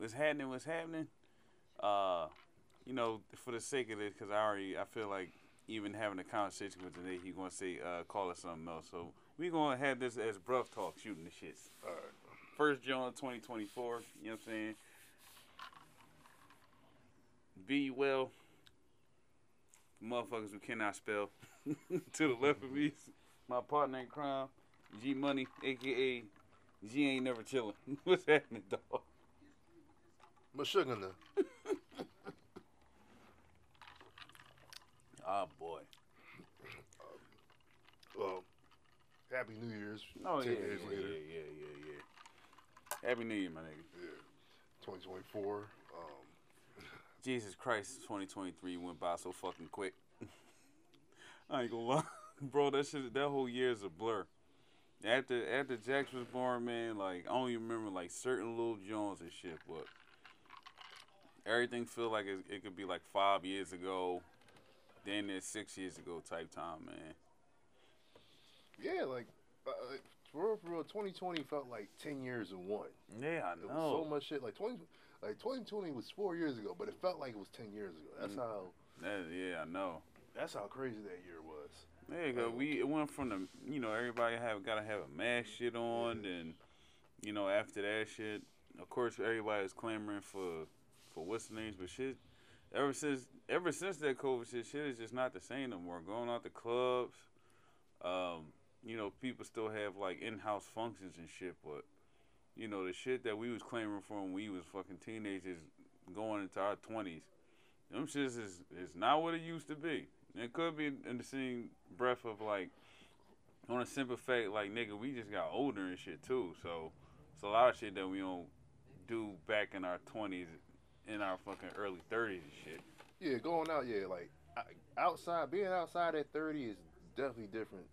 what's happening, what's happening. Uh, you know, for the sake of it, because I already, I feel like even having a conversation with today, he gonna say, uh, call it something else. So we gonna have this as bruv talk, shooting the shits. All right. First John 2024, you know what I'm saying? Be well. Motherfuckers who cannot spell. to the left of me, my partner in crime, G Money, aka G ain't never chilling. What's happening, dog? Meshuggah. Oh boy. Well, Happy New Year's. Oh yeah, years yeah, later. yeah, yeah, yeah, yeah. Happy New Year, my nigga. Yeah. 2024. Um, Jesus Christ, 2023 went by so fucking quick. I ain't gonna lie, bro. That shit, that whole year is a blur. After after Jax was born, man, like I only remember like certain little Jones and shit, but everything feel like it, it could be like five years ago, then there's six years ago type time, man. yeah, like, uh, for real, for real, 2020 felt like 10 years in one. Yeah, I It was know. so much shit. Like 20, like 2020 was four years ago, but it felt like it was 10 years ago. That's Mm. how. That- yeah, I know. That's how crazy that year was. There you go. We it went from the you know everybody have gotta have a mask shit on, and you know after that shit, of course everybody is clamoring for what's the names, but shit. Ever since ever since that COVID shit, shit is just not the same no more. Going out to clubs, um, you know people still have like in house functions and shit, but you know the shit that we was claiming for when we was fucking teenagers, going into our twenties, them shits is is not what it used to be. It could be in the same breath of like, on a simple fact, like nigga, we just got older and shit too. So it's a lot of shit that we don't do back in our twenties, in our fucking early thirties and shit. Yeah, going out, yeah, like outside, being outside at 30 is definitely different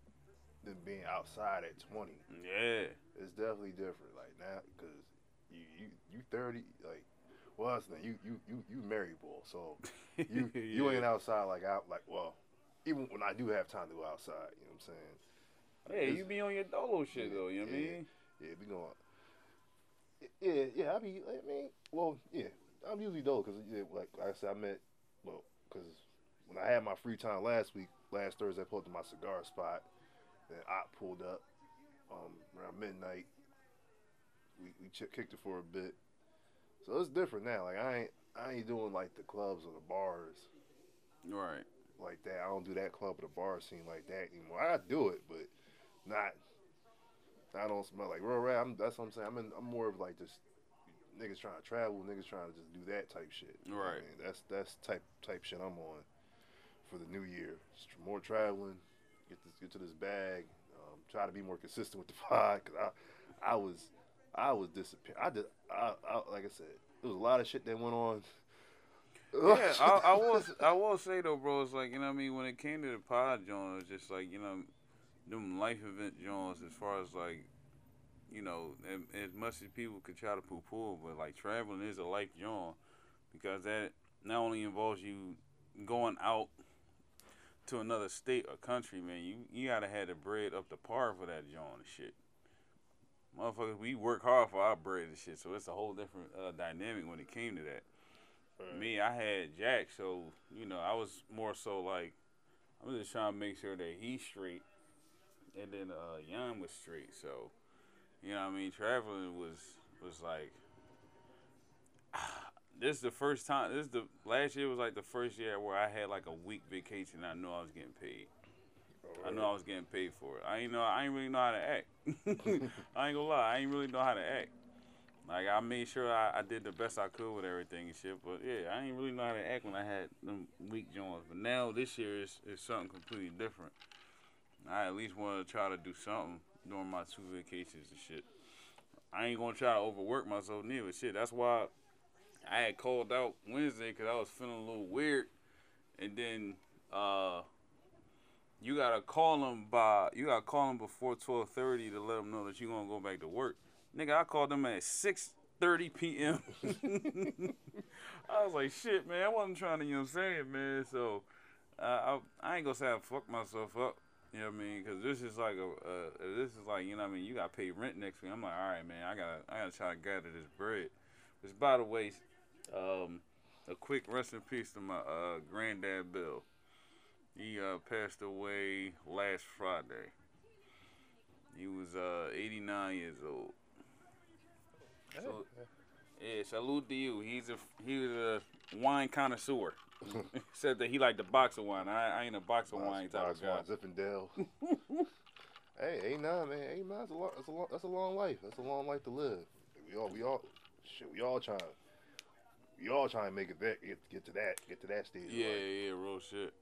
than being outside at 20. Yeah, It's definitely different. Like now, because you, you you 30, like, well, that's the thing, you you you you married bull, so you you ain't outside like out like well, even when I do have time to go outside, you know what I'm saying? Yeah, It's- you be on your dolo shit though. You know what I mean? Yeah, we going. Yeah, yeah. I be. I mean, well, yeah. I'm usually dull because, like, like I said, I met. Well, because when I had my free time last week, last Thursday, I pulled to my cigar spot. Then I pulled up um, around midnight. We we ch- kicked it for a bit. So it's different now. Like I ain't I ain't doing like the clubs or the bars Right. like that. I don't do that club or the bar scene like that anymore. I do it, but not. I don't smell like real rap. I'm, that's what I'm saying. I'm in, I'm more of like just niggas trying to travel, niggas trying to just do that type shit. You know what I Right. mean? That's that's type type shit I'm on for the new year. Just more traveling, get this get to this bag. Um, try to be more consistent with the pod because I I was I was disappearing. I did I, I like I said, there was a lot of shit that went on. Yeah, I, I will. I will say though, bro. It's like you know what I mean. When it came to the pod joint, it's just like you know, them life event joints. As far as like, you know, as, as much as people could try to poo poo, but like traveling is a life joint because that not only involves you going out to another state or country, man. You you gotta have the bread up the par for that joint and shit. Motherfuckers, we work hard for our bread and shit, so it's a whole different uh, dynamic when it came to that me, I had Jack, so you know, I was more so like, I'm just trying to make sure that he's straight, and then uh, Young was straight. So, you know, what I mean, traveling was was like, this is the first time. This is the last year was like the first year where I had like a week vacation. And I knew I was getting paid. Oh, I knew I was getting paid for it. I ain't know. I ain't really know how to act. I ain't gonna lie. I ain't really know how to act. Like I made sure I, I did the best I could with everything and shit. But yeah, I ain't really know how to act when I had them weak joints. But now this year is is something completely different. I at least want to try to do something during my two vacations and shit. I ain't gonna try to overwork myself neither. Shit, that's why I had called out Wednesday because I was feeling a little weird, and then uh, you gotta call them by you gotta call them before twelve thirty to let them know that you gonna go back to work. Nigga, I called them at six thirty p.m. I was like, shit, man. I wasn't trying to, you know what I'm saying, man. So uh, I I ain't gonna say I fucked myself up. You know what I mean? Because this is like a uh, this is like you know what I mean. You got to pay rent next week. I'm like, all right, man. I gotta I gotta try to gather this bread. Just by the way, um, a quick rest in peace to my uh, granddad Bill. He uh, passed away last Friday. He was uh, 89 years old. So, yeah, salute to you. He's a he was a wine connoisseur. Said that he liked the box of wine. I, I ain't a box of wine type of guy. Zinfandel. hey, eight nine man, eight nine. That's a long. That's a long. That's a long life. That's a long life to live. We all. We all. Shit. We all trying. We all trying to make it back. Get, get to that. Get to that stage. Yeah, yeah, real shit.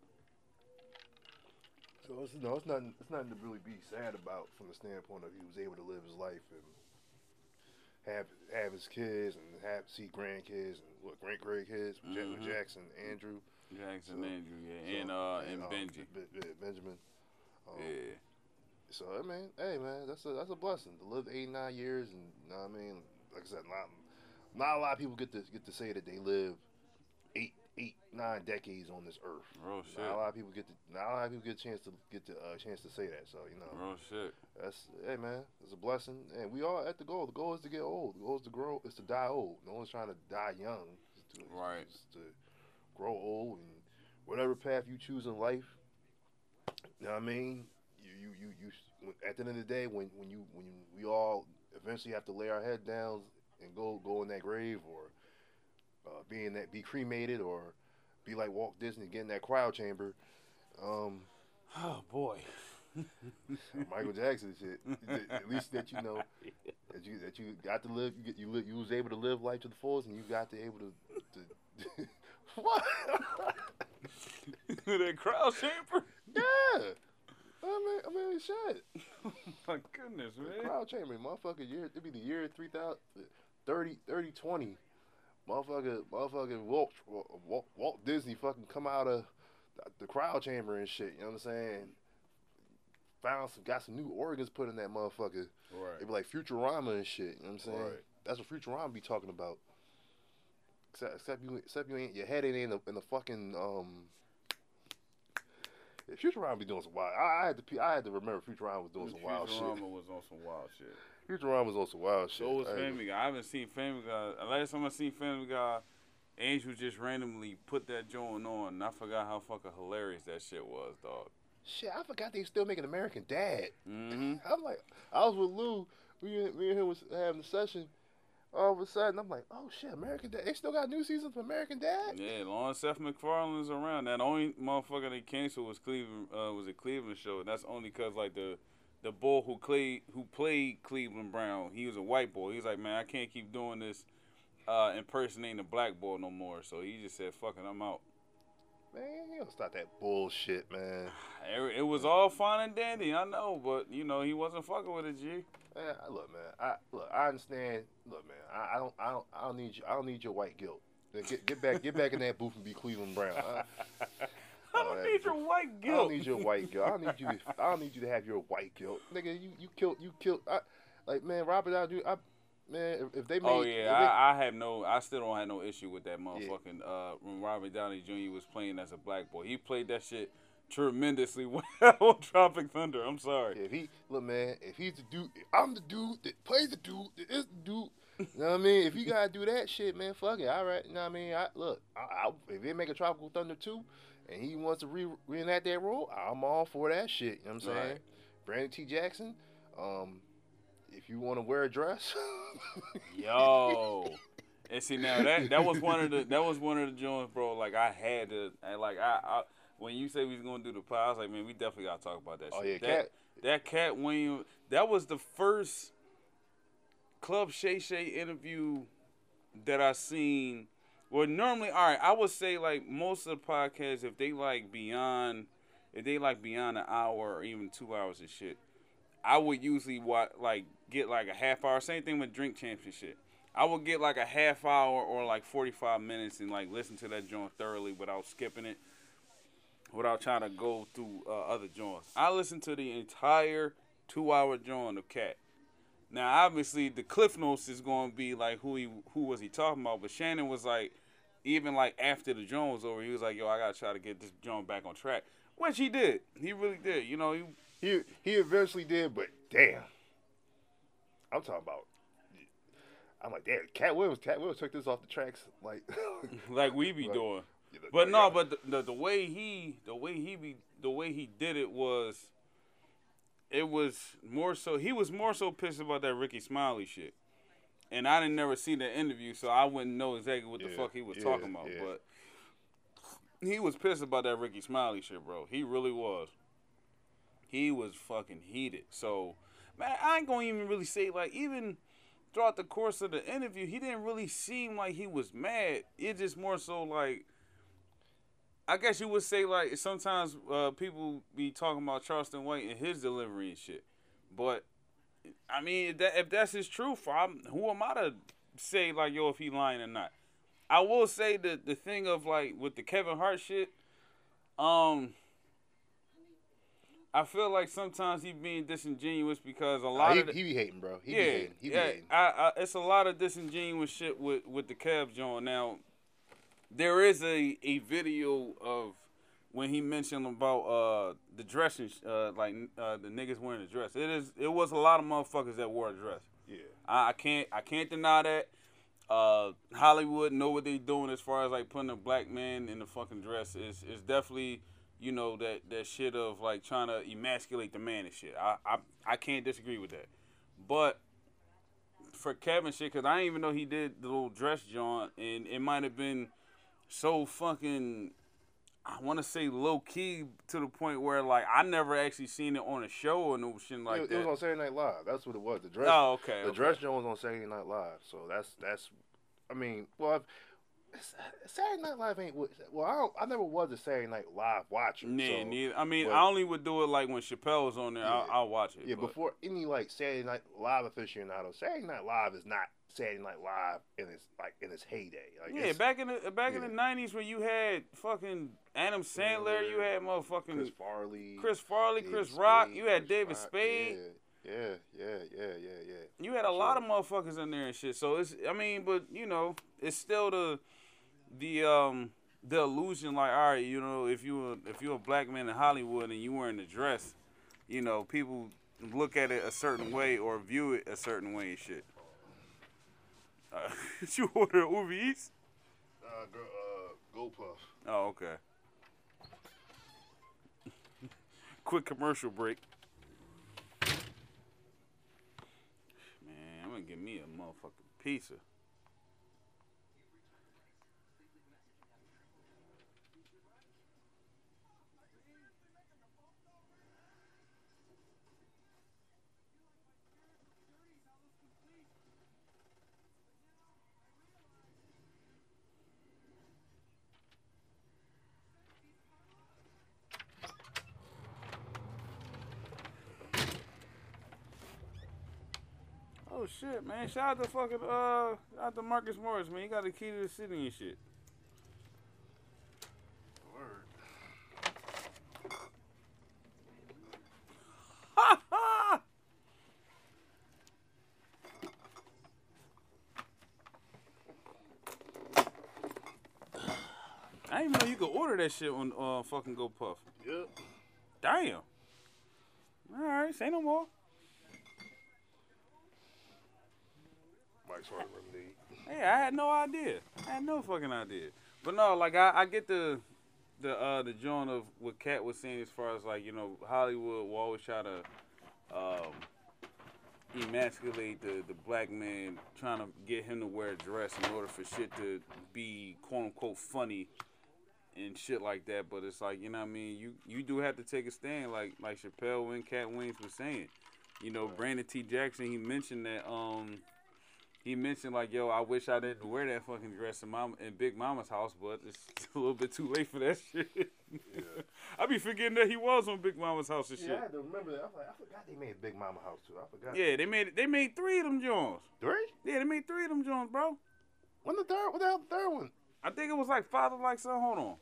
So it's no. It's nothing. It's nothing to really be sad about from the standpoint of he was able to live his life and have have his kids and have see grandkids and what great great kids with Mhm. Jackson, Andrew, Jackson So- Andrew, yeah, so- and uh and um, Benji. Ben- Ben- Benjamin. Um, Yeah, So I mean, hey man, that's a that's a blessing to live eighty nine years, and you know what I mean, like I said, not not a lot of people get to get to say that they live eight nine decades on this earth. real shit, Not a lot of people get to not a lot of people get a chance to get the uh, chance to say that. So you know, real shit. that's hey man, it's a blessing, and we all at the goal. The goal is to get old. The goal is to grow. Is to die old. No one's trying to die young. It's to, Right. it's to grow old and whatever path you choose in life. You know what I mean? You you you you. At the end of the day, when when you when you, we all eventually have to lay our head down and go go in that grave or uh, be in that be cremated or be like Walt Disney get in that cryo chamber. Um, Oh boy. Michael Jackson shit. At least that you know that you that you got to live. You get you live, you was able to live life to the fullest, and you got to able to. to what? that crowd chamber. yeah. I mean, I mean, shit. My goodness, man. Crowd chamber, motherfucker. Year it'd be the year 3000, 30, 30 20. Motherfucker, motherfucker. Walt, Walt, Walt Disney fucking come out of the crowd chamber and shit. You know what I'm saying? Found some, got some new organs put in that motherfucker. Right. It be like Futurama and shit. You know what I'm saying? Right. That's what Futurama be talking about. Except, except you, except you ain't your head ain't in the in the fucking um. Yeah, Futurama be doing some wild. I, I had to I had to remember Futurama was doing some wild shit. Futurama was on some wild shit. Futurama was on some wild shit. So was I Family Guy. I haven't seen Family Guy. The last time I seen Family Guy, Angel just randomly put that joint on, and I forgot how fucking hilarious that shit was, dog. Shit, I forgot they still making American Dad. Mm-hmm. I'm like, I was with Lou. We, me and him was having a session. All of a sudden, I'm like, oh shit, American Dad. They still got new seasons of American Dad. Yeah, as long as Seth MacFarlane's around, that only motherfucker they canceled was Cleveland. Uh, was a Cleveland show. And that's only cause like the the boy who played who played Cleveland Brown, he was a white boy. He's like, man, I can't keep doing this uh, impersonating a black boy no more. So he just said, fuck it, I'm out. Man, you don't stop that bullshit, man. It, it was all fine and dandy, I know, but you know he wasn't fucking with it, G. Man, look, man. I look. I understand. Look, man. I, I don't. I don't. I don't need you. I don't need your white guilt. Get, get back. Get back in that booth and be Cleveland Brown. I, I don't need your white guilt. I don't need your white guilt. I don't need you. To, I don't need you to have your white guilt, nigga. You you killed. You killed. I, like man, Robert Downey. Jr., I man, if, if they made. Oh if yeah, they- I, I have no, I still don't have no issue with that motherfucking. Uh, when Robert Downey Jr. was playing as a black boy, he played that shit tremendously well on Tropic Thunder. I'm sorry. If he look, man, if he's the dude, I'm the dude that plays the dude that is the dude. You know what I mean? If you gotta do that shit, man, fuck it. All right, you know what I mean? I, look, I, I, if they make a Tropical Thunder two, and he wants to re- reenact that role, I'm all for that shit. You know what I'm saying? Right. Brandon T. Jackson, um, if you want to wear a dress, Yo. And see now that that was one of the that was one of the joints, bro. Like I had to, and like I, I when you say we was gonna do the pod, I was like, man, we definitely gotta talk about that. Oh, shit. yeah, that, Katt- That Katt Williams, that was the first Club Shay Shay interview that I seen. Well, normally, all right, I would say like most of the podcasts, if they like beyond, if they like beyond an hour or even two hours of shit, I would usually watch like get like a half hour. Same thing with Drink Championship. I would get like a half hour or like forty five minutes and like listen to that joint thoroughly without skipping it, without trying to go through uh, other joints. I listened to the entire two hour joint of Katt. Now, obviously, the Cliff Notes is going to be like who he who was he talking about, but Shannon was like, even like after the joint was over, he was like, "Yo, I gotta try to get this joint back on track," which he did. He really did. You know, he he he eventually did, but damn, I'm talking about. I'm like, damn, Katt Williams, Katt Williams took this off the tracks, like, like we be Right. doing. you know, But no, but the, the the way he the way he be the way he did it was it was more so he was more so pissed about that Rickey Smiley shit. And I didn't never see the interview, so I wouldn't know exactly what the Yeah, fuck he was yeah, talking about. yeah. But he was pissed about that Rickey Smiley shit, bro. He really was. He was fucking heated. So, man, I ain't gonna even really say like even throughout the course of the interview, he didn't really seem like he was mad. It just more so like I guess you would say like sometimes uh, people be talking about Charleston White and his delivery and shit, but I mean if, that, if that's his truth, I'm, who am I to say like yo if he lying or not? I will say the the thing of like with the Kevin Hart shit, um. I feel like sometimes he being disingenuous because a lot he, of the, he be hating, bro. He yeah, be hating. He be yeah. hating. I, I, it's a lot of disingenuous shit with with the Cavs joint. Now, there is a a video of when he mentioned about uh the dressing, uh like uh the niggas wearing the dress. It is it was a lot of motherfuckers that wore a dress. Yeah. I, I can't I can't deny that. Uh, Hollywood know what they doing as far as like putting a black man in the fucking dress is is definitely you know that that shit of like trying to emasculate the man and shit. I I, I can't disagree with that, but for Kevin shit, cause I didn't even know he did the little dress joint, and it might have been so fucking. I want to say low key to the point where like I never actually seen it on a show or no shit like it, that. it was on Saturday Night Live. That's what it was. The dress. oh okay. the okay. dress joint was on Saturday Night Live. So that's that's. I mean, well, I've, Saturday Night Live ain't. what- Well, I don't. I never was a Saturday Night Live watcher. Nah, so, neither. I mean, but- I only would do it like when Chappelle was on there. I'll, Yeah. I'll watch it. Yeah, but- before any like Saturday Night Live aficionado, Saturday Night Live is not Saturday Night Live in its like in its heyday. Like, yeah, it's back in the back in the nineties when you had fucking Adam Sandler, you had motherfucking Chris Chris, Farley, Farley, David Chris Rock, Spade, you had Chris David Rock, Spade. Yeah, yeah, yeah, yeah, yeah, yeah. You had a For lot of motherfuckers in there and shit. So it's I mean, but you know, it's still the the um the illusion like all right, you know, if you were if you're a black man in Hollywood and you wearing a dress, you know, people look at it a certain way or view it a certain way and shit. Uh, you order Uber Eats? Uh, girl, uh, Go Puff. Oh, okay. Quick commercial break. Man, I'm gonna give me a motherfucking pizza. Oh shit, man! Shout out to fucking uh, out to Marcus Morris, man. He got the key to the city and shit. Word. Ha ha! I didn't even know you could order that shit on uh, fucking Go Puff. Yep. Damn. All right, say no more. Hey, I had no idea. I had no fucking idea. But no, like I, I get the the uh the joint of what Katt was saying as far as like, you know, Hollywood will always try to um emasculate the, the black man trying to get him to wear a dress in order for shit to be quote unquote funny and shit like that. But it's like, you know what I mean, you you do have to take a stand like like Chappelle and Katt Williams was saying. You know, Brandon T. Jackson, he mentioned that um he mentioned like, yo, I wish I didn't wear that fucking dress in mom in Big Mama's house, but it's a little bit too late for that shit. I be forgetting that he was on Big Mama's house and Yeah, I shit. had to remember that. I, was like, I forgot they made Big Mama House too. I forgot. Yeah, they made they made three of them Jones. Three? Yeah, they made three of them Jones, bro. When the third? What the hell? The third one? I think it was like father like son. Hold on.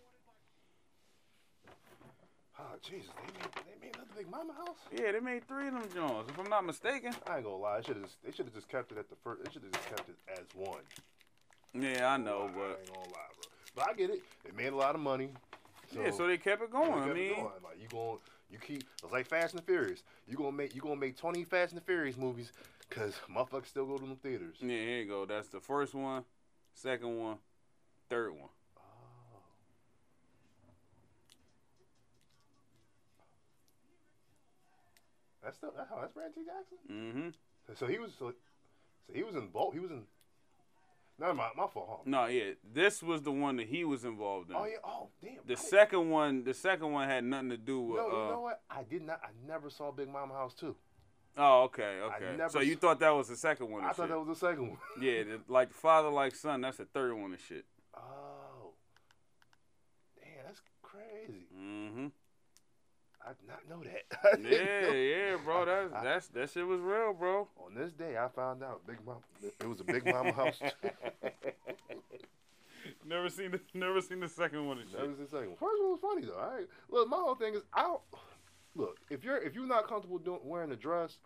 Oh Jesus! They made they made another Big Mama House. Yeah, they made three of them Jones, if I'm not mistaken. I ain't gonna lie. They should have they should have just kept it at the first. They should have just kept it as one. Yeah, I know, I but ain't gonna lie, bro. But I get it. It made a lot of money. yeah, so they kept it going. kept I mean, going. like you going you keep it's like Fast and the Furious. You gonna make you gonna make twenty Fast and the Furious movies. Cause motherfuckers still go to the theaters. Yeah, here you go. That's the first one, second one, third one. That's still that's, that's Brandon T. Jackson. Mm-hmm. So, so he was so, so he was in both. He was in. Not my my fault. Huh? No, yeah, this was the one that he was involved in. Oh yeah. Oh damn. The I didn't- second one, the second one had nothing to do with. No, you uh, know what? I did not. I never saw Big Mama House too. Oh, okay, okay. So you thought that was the second one? I thought shit. that was the second one. Yeah, the, like father, like son. That's the third one and shit. Oh. Damn, that's crazy. Mm-hmm. I did not know that. Yeah, know. yeah, bro. That's I- that's that shit was real, bro. On this day, I found out Big Mama. It was a Big Mama House. never seen the never seen the second one and shit. That was the second one. First one was funny though. I look. My whole thing is, I look. If you're if you're not comfortable doing wearing a dress,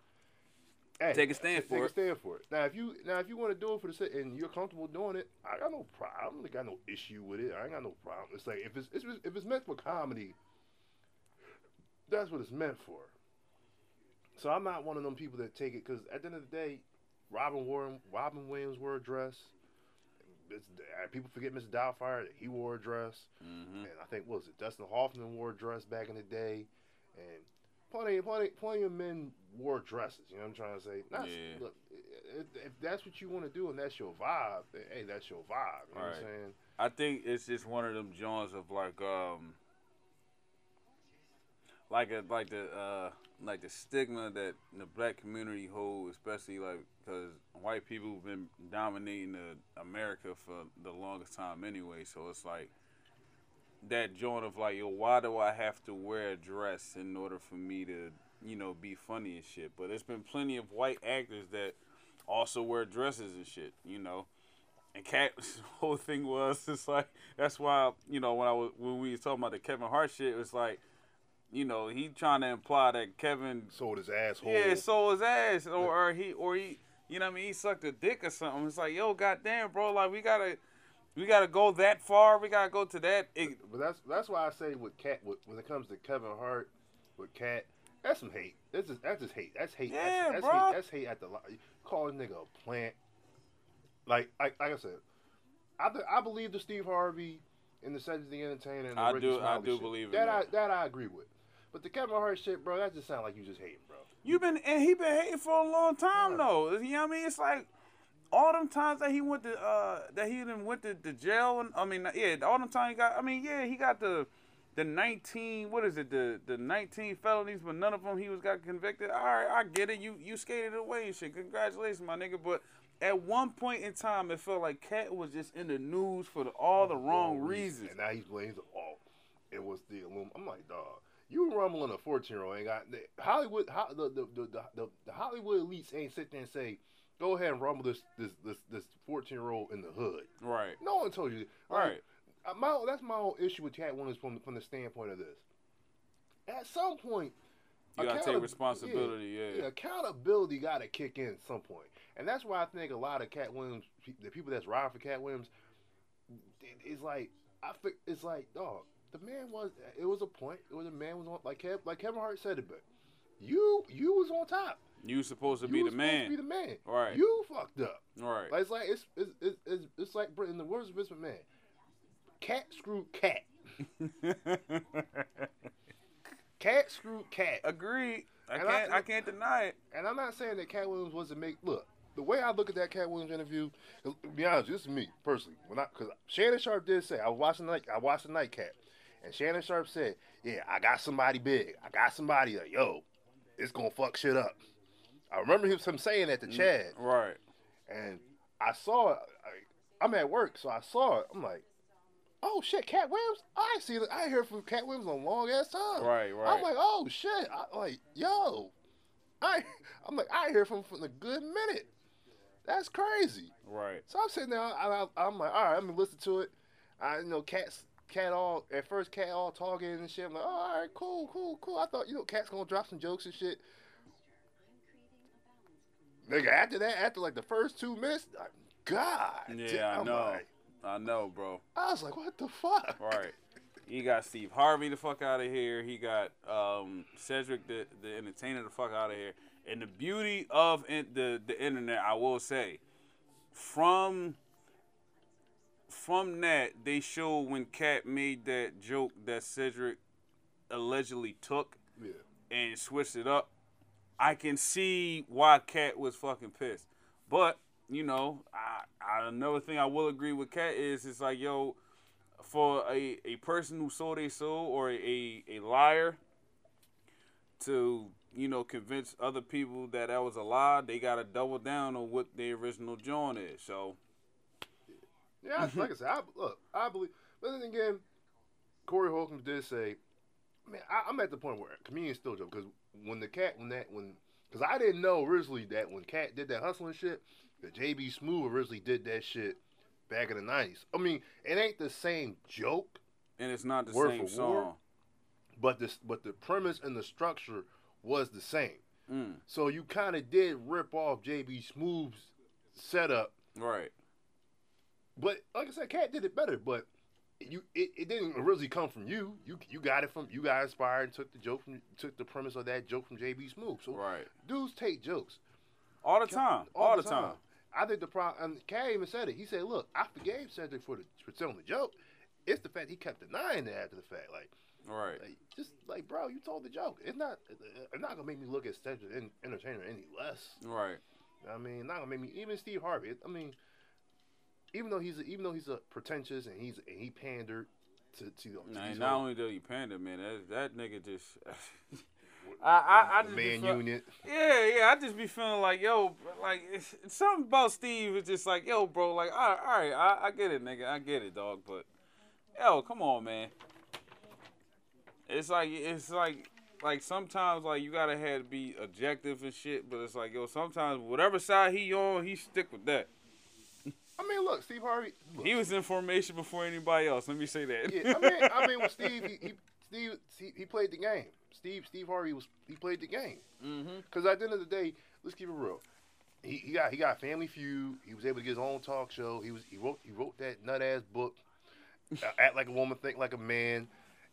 hey, Take a stand take for a it. Take a stand for it. Now, if you now if you want to do it for the sit and you're comfortable doing it, I got no problem. I don't got no issue with it. I ain't got no problem. It's like if it's, it's if it's meant for comedy, that's what it's meant for. So I'm not one of them people that take it because at the end of the day, Robin Warren, Robin Williams wore a dress. It's, uh, people forget Mr. Doubtfire that he wore a dress. Mm-hmm. And I think what was it Dustin Hoffman wore a dress back in the day, and plenty, plenty, plenty of men wore dresses. You know what I'm trying to say? Not, Yeah. Look, if, if that's what you want to do and that's your vibe, hey, that's your vibe. You know what I'm Right. saying? I think it's just one of them joints of like um like a like the uh like the stigma that the black community hold, especially like because white people have been dominating the America for the longest time anyway. So it's like that joint of like, yo, why do I have to wear a dress in order for me to, you know, be funny and shit? But there's been plenty of white actors that also wear dresses and shit, you know. And Katt's whole thing was it's like that's why you know when I was when we was talking about the Kevin Hart shit, it was like, you know, he trying to imply that Kevin Sold his asshole. yeah sold his ass or, or he or he you know what I mean he sucked a dick or something. It's like yo goddamn bro like we gotta we gotta go that far. We gotta go to that. It, But that's that's why I say with Katt when it comes to Kevin Hart with Katt, that's some hate. That's just that's just hate. That's hate. Yeah, that's, that's bruh. hate. That's hate at the call a nigga a plant. Like like, like I said, I I believe the Steve Harvey and the Cedric the Entertainer. And the I Ricky do- I do shit. believe in that. I that. that I agree with. But the Kevin Hart shit, bro, that just sound like you just hating, bro. You've been and he been hating for a long time Yeah. though. You know what I mean? It's like all them times that he went to uh that he didn't went to, to jail and I mean yeah, all them times he got I mean, yeah, he got the the nineteen what is it, the the nineteen felonies, but none of them he was got convicted. All right, I get it. You you skated away and shit. Congratulations, my nigga. But at one point in time it felt like Katt was just in the news for the, all the wrong reasons. And now he's blames all. it was the Illum. I'm like, dog. You rumbling a 14 year old ain't got the, Hollywood. Ho, the, the, the, the, the Hollywood elites ain't sit there and say, "Go ahead and rumble this this this this 14 year old in the hood." Right. No one told you. Like, Right. uh, My that's my own issue with Katt Williams from from the standpoint of this. At some point, You gotta take responsibility, yeah. accountability got to kick in at some point, and that's why I think a lot of Katt Williams, the people that's riding for Katt Williams, it- it's like I think it's like, dog, the man was. It was a point. It was a man was on like Kev, like Kevin Hart said it, but you you was on top. You supposed to You be was the supposed man. to be the man. Right. You fucked up. right. Like it's like it's it's it's, it's, it's like in the words of Vince McMahon, cat screwed cat, cat screwed cat. Agreed. I And can't. I, can't deny it. And I'm not saying that Katt Williams wasn't make look. The way I look at that Katt Williams interview, to be honest, this is me personally. When I, because Shannon Sharpe did say I was watching the night, I watched the nightcap, and Shannon Sharpe said, "Yeah, I got somebody big. I got somebody like yo, it's gonna fuck shit up." I remember him, saying that to mm, Chad, Right. and I saw it. I, I'm at work, so I saw it. I'm like, "Oh shit, Katt Williams! I see. it. I hear from Katt Williams a long ass time." Right. Right. I'm like, oh shit! I, like, yo, I, I'm like, I hear from from a good minute. That's crazy. right. So I'm sitting there, I, I, I'm like, all right, I'm gonna listen to it. I you know, cats, cat all at first, cat all talking and shit. I'm like, oh, all right, cool, cool, cool. I thought you know, cat's gonna drop some jokes and shit. Nigga, after that, after like the first two minutes, like, God, Yeah, I know. like- I know, bro. I was like, what the fuck? Right. He got Steve Harvey the fuck out of here. He got um, Cedric the the entertainer the fuck out of here. And the beauty of in, the the internet, I will say, from from that they show when Katt made that joke that Cedric allegedly took Yeah. and switched it up. I can see why Katt was fucking pissed. But you know, I, I another thing I will agree with Katt is it's like yo, for a, a person who sold a soul or a, a liar to you know convince other people that that was a lie, they gotta double down on what the original joint is. So Yeah, I- like I said, I, look, I believe. But then again, Corey Holcomb did say, "Man, I, I'm at the point where comedians still joke because when the cat, when that, when, because I didn't know originally that when Katt did that hustling shit, that JB Smoove originally did that shit back in the '90s. I mean, it ain't the same joke, and it's not the same for word? song. but this, but the premise and the structure was the same. Mm, So you kind of did rip off JB Smoove's setup right. But like I said, Katt did it better. But you, it, it didn't originally come from you. You you got it from you got inspired and took the joke from took the premise of that joke from JB Smoove. So Right. dudes take jokes All the time. All, the time. I think the problem. And Katt even said it. He said, "Look, I forgave Cedric for the for telling the joke. It's the fact he kept denying it after the fact. Like, Right. like just like bro, you told the joke. It's not it's not gonna make me look at Cedric en- Entertainer any less. Right. I mean, not gonna make me even Steve Harvey. I mean, even though he's a, even though he's a pretentious and he's and he pandered to to, to Nah, not only do you pander, man, that, that nigga just. I, I, I just man feel- unit. Yeah, yeah, I just be feeling like, yo, like it's, it's something about Steve. is just like, yo, bro, like, all right, all right I, I get it, nigga, I get it, dog, but, yo, come on, man. It's like, it's like, like sometimes like you gotta have to be objective and shit, but it's like, yo, sometimes whatever side he on, he stick with that. I mean, look, Steve Harvey. Look, He was in formation before anybody else. Let me say that. yeah, I mean, I mean, with Steve, he, he Steve he, he played the game. Steve Steve Harvey was he played the game. mm-hmm. Because at the end of the day, let's keep it real. He, he got he got Family Feud. He was able to get his own talk show. He was he wrote he wrote that nut ass book, uh, Act Like a Woman, Think Like a Man,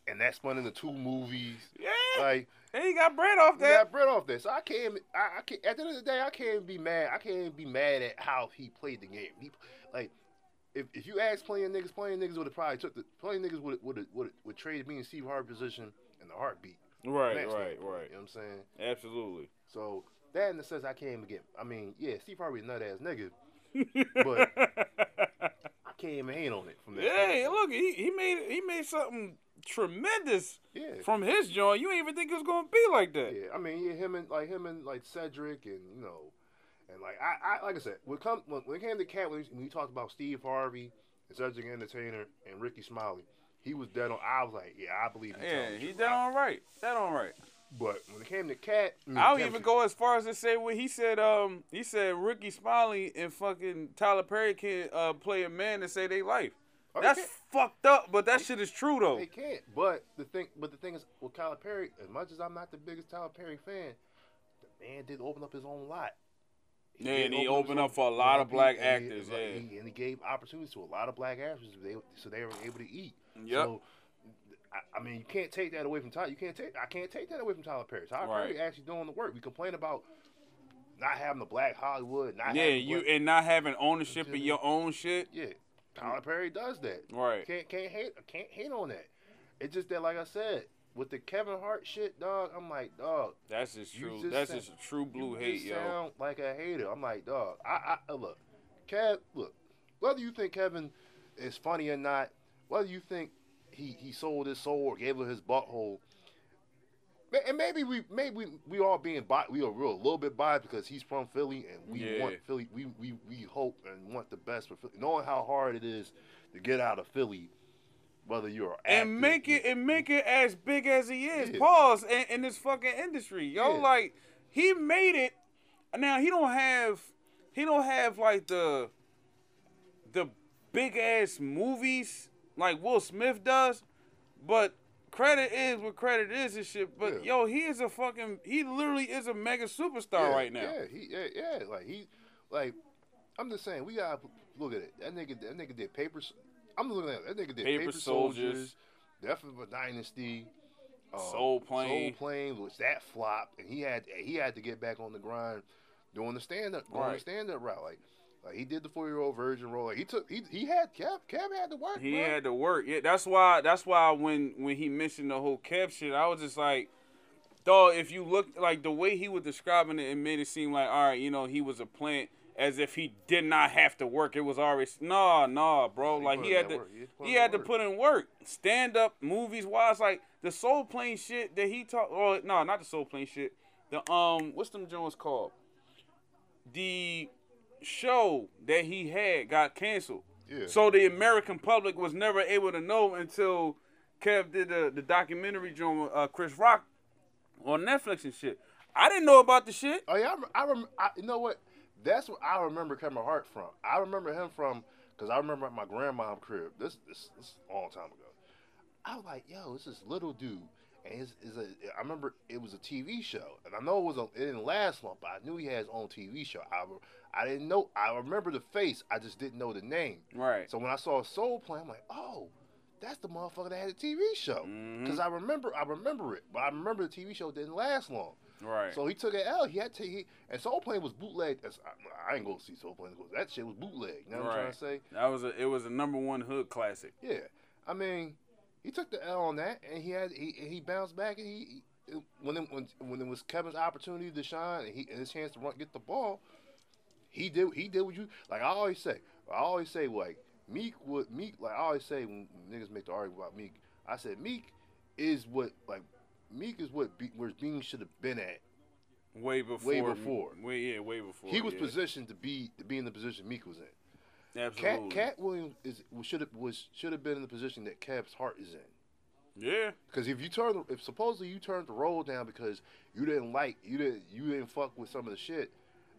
and that spun into two movies. Yeah, Like and he got bread off that. he got bread off that. So I can't I, I can't at the end of the day I can't be mad. I can't be mad at how he played the game. He like. If, if you ask playing niggas, playing niggas would have probably took the playing niggas would would would would traded me and Steve Harvey position in the heartbeat. Right, right, right. You know what I'm saying? Absolutely. So that in the sense I can't even get. I mean, yeah, Steve Harvey a nut ass nigga. But- I can't even hate on it from that. yeah, standpoint. look, he, he made he made something tremendous yeah, from his joint. You ain't even think it was gonna be like that. yeah. I mean, yeah, him and like him and like Cedric and you know, and like I, I like I said, when come when, when it came to Katt when, he- when he talked about Steve Harvey and Cedric Entertainer and Rickey Smiley, he was dead on. I was like, yeah, I believe. Yeah, telling the he dead on right. Dead on right. But when it came to Katt, mean, I'll Katt even go as far as to say what he said. Um, he said Rickey Smiley and fucking Tyler Perry can uh, play a man and say they life. Oh, That's fucked up, but that shit is true though. They can't. But the thing, but the thing is, with Tyler Perry, as much as I'm not the biggest Tyler Perry fan, the man did open up his own lot. Yeah, and he open opened up for a lot of black he- and he- actors, like, yeah. he- and he gave opportunities to a lot of black actors, so they, so they were able to eat. Yep. So, I, I mean, you can't take that away from Tyler. You can't take. I can't take that away from Tyler Perry. Tyler Right. Perry actually doing the work. We complain about not having the black Hollywood. Not yeah, having you black- and not having ownership of your own shit. yeah. Tyler Perry does that. Right. Can't can't hate can't hate on that. It's just that, like I said, with the Kevin Hart shit, dog. I'm like, dog. That's just true. just That's said- just a true blue you hate, just yo. sound like a hater. I'm like, dog. I, I uh, look, Kev. Look, whether you think Kevin is funny or not, whether you think he he sold his soul or gave her his butthole. And maybe we maybe we, we all being bi- we are real a little bit biased because he's from Philly and we Yeah. want Philly we, we we hope and want the best for Philly, knowing how hard it is to get out of Philly, whether you're an actor, and make it and make it as big as he is. Yeah. Pause in, in this fucking industry, yo. Yeah. Like he made it. Now he don't have he don't have like the the big ass movies like Will Smith does, but credit is what credit is and shit. But Yeah. yo, he is a fucking he literally is a mega superstar yeah, right now. Yeah, he yeah, yeah like he like I'm just saying we gotta look at it. That nigga that nigga did papers. I'm looking at it. that nigga did Paper paper, Soldiers. soldiers, Death of a Dynasty. um, Soul Plane. Soul Plane, which that flopped, and he had he had to get back on the grind doing the stand up, doing the Right. stand up route. Like, like he did the four year old virgin role. Like he took he he had Kev Kev had to work. He bro. had to work. Yeah, that's why. That's why when when he mentioned the whole Kev shit, I was just like, though If you look like the way he was describing it, it made it seem like, all right, you know, he was a plant, as if he did not have to work. It was already nah, nah, bro. He like he had to, work. He put he in had that to work. put in work. Stand up, movies wise, like the Soul Plane shit that he talked. Oh no, not the Soul Plane shit. The um, what's them Jones called? The show that he had got canceled. Yeah. So the American public was never able to know until Kev did the, the documentary joint with uh, Chris Rock on Netflix and shit. I didn't know about the shit. Oh yeah, I, rem- I, rem- I you know what? That's what I remember Kevin Hart from. I remember him from because I remember at my grandma's crib. This this this a long time ago. I was like, yo, this is little dude, and it's, it's a. Uh, I remember it was a TV show, and I know it was a, it didn't last long, but I knew he had his own TV show. I I didn't know. I remember the face. I just didn't know the name. Right. So when I saw Soul Plane, I'm like, oh, that's the motherfucker that had a TV show. Mm-hmm. Because I remember, I remember it, but I remember the TV show didn't last long. Right. So he took an L. He had to. He, and Soul Plane was bootleg. I, I ain't go see Soul Plane. That shit was bootleg. You know what I'm trying to say? that was a it was a number one hood classic. Yeah. I mean, he took the L on that, and he had he he bounced back, and he, he when it, when when it was Kevin's opportunity to shine, and he and his chance to run get the ball, he did he did what you like. I always say, I always say like Meek would Meek like I always say when niggas make the argument about Meek, I said Meek is what like Meek is what be, where Bean should have been at. Way before. Way before. Way yeah, way before. He was yeah. positioned to be to be in the position Meek was in. Absolutely. Katt Katt Williams is should have was should have been in the position that Kev's heart is in. Yeah. Because if you turn, the- if supposedly you turned the role down because you didn't like, you didn't, you didn't fuck with some of the shit,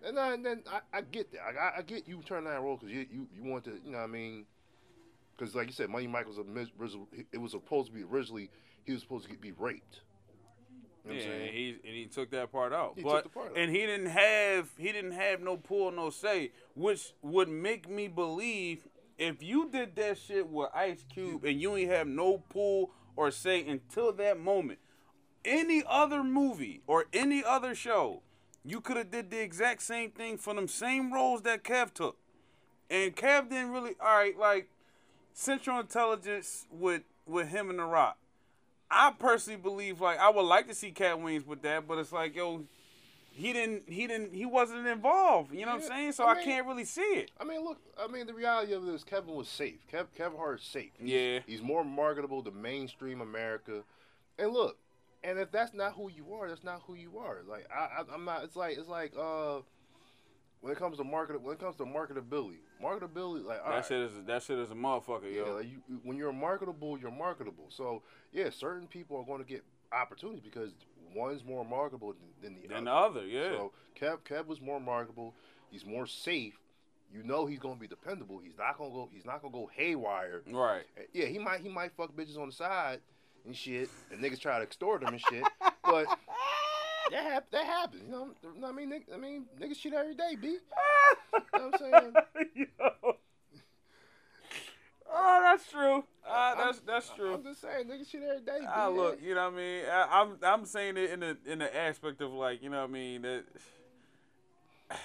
and then, then I, I get that. I, I get you turn that role because you, you, you want to, you know, what I mean, because like you said, Money Mike was a mis- it was supposed to be originally he was supposed to get, be raped. You know Yeah, and he and he took that part out. He but took the part out. and he didn't have he didn't have no pull, no say, which would make me believe if you did that shit with Ice Cube and you ain't have no pull or say until that moment, any other movie or any other show, you could have did the exact same thing for them same roles that Kev took. And Kev didn't really all right, like Central Intelligence with with him and The Rock. I personally believe like I would like to see Cat Wings with that, but it's like yo, he didn't he didn't he wasn't involved. You know what I'm saying? So I I, can't really see it. I mean, look. I mean, the reality of this, Kevin was safe. Kev, Kevin Hart is safe. He's, Yeah. He's more marketable to mainstream America. And look, and if that's not who you are, that's not who you are. Like I, I I'm not. It's like it's like uh, when it comes to market, when it comes to marketability, marketability, like That right, shit is that shit is a motherfucker, yeah, yo. like you, when you're marketable, you're marketable. So yeah, certain people are going to get opportunities because one's more marketable than, than the Than other. the other, yeah. So Kev Kev was more marketable. He's more safe. You know he's gonna be dependable. He's not gonna go. He's not gonna go haywire. right. Eh, yeah, he might. He might fuck bitches on the side and shit, and niggas try to extort him and shit. But that hap- that happens. You know, you know what I mean, I mean, niggas shit every day, b. You know what I'm saying? Yo. Oh, that's true. Uh, that's that's true. I'm just saying, niggas shit every day. B. I look, you know what I mean. I, I'm I'm saying it in the in the aspect of like, you know what I mean. That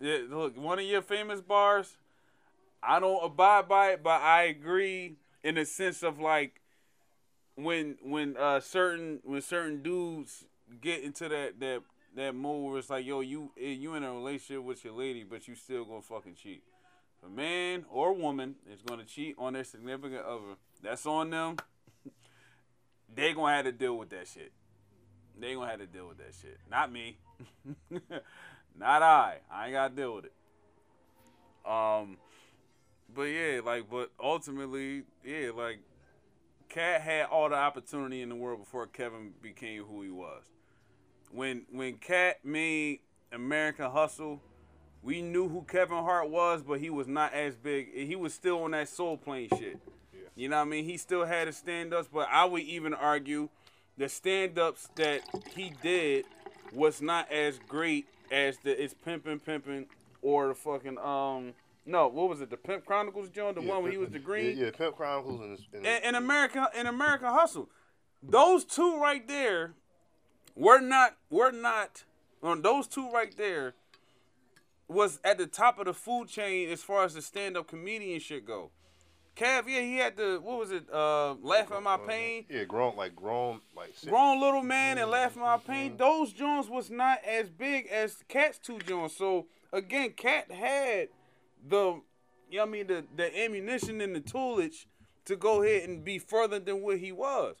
yeah, look, one of your famous bars, I don't abide by it, but I agree in the sense of like when when uh certain when certain dudes get into that that that mode where it's like, yo, you eh, you in a relationship with your lady, but you still gonna fucking cheat. If a man or woman is gonna cheat on their significant other, that's on them they gonna have to deal with that shit. They gonna have to deal with that shit. Not me. Not I. I ain't gotta deal with it. Um, but yeah, like, but ultimately, yeah, like, Katt had all the opportunity in the world before Kevin became who he was. When when Katt made American Hustle, we knew who Kevin Hart was, but he was not as big. He was still on that soul plane shit. You know what I mean? He still had his stand ups, but I would even argue the stand ups that he did was not as great as the It's Pimpin' Pimpin' or the fucking um no, what was it? The Pimp Chronicles John, the Yeah, one where he was the green Yeah, yeah Pimp Chronicles and, and, in, in America in America Hustle. those two right there were not We're not on those two right there was at the top of the food chain as far as the stand up comedian shit go. Cav, yeah, he had the what was it? Uh, laugh at my pain. Yeah, grown like grown like Grown little man and mm-hmm, laugh at my mm-hmm. pain. Those Jones was not as big as Katt's two Jones. So again, Katt had the, you know what I mean, the the ammunition and the toolage to go ahead and be further than what he was.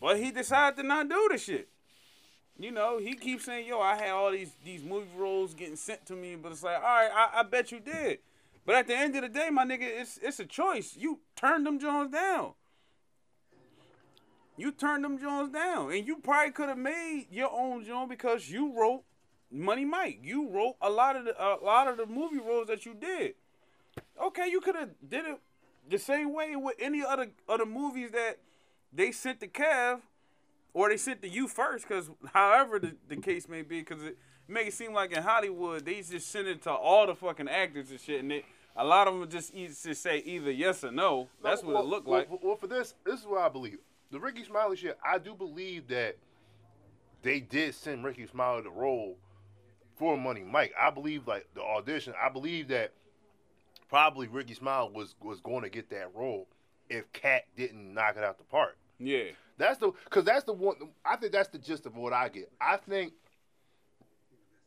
But he decided to not do the shit. You know, he keeps saying, "Yo, I had all these these movie roles getting sent to me," but it's like, all right, I, I bet you did. But at the end of the day, my nigga, it's it's a choice. You turned them Jones down. You turned them Jones down, and you probably could have made your own Jones because you wrote Money Mike. You wrote a lot of the a lot of the movie roles that you did. Okay, you could have did it the same way with any other other movies that they sent to Kev or they sent to you first, because however the, the case may be, because it make it seem like in Hollywood they just send it to all the fucking actors and shit, and it, a lot of them just just say either yes or no. That's what well, it looked like. Well, well, for this, this is what I believe. The Rickey Smiley shit, I do believe that they did send Rickey Smiley the role for Money Mike. I believe like the audition. I believe that probably Rickey Smiley was was going to get that role if Katt didn't knock it out the park. Yeah, That's the because that's the one. I think that's the gist of what I get. I think.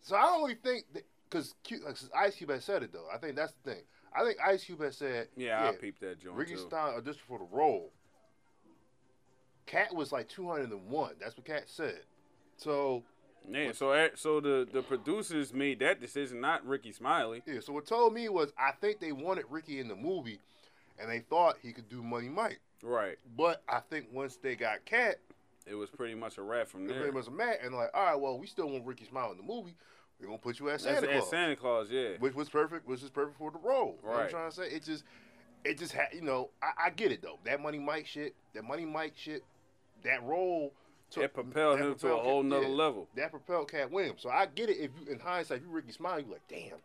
So I don't really think because like, Ice Cube has said it though. I think that's the thing. I think Ice Cube has said, yeah, I peeped that joint Rickey too. Stein auditioned for the role. Katt was like 201. That's what Katt said. So Yeah, so eh, so the the producers made that decision, not Rickey Smiley. yeah, so what told me was I think they wanted Rickey in the movie, and they thought he could do Money Mike. Right. But I think once they got Katt, It was pretty much a wrap from there. pretty much mat, and like, all right, well, we still want Rickey Smile in the movie. We're gonna put you as Santa That's Claus. at Santa Claus, yeah. which was perfect, which is perfect for the role. You know what I'm Right. trying to say? It just, it just had, you know, I, I get it though. That Money Mike shit, that Money Mike shit, that role. took- It propelled him to a whole Katt- nother yeah, level. That propelled Katt Williams. So I get it. If you, in hindsight, if you Rickey Smile, you like, damn,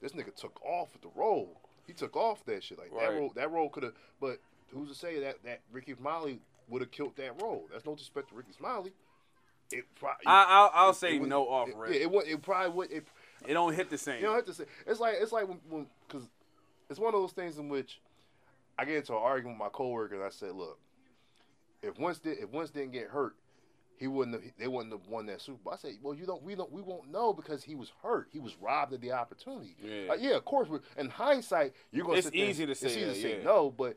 this nigga took off with the role. He took off that shit. Like that role, that role could have. But who's to say that that Rickey Smiley would have killed that role? That's no disrespect to Rickey Smiley. It probably. I, I'll, I'll it- say it would- no off it, rip. Yeah, it, would, it probably would. It, it don't hit the same. you don't have to say. It's like it's like when because it's one of those things in which I get into an argument with my coworker and I said, look, if once did if once didn't get hurt, he wouldn't have, they wouldn't have won that Super Bowl. I said, well, you don't we don't we won't know because he was hurt. He was robbed of the opportunity. Yeah. Like, yeah, of course. In hindsight, you're gonna. It's sit there- easy to say It's easy to say yeah. no, but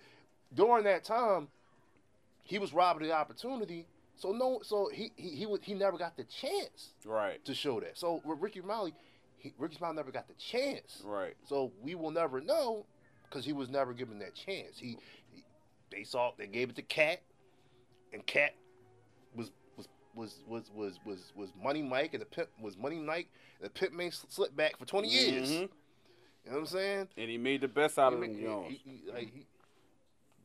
during that time, he was robbed of the opportunity. So no, so he he he would he never got the chance Right. to show that. So with Rickey Smiley, he, Rickey Smiley never got the chance. Right. So we will never know because he was never given that chance. He, he they saw they gave it to Katt, and Katt was was was was was was was Money Mike and the pimp was Money Mike and the pimp man slipped back for twenty years. Mhm. You know what I'm saying? And he made the best out of He- him he- he- he- like, he-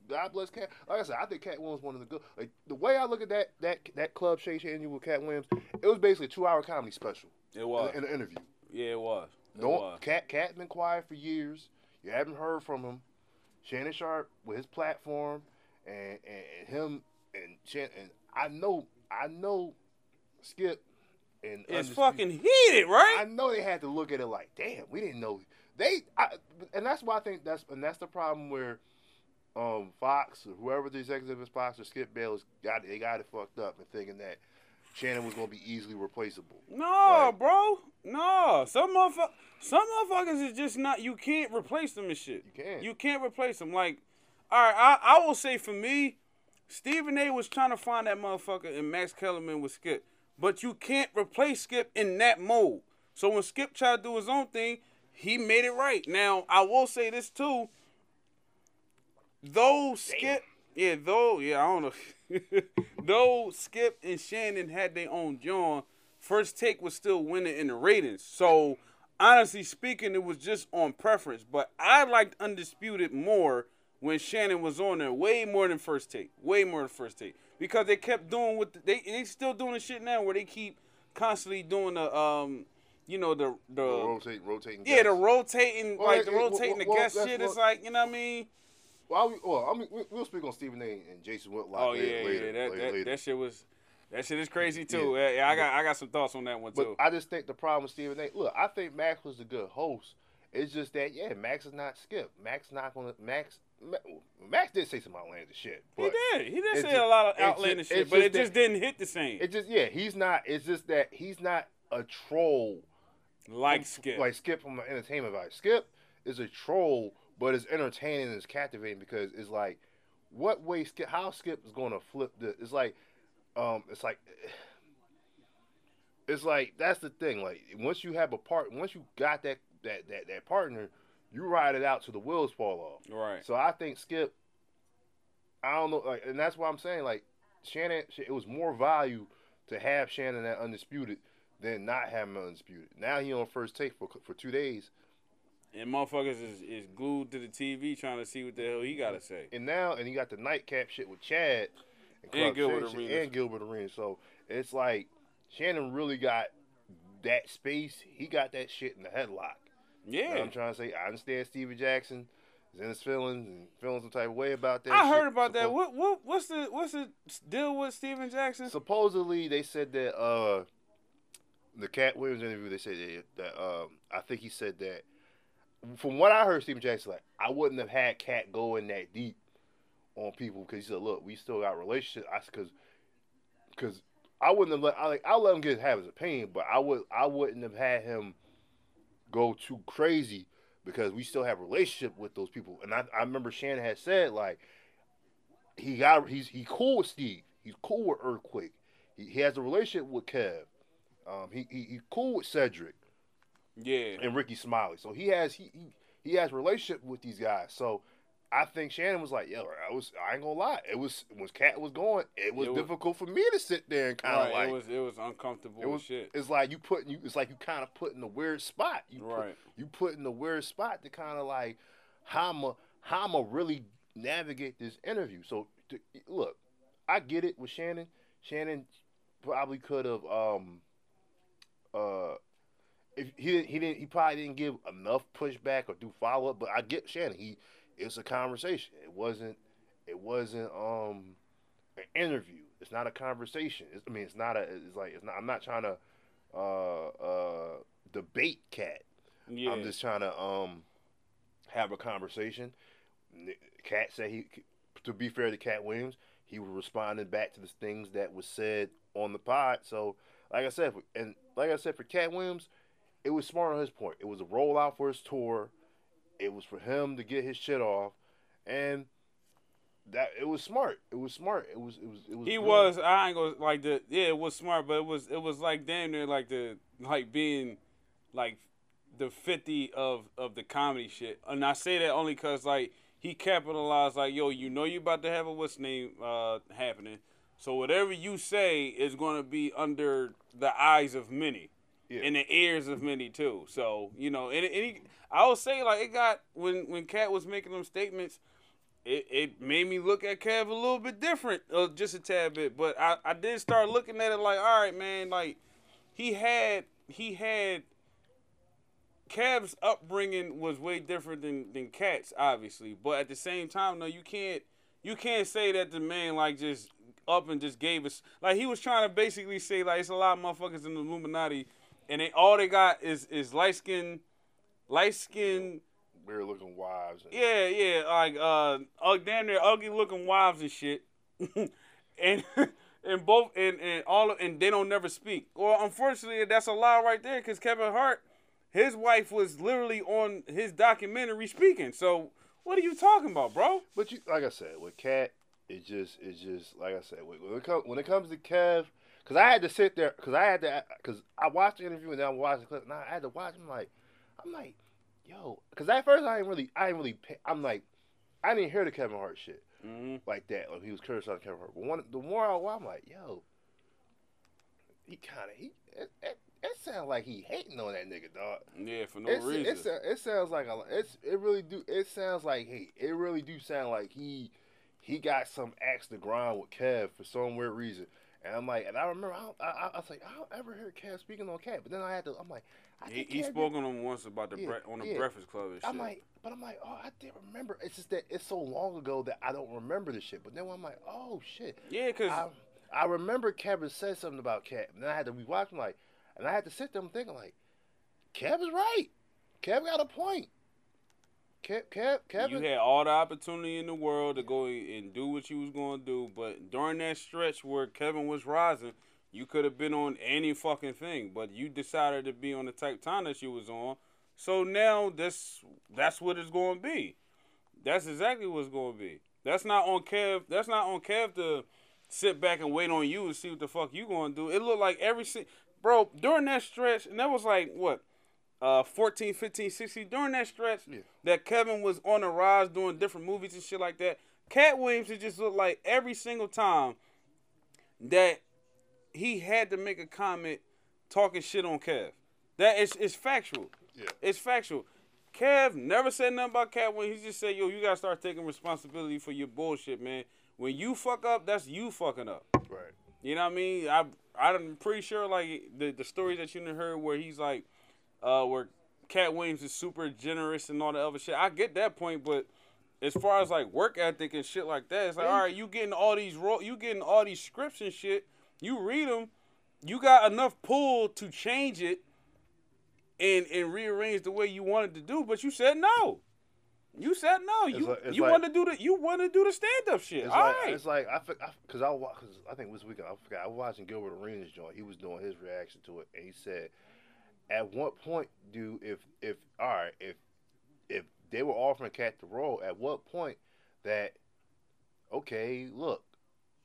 God bless Katt. Like I said, I think Katt Williams was one of the good. Like the way I look at that that that club Shay Shay interview with Katt Williams, it was basically a two hour comedy special It was. in, in an interview. yeah, it was. It No, was. Katt Katt been quiet for years. You haven't heard from him. Shannon Sharpe with his platform, and and, and him and Shannon. And I know, I know, Skip. And It's Undisputed- fucking heated, right? I know they had to look at it like, damn, we didn't know they. I, and that's why I think that's and that's the problem where, um, Fox or whoever the executive is, Fox or Skip Bayless got they got it fucked up and thinking that Shannon was gonna be easily replaceable. No, Like- bro. No. Some motherfuckers, some motherfuckers is just not. You can't replace them and shit. You can't. You can't replace them. Like, all right, I, I will say for me, Stephen A. was trying to find that motherfucker, and Max Kellerman was Skip. But you can't replace Skip in that mode. So when Skip tried to do his own thing, he made it right. Now I will say this too. Though Skip, yeah, though, yeah, I don't know. though Skip and Shannon had their own John, first take was still winning in the ratings. So honestly speaking, it was just on preference. But I liked Undisputed more when Shannon was on there, way more than first take, way more than first take, because they kept doing what the, they they still doing the shit now where they keep constantly doing the um, you know the the rotating, rotating. yeah, the rotating Well, like the rotating the well, guest that's shit. It's like you know what I mean. Well, we, well I mean, we, we'll speak on Stephen A. and Jason Whitlock. Oh later, yeah, yeah, later, that, later, that, that shit was, that shit is crazy too. Yeah. Yeah, yeah, I got I got some thoughts on that one But too. I just think the problem with Stephen A. Look, I think Max was a good host. It's just that yeah, Max is not Skip. Max not gonna Max. Max did say some outlandish shit. He did. He did say ju- a lot of outlandish it's shit, but just it just that- didn't hit the same. It just yeah, he's not. It's just that he's not a troll like Skip. like Skip from entertainment value. Skip is a troll, but it's entertaining and it's captivating because it's like, what way Skip? How Skip is going to flip this? It's like, um, it's like, it's like that's the thing. Like once you have a part, once you got that that that that partner, you ride it out to the wheels fall off. right. So I think Skip. I don't know, like, and that's why I'm saying like Shannon. It was more value to have Shannon at undisputed than not have him undisputed. Now he on first take for for two days, And motherfuckers is, is glued to the TV trying to see what the hell he got to say. and now and he got the nightcap shit with Chad And Clark Gilbert Shannon Arenas. and Gilbert Arenas. So it's like Shannon really got that space. He got that shit in the headlock. You know Yeah. what I'm trying to say. I understand Stevie Jackson is in his feelings and feeling some type of way about that. I shit. heard about that. What what what's the what's the deal with Stephen Jackson? supposedly they said that uh the Katt Williams interview they said that, that um I think he said that from what I heard Stephen Jackson like I wouldn't have had Katt going that deep on people because he said look we still got relationship I because because I wouldn't have let I like I let him get have his opinion but I would I wouldn't have had him go too crazy because we still have relationship with those people and I I remember Shannon had said like he got he's he cool with Steve. He's cool with Earthquake. He, he has a relationship with Kev. Um, he, he he cool with Cedric Yeah. and Rickey Smiley. So he has he he, he has relationship with these guys. So I think Shannon was like, yo, I was I ain't gonna lie. It was when Katt was going, it was It was- difficult for me to sit there and kind of Right. like it was it was uncomfortable it was shit. it's like you putting you it's like you kind of put in a weird spot. You put, Right. you put in a weird spot to kind of like how I'm a, how I'm really navigate this interview. So to, look, I get it with Shannon. Shannon probably could have um uh if he didn't he didn't he probably didn't give enough pushback or do follow up, but I get Shannon. He it's a conversation. It wasn't it wasn't um an interview. It's not a conversation. It's, I mean, it's not a. It's like it's not. I'm not trying to uh uh debate Katt. Yeah. I'm just trying to um have a conversation. Katt said he, to be fair to Katt Williams, he was responding back to the things that was said on the pod. So, like I said, and like I said for Cat Williams, it was smart on his point. It was a rollout for his tour. It was for him to get his shit off, and that it was smart. It was smart. It was it was it was. He good. was. I ain't gonna like the. Yeah, it was smart, but it was. It was like damn near like the like being, like, the fifty of of the comedy shit. And I say that only cause like he capitalized like yo, you know you about to have a what's name uh happening. So whatever you say is gonna be under the eyes of many. Yeah. And the ears of many too. So you know, and, and he, I will say like it got when when Katt was making them statements, it, it made me look at Kev a little bit different, uh, just a tad bit. But I, I did start looking at it like, all right, man, like he had he had Kev's upbringing was way different than than Katt's, obviously. But at the same time, no, you can't you can't say that the man like just up and just gave us like he was trying to basically say like it's a lot of motherfuckers in the Illuminati, and they all they got is is light skin, light skin. weird looking wives. And, Yeah, yeah, like uh, uh damn near ugly looking wives and shit, and and both and and all of, and they don't never speak. Well, unfortunately, that's a lie right there because Kevin Hart, his wife was literally on his documentary speaking. So what are you talking about, bro? But you, like I said, with Katt, it just, it's just like I said. When when it, come, when it comes to Kev, because I had to sit there, because I had to, because I watched the interview and then I watched the clip, and I had to watch. I'm like, I'm like, yo, because at first I didn't really, I didn't really, I'm like, I didn't hear the Kevin Hart shit hmm like that. Like he was cursed on Kevin Hart. But one, the more I watch, I'm like, yo, he kind of, he, it, it, it sounds like he hating on that nigga, dog. Yeah, for no It's, reason. it's it sounds like a, it's it really do it sounds like hey it really do sound like he he got some axe to grind with Kev for some weird reason and I'm like and I remember I, don't- I, I, I was like I don't ever hear Kev speaking on Kev but then I had to I'm like I he he Kev spoke on him once about the Yeah, bre- on the yeah. Breakfast Club and shit. I'm like but I'm like, oh, I did remember. It's just that it's so long ago that I don't remember the shit. But then I'm like, oh shit. Yeah, because I, I remember Kevin said something about Kev, and then I had to rewatch him like, and I had to sit there and thinking like, Kevin's right. Kev got a point. Kev, Kev, Kevin. you had all the opportunity in the world to go and do what you was going to do, but during that stretch where Kevin was rising, you could have been on any fucking thing, but you decided to be on the type time that you was on. So now this that's what it's going to be. That's exactly what's going to be. That's not on Kev. That's not on Kev to sit back and wait on you and see what the fuck you going to do. It looked like every si- bro during that stretch, and that was like what uh 14, 15, 16 during that stretch Yeah. that Kevin was on the rise doing different movies and shit like that. Katt Williams it just looked like every single time that he had to make a comment talking shit on Kev. That is it's factual. Yeah. It's factual. Kev never said nothing about Katt Williams. He just said, yo, you gotta start taking responsibility for your bullshit, man. When you fuck up, that's you fucking up. Right. You know what I mean? I I'm pretty sure like the the stories that you heard where he's like, uh, where Katt Williams is super generous and all the other shit. I get that point, but as far as like work ethic and shit like that, it's like, all right, you getting all these ro- you getting all these scripts and shit. You read them, you got enough pull to change it and and rearrange the way you wanted to do, but you said no. You said no. You like- you like- want to do the you want to do the stand up shit. It's All like right. it's like I because I, wa- cause I think this weekend I forgot I was watching Gilbert Arenas joint. He was doing his reaction to it, and he said, "At what point do if if all right if if they were offering Katt the role, at what point that okay look."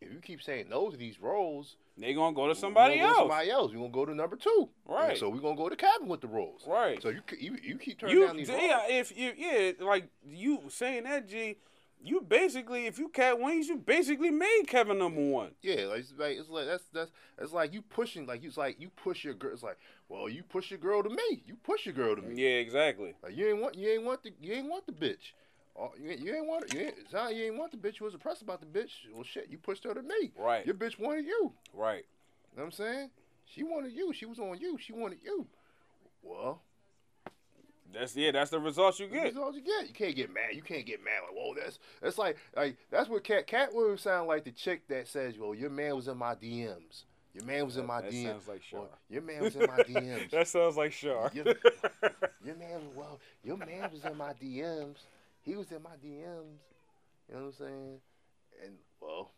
If you keep saying no to these roles, They gonna go to we somebody go else. to somebody else. We're gonna go to number two. Right. And so we're gonna go to Cabin with the roles. Right. So you you, you keep turning You down these yeah, roles. if you yeah, like you saying that G, you basically if you Katt Wings, you basically made Kevin number one. Yeah, like it's like it's like that's that's it's like you pushing like it's like you push your girl. It's like well, you push your girl to me. You push your girl to me. Yeah, exactly. Like you ain't want you ain't want the you ain't want the bitch. Oh, you, ain't, you ain't want you ain't, you ain't want the bitch. You was impressed about the bitch. Well, shit, you pushed her to me. Right. Your bitch wanted you. Right. You know what I'm saying? She wanted you. She was on you. She wanted you. Well, That's yeah, that's the results you get. that's all you get. You can't get mad. You can't get mad like, whoa, that's that's like like that's what Katt Katt Williams sound like the chick that says, well, your man was in my DMs. Your man was in my That DMs. sounds like Shar. your man was in my DMs. that sounds like Shar. Your, your man, well, your man was in my DMs. He was in my DMs. You know what I'm saying? And well,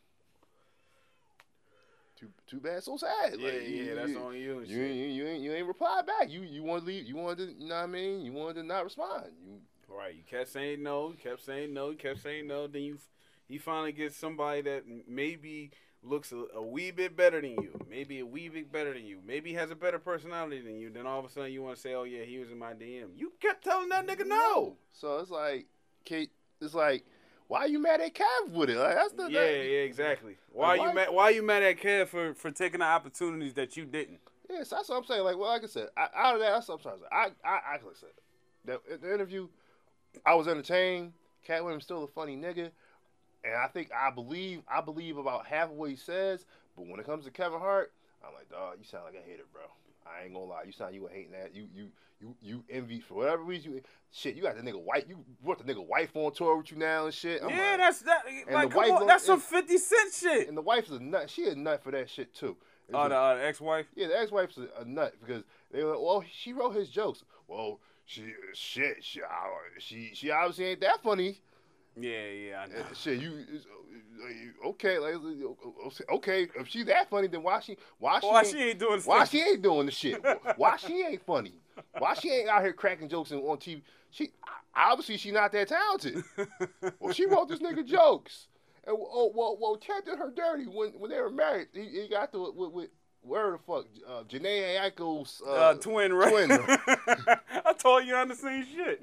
too too bad, so sad. yeah, Like, yeah, that's on you You, you, you ain't you ain't reply back. You you want to leave. You wanted to. You know what I mean? You wanted to not respond. You Right. You kept saying no, you kept saying no, you kept saying no, then you you finally get somebody that maybe looks a, a wee bit better than you, maybe a wee bit better than you, maybe has a better personality than you. Then all of a sudden you want to say, "Oh yeah, he was in my DM." You kept telling that nigga no. So it's like, Kate. It's like, why are you mad at Kev with it? Like that's the Yeah, that- yeah, exactly. Why why- you mad? Why you mad at Kev for for taking the opportunities that you didn't? Yes, that's what I'm saying. Like, well, like I said, I, out of that, that's what I'm trying to say. I, I, I like said, the, the interview, I was entertained. Katt Williams still a funny nigga, and I think I believe, I believe about half of what he says. But when it comes to Kevin Hart, I'm like, dog, you sound like a hater, bro. I ain't gonna lie, you sound you a hating that. You, you, you, you envy for whatever reason. You, shit, you got the nigga wife. You brought the nigga wife on tour with you now and shit. I'm yeah, like- that's that. Like, come on, that's some Fifty Cent shit. and the wife is a nut. She a nut for that shit too. It's Oh, a- the uh, ex-wife. Yeah, the ex-wife's a, a nut because they were like, well, she wrote his jokes. Well, she shit, she she, she obviously ain't that funny. Yeah, yeah, I know. Uh, Shit, you uh, okay? Like uh, okay, if she that funny, then why she why she Why ain't, she ain't doing why stuff? she ain't doing the shit? Why she ain't funny? Why she ain't out here cracking jokes on TV? She obviously she not that talented. Well, she wrote this nigga jokes. And oh well, well, Ted did her dirty when when they were married. He, he got to with, with where the fuck uh, Jhené Aiko's uh, uh, twin, right? twin. I told you on the same shit.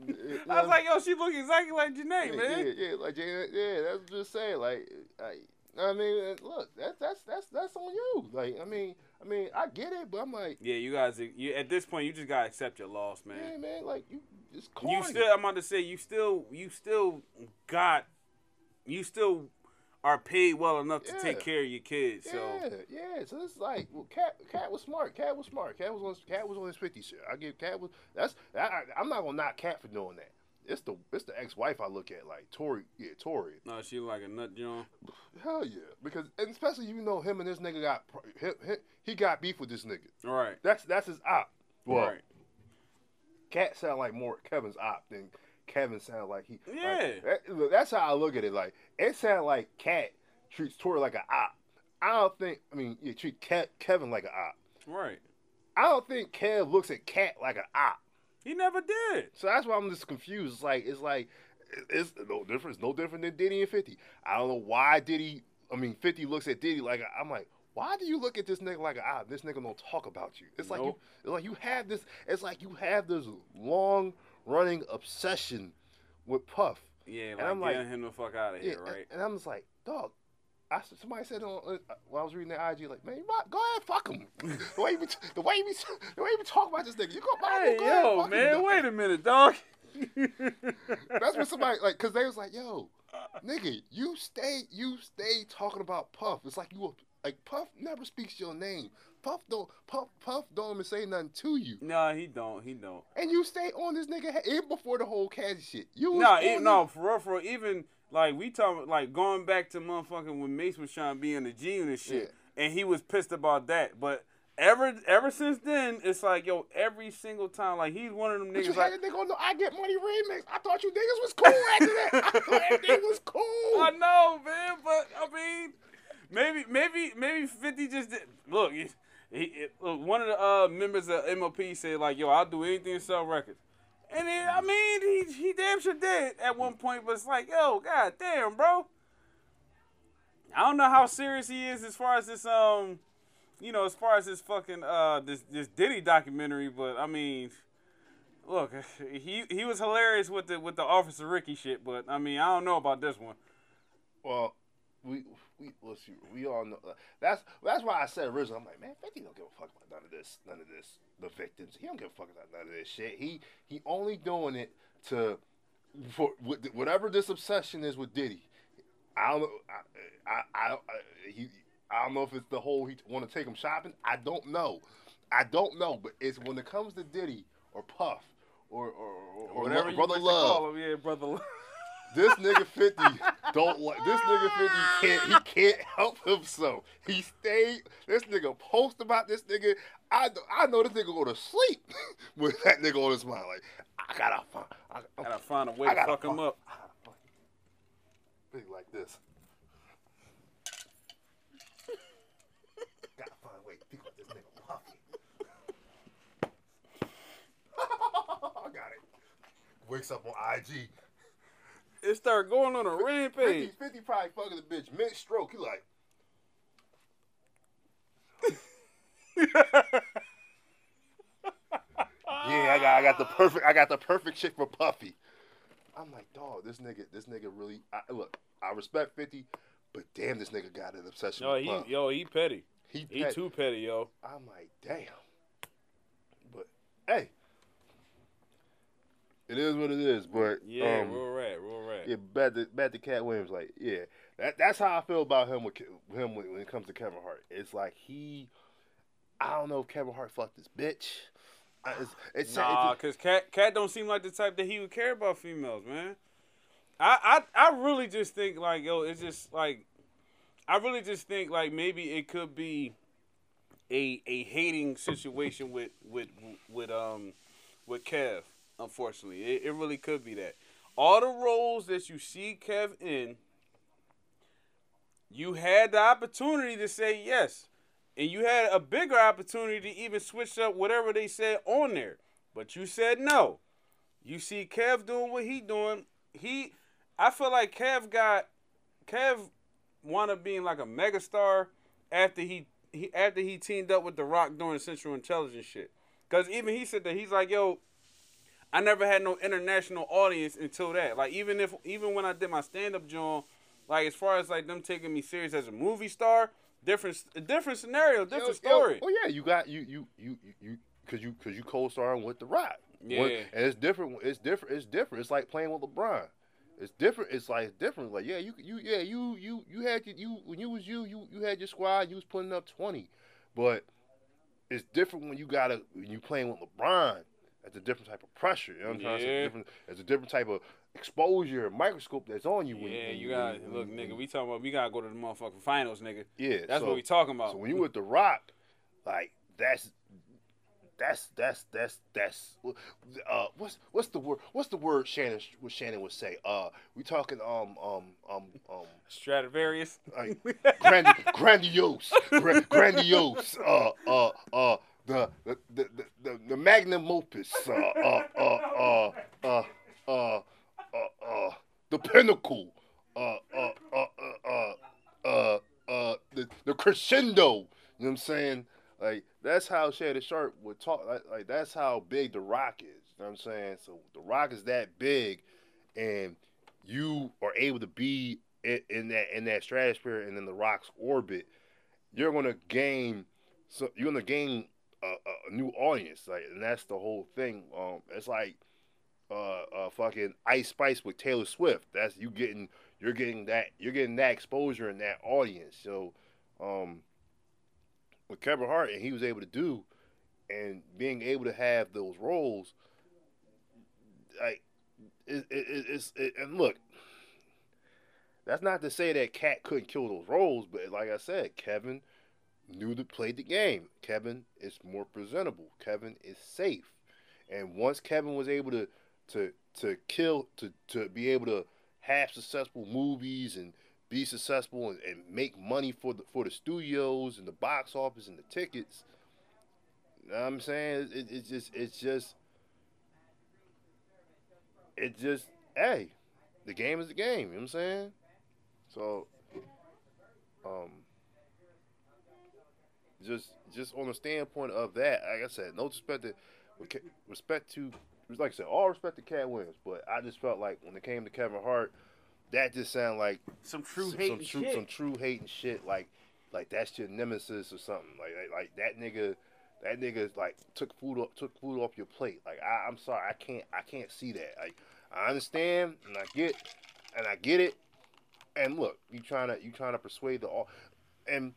I was like, yo, she look exactly like Jhené, yeah, man. yeah, yeah, like Jhené, yeah, that's just saying. Like, I, I mean, look, that's that's that's that's on you. Like, I mean, I mean, I get it, but I'm like, Yeah, you guys, you at this point, you just gotta accept your loss, man. yeah, man, like you, it's corny. You still, I'm about to say, you still, you still got, you still are paid well enough to take care of your kids. Yeah, So yeah. So it's like, well, Katt, Katt was smart. Katt was smart. Katt was on, Katt was on his fifty shit. I give Katt was that's. I, I, I'm not gonna knock Katt for doing that. It's the it's the ex wife I look at like Tori. Yeah, Tori. No, she like a nut joint. Hell yeah, because and especially you know him and this nigga got he, he, he got beef with this nigga. Right. That's that's his op. Well, right. Katt sound like more Kevin's op than Kevin sound like he. Yeah. Like, that- that's how I look at it. Like it sound like Katt treats Tori like an op. I don't think. I mean, you treat Katt, Kevin like an op. Right. I don't think Kev looks at Katt like an op. He never did. So that's why I'm just confused. It's like it's like it's no difference, no different than Diddy and Fifty. I don't know why Diddy. I mean, Fifty looks at Diddy like I'm like, why do you look at this nigga like op? This nigga don't talk about you. It's like you, it's like you have this. It's like you have this long running obsession with Puff. Yeah, And like I'm like- getting him the fuck out of Yeah, here, and- right? And, I'm just like, dog. I, somebody said on uh, while I was reading the IG, like, man, you go ahead, fuck him. the way you be, the way you be, the way you be talking about this nigga, you go, Hey, go ahead, yo, fuck him, man, dog. wait a minute, dog. That's what somebody like, cause they was like, "Yo, nigga, you stay, you stay talking about Puff. It's like you, a- like Puff never speaks your name. Puff don't, Puff, Puff don't even say nothing to you, Nah, he don't. He don't. and you stay on this nigga head even before the whole Cassie shit. You No, it, no, for real, for real. Even like we talking, like going back to motherfucking when Mace was trying to be in the G unit shit, and he was pissed about that. But ever, ever since then, it's like yo, every single time, like he's one of them But you niggas. Like, had a nigga on the I Get Money remix. I thought you niggas was cool after that. I thought everything was cool. I know, man, but I mean, maybe, maybe, maybe Fifty just did. Look, he, he, look, one of the uh, members of MOP said like, "Yo, I'll do anything to sell records," and then, I mean, he he damn sure did at one point. But it's like, yo, god damn, bro. I don't know how serious he is as far as this um, you know, as far as this fucking uh this this Diddy documentary, but I mean. Look, he he was hilarious with the with the Officer Ricky shit, but I mean I don't know about this one. Well, we we see, we all know uh, that's that's why I said originally. I'm like, man, Fifty don't give a fuck about none of this, none of this. The victims, he don't give a fuck about none of this shit. He he only doing it to for whatever this obsession is with Diddy. I don't know. I I, I, I he. I don't know if it's the whole he want to take him shopping. I don't know. I don't know. But it's when it comes to Diddy or Puff or or, or, or Whatever Brother Love, him, yeah, brother Love. This nigga fifty don't like this nigga fifty can't he can't help himself. He stayed. This nigga post about this nigga. I know- I know this nigga go to sleep with that nigga on his mind. Like I gotta find. I, I Gotta find a way I to fuck him up. Big like this. gotta find a way to think about this nigga Puffy. I got it. Wakes up on IG. It started going on a 50, rampage. 50 probably fucking the bitch mid stroke. He like, yeah, I got, I got the perfect, I got the perfect chick for Puffy. I'm like, dog, this nigga, this nigga really. I, look, I respect 50, but damn, this nigga got an obsession Yo, with he, Puff. yo, he petty. he, He too petty, yo. I'm like, damn. But hey, it is what it is. But Yeah, um, real rat, real rat. Yeah, back to back to Katt Williams. Like, yeah, that that's how I feel about him with him when, when it comes to Kevin Hart. It's like he, I don't know if Kevin Hart fucked this bitch. It's, it's, Nah, it's cause Katt Katt don't seem like the type that he would care about females, man. I I I really just think like yo, it's just like I really just think like maybe it could be a a hating situation with with with um with Kev. Unfortunately, it, it really could be that. All the roles that you see Kev in, you had the opportunity to say yes, and you had a bigger opportunity to even switch up whatever they said on there, but you said no. You see Kev doing what he doing. He, I feel like Kev got Kev wound up being like a megastar after he, he after he teamed up with The Rock doing Central Intelligence shit. Cause even he said that he's like, yo, I never had no international audience until that. Like even if even when I did my stand up joint, like as far as like them taking me serious as a movie star, different different scenario, different story. oh yeah, you got you you you you- you because you because you co-starring with the Rock. Yeah. One- and it's different. It's different. It's different. It's like playing with LeBron. It's different. It's like different. Like yeah, you you yeah you you you had your, you when you was you you you had your squad. You was putting up twenty, but it's different when you gotta when you playing with LeBron. It's a different type of pressure. You know what I'm trying to say? Yeah. Different, it's a different type of exposure and microscope that's on you. When, Yeah, you got when- look, nigga. We talking about we gotta go to the motherfucking finals, nigga. Yeah, That's so, what we talking about. So when you with the Rock, like that's that's that's that's that's uh what's what's the word what's the word Shannon what Shannon would say uh we talking um um um um Stradivarius. like grandi- grandiose gra- grandiose uh uh uh the the the the, the, magnum opus uh uh uh uh uh uh uh, uh the pinnacle uh uh uh uh uh uh, uh the, the crescendo you know what I'm saying like that's how Shannon Sharpe would talk like, like that's how big the rock is you know what I'm saying so the rock is that big and you are able to be in, in that in that stratosphere and in the rock's orbit, you're gonna gain so you're gonna gain a, a, new audience. Like, and that's the whole thing. Um, it's like uh, uh, fucking Ice Spice with Taylor Swift. That's you getting you're getting that you're getting that exposure and that audience. So, um, with Kevin Hart and he was able to do, and being able to have those roles, like it, it, it, it's it, and look, that's not to say that Katt couldn't kill those roles, but like I said, Kevin knew to play the game. Kevin is more presentable. Kevin is safe, and once Kevin was able to to to kill to to be able to have successful movies and be successful and, and make money for the for the studios and the box office and the tickets. You know what I'm saying it, it's just it's just it's just hey, the game is the game. You know what I'm saying? So, um, just just on the standpoint of that, like I said, no respect to respect to like I said, all respect to Katt Williams, but I just felt like when it came to Kevin Hart, that just sounded like Some true some, hate some true shit. some true hate and shit. Like like that's your nemesis or something. Like like, like that nigga. That nigga like took food off took food off your plate. Like I, I'm sorry, I can't I can't see that. Like I understand and I get and I get it. And look, you trying to you trying to persuade the all and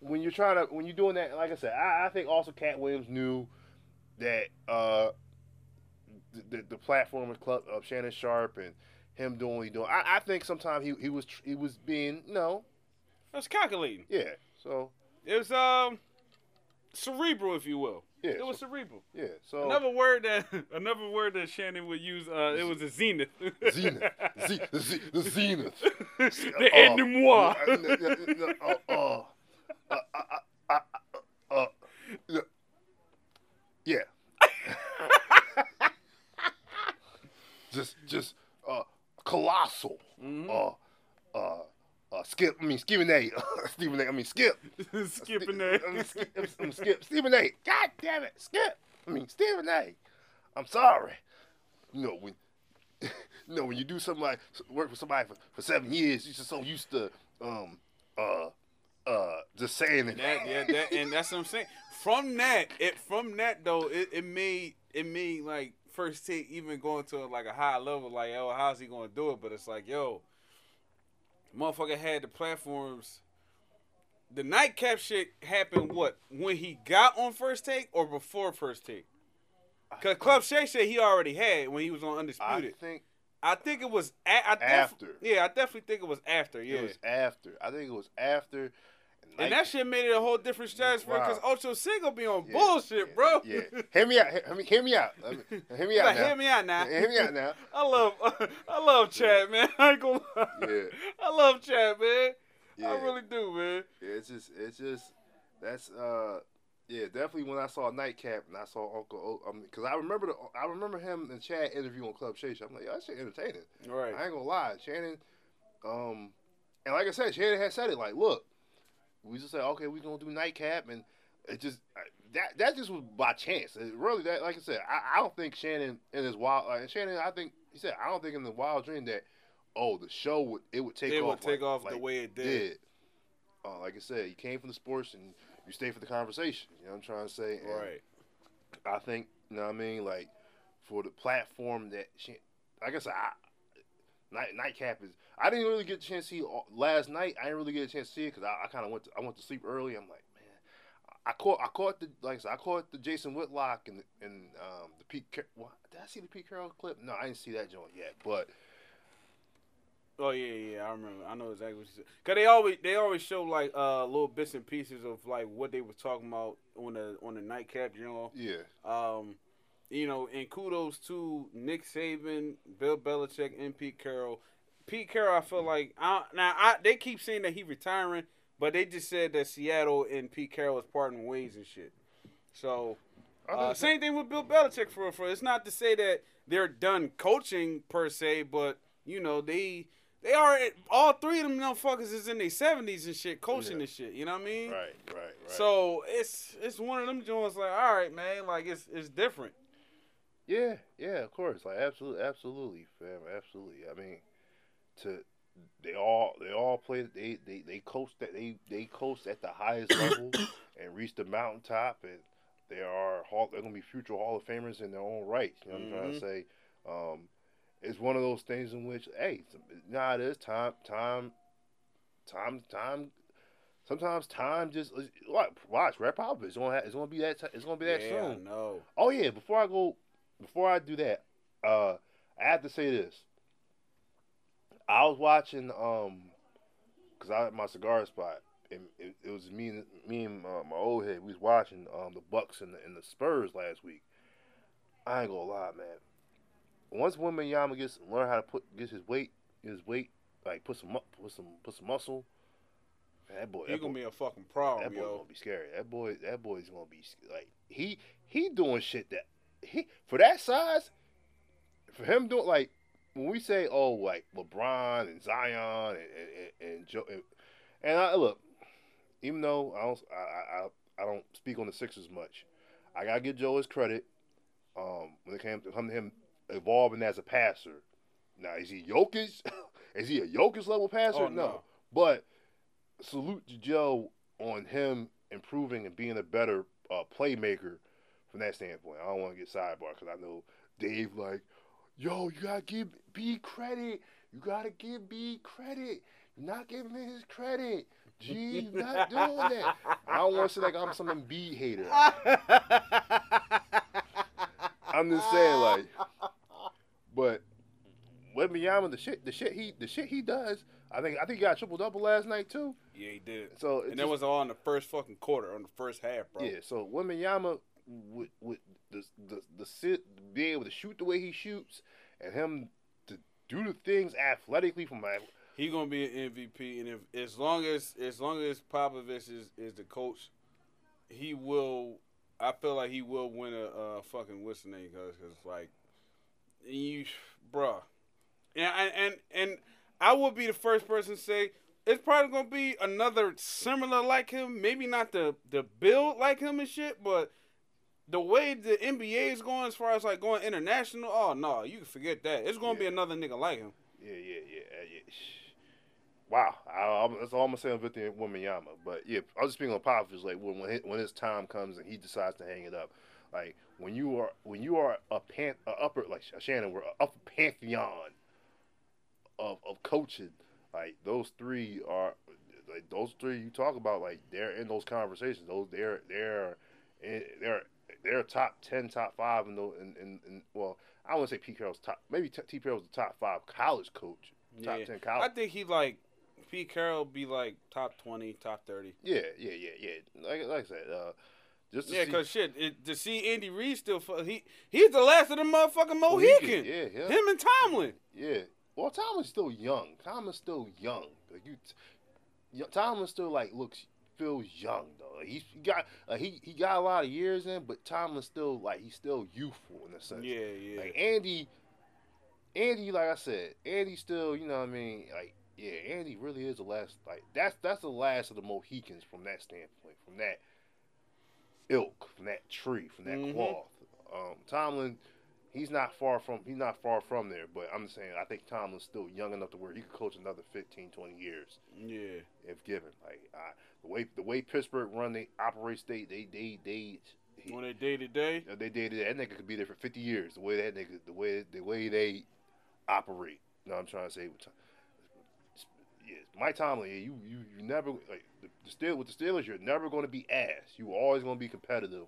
when you're trying to when you're doing that, like I said, I, I think also Katt Williams knew that uh the, the, the platform of club of Shannon Sharpe and him doing what he doing. I, I think sometimes he he was he was being you know It was calculating. yeah. So It was um cerebral, if you will. yeah. It was so, cerebral. yeah. So Another word that another word that Shannon would use. Uh, it was a zenith. Zenith, Z, the, Z, the Zenith. the Uh, ennui. uh, uh, uh, uh, uh, uh, uh, uh, yeah. just, just, uh, colossal. Mhm. Uh, uh, uh, Skip. I mean, Stephen A. Stephen A. I mean, Skip. Skipping I mean, that. Skip, I mean, Skip. Stephen A. God damn it, Skip. I mean, Stephen A. I'm sorry. You know when, you know when you do something like work for somebody for, for seven years, you're just so used to um uh uh just saying it. That, yeah, that, and that's what I'm saying. From that, it from that though, it, it made it made like first take even going to like a high level, like yo, how's he gonna do it? But it's like yo, motherfucker had the platforms. The nightcap shit happened what when he got on first take or before first take? Cause Club Shay said he already had when he was on Undisputed. I think I, think it was a- I def- After. Yeah, I definitely think it was after. Yeah, it was after. I think it was after. And that shit made it a whole different stratosphere because Wow. Ocho Cinco be on Yeah, bullshit, yeah, bro. Yeah, hear me out. Hear me, hear me out. Hear me out Like, now. hear me out now. Hear me out now. I love, I love Chad, man. I ain't gonna lie. Yeah. I love Chad, man. Yeah. I really do, man. Yeah, it's just, it's just, that's, uh, yeah, definitely when I saw Nightcap and I saw Uncle, o, I mean, cause I remember the, I remember him and Chad interview on Club Shay. I'm like, yo, that shit entertaining. Right. I ain't gonna lie, Shannon, um, and like I said, Shannon had said it. Like, look, we just said, okay, we're gonna do Nightcap, and it just that that just was by chance. It really, that like I said, I, I don't think Shannon in his wild, like, Shannon, I think he said, I don't think in the wild dream that, oh, the show would it would take it off. would take like- off the way it did. did. Uh, like I said, you came from the sports and you stay for the conversation. You know what I'm trying to say? And Right. I think, you know what I mean? Like, for the platform that she, like I said, I, night, Nightcap is, I didn't really get a chance to see last night. I didn't really get a chance to see it because I, I kind of went to, I went to sleep early. I'm like, man, I caught I caught the like I, said, I caught the Jason Whitlock and and um, the Pete. Car- what, did I see the Pete Carroll clip? No, I didn't see that joint yet. But Oh yeah, yeah, I remember. I know exactly what you said. Cause they always they always show like uh little bits and pieces of like what they were talking about on the on the nightcap, you know. yeah, Um, you know, and kudos to Nick Saban, Bill Belichick, and Pete Carroll. Pete Carroll, I feel like I, now I they keep saying that he retiring, but they just said that Seattle and Pete Carroll is parting ways and shit. So uh, same thing with Bill Belichick for for. It's not to say that they're done coaching per se, but you know they they are all three of them motherfuckers is in their seventies and shit coaching Yeah. this shit. You know what I mean? right, right, right. So it's it's one of them joints like, all right, man, like it's it's different. Yeah, yeah, of course. Like absolutely, absolutely, fam, absolutely. I mean, to they all they all play. They they they coast that they they coast at the highest level and reach the mountaintop, and they are hall. They're gonna be future Hall of Famers in their own right. You know what I'm trying to say? Um, it's one of those things in which, hey, nah, it is time, time, time, time. Sometimes time just watch. Watch, Red Popovich. It's gonna have, it's gonna be that. Ti- it's gonna be that yeah, soon. know. Oh yeah, before I go, before I do that, uh, I have to say this. I was watching, um, cause I had my cigar spot, and it, it was me and me and uh, my old head. We was watching um the Bucks and the, and the Spurs last week. I ain't gonna lie, man. Once Wembanyama gets learn how to put get his weight, his weight like put some put some put some muscle. Man, that boy, He's that boy, gonna be a fucking problem, that boy yo. gonna be scary. That boy, that boy's gonna be like he he doing shit that he for that size, for him doing like when we say oh like LeBron and Zion and and, and, Joe and, and I look, even though I don't I, I I don't speak on the Sixers much, I gotta give Joe his credit. Um, when it came to him, him evolving as a passer. Now is he Jokic? is he a Jokic level passer? Oh, no. But salute to Joe on him improving and being a better uh, playmaker from that standpoint. I don't want to get sidebar because I know Dave like, yo, you gotta give B credit. You gotta give B credit. You're not giving him his credit. You're not doing that. I don't want to say like I'm some B hater. I'm just saying like, but Wembanyama, the shit, the shit he, the shit he does. I think, I think he got triple double last night too. yeah, he did. So it And that was all in the first fucking quarter, on the first half, bro. Yeah, so Wembanyama with with the the the sit be able to shoot the way he shoots and him to do the things athletically from like He gonna be an MVP, and if as long as as long as Popovich is, is the coach, he will. I feel like he will win a, fucking what's the name? Cause, 'cause, like you, bruh, and and and I will be the first person to say it's probably gonna be another similar like him. Maybe not the the build like him and shit, but the way the NBA is going as far as like going international. Oh no, you can forget that. It's gonna be another nigga like him. yeah yeah yeah yeah. Wow, I, I, that's all I'm gonna say on Victor Wembanyama. But yeah, I was just speaking on Popovich like when when his, when his time comes and he decides to hang it up. Like when you are when you are a pan a upper like Shannon, we're a upper pantheon of of coaching. Like those three are like those three you talk about. Like they're in those conversations. Those they're they're they're they're top ten, top five in the in, in, in well. I wouldn't say Pete Carroll's top. Maybe T. T. Carroll's the top five college coach. Top Yeah. ten I think he like Pete Carroll be like top twenty, top thirty. yeah, yeah, yeah, yeah. Like like I said, uh, just to Yeah, see- cause shit, it, to see Andy Reid still, he he's the last of the motherfucking Mohican, Mohican. yeah, yeah. Him and Tomlin. Yeah. Well, Tomlin's still young. Tomlin's still young. Like you, Tomlin still like looks feels young though. He's he got uh, he he got a lot of years in, but Tomlin still like he's still youthful in a sense. Yeah, yeah. Like Andy, Andy, like I said, Andy still, you know what I mean? Like, yeah, Andy really is the last. Like that's that's the last of the Mohicans from that standpoint, from that ilk, from that tree, from that Mhm. cloth. Um, Tomlin, he's not far from he's not far from there. But I'm just saying, I think Tomlin's still young enough to where he could coach another 15, 20 years yeah. if given. Like I, the way the way Pittsburgh run, they operate, they they they they. he- On a day to day. They dated that nigga could be there for fifty years. The way that nigga, the way the way they operate. You know what I'm trying to say? Yeah, Mike Tomlin, yeah, you you you never like the, the Steel with the Steelers, you're never going to be ass. You always going to be competitive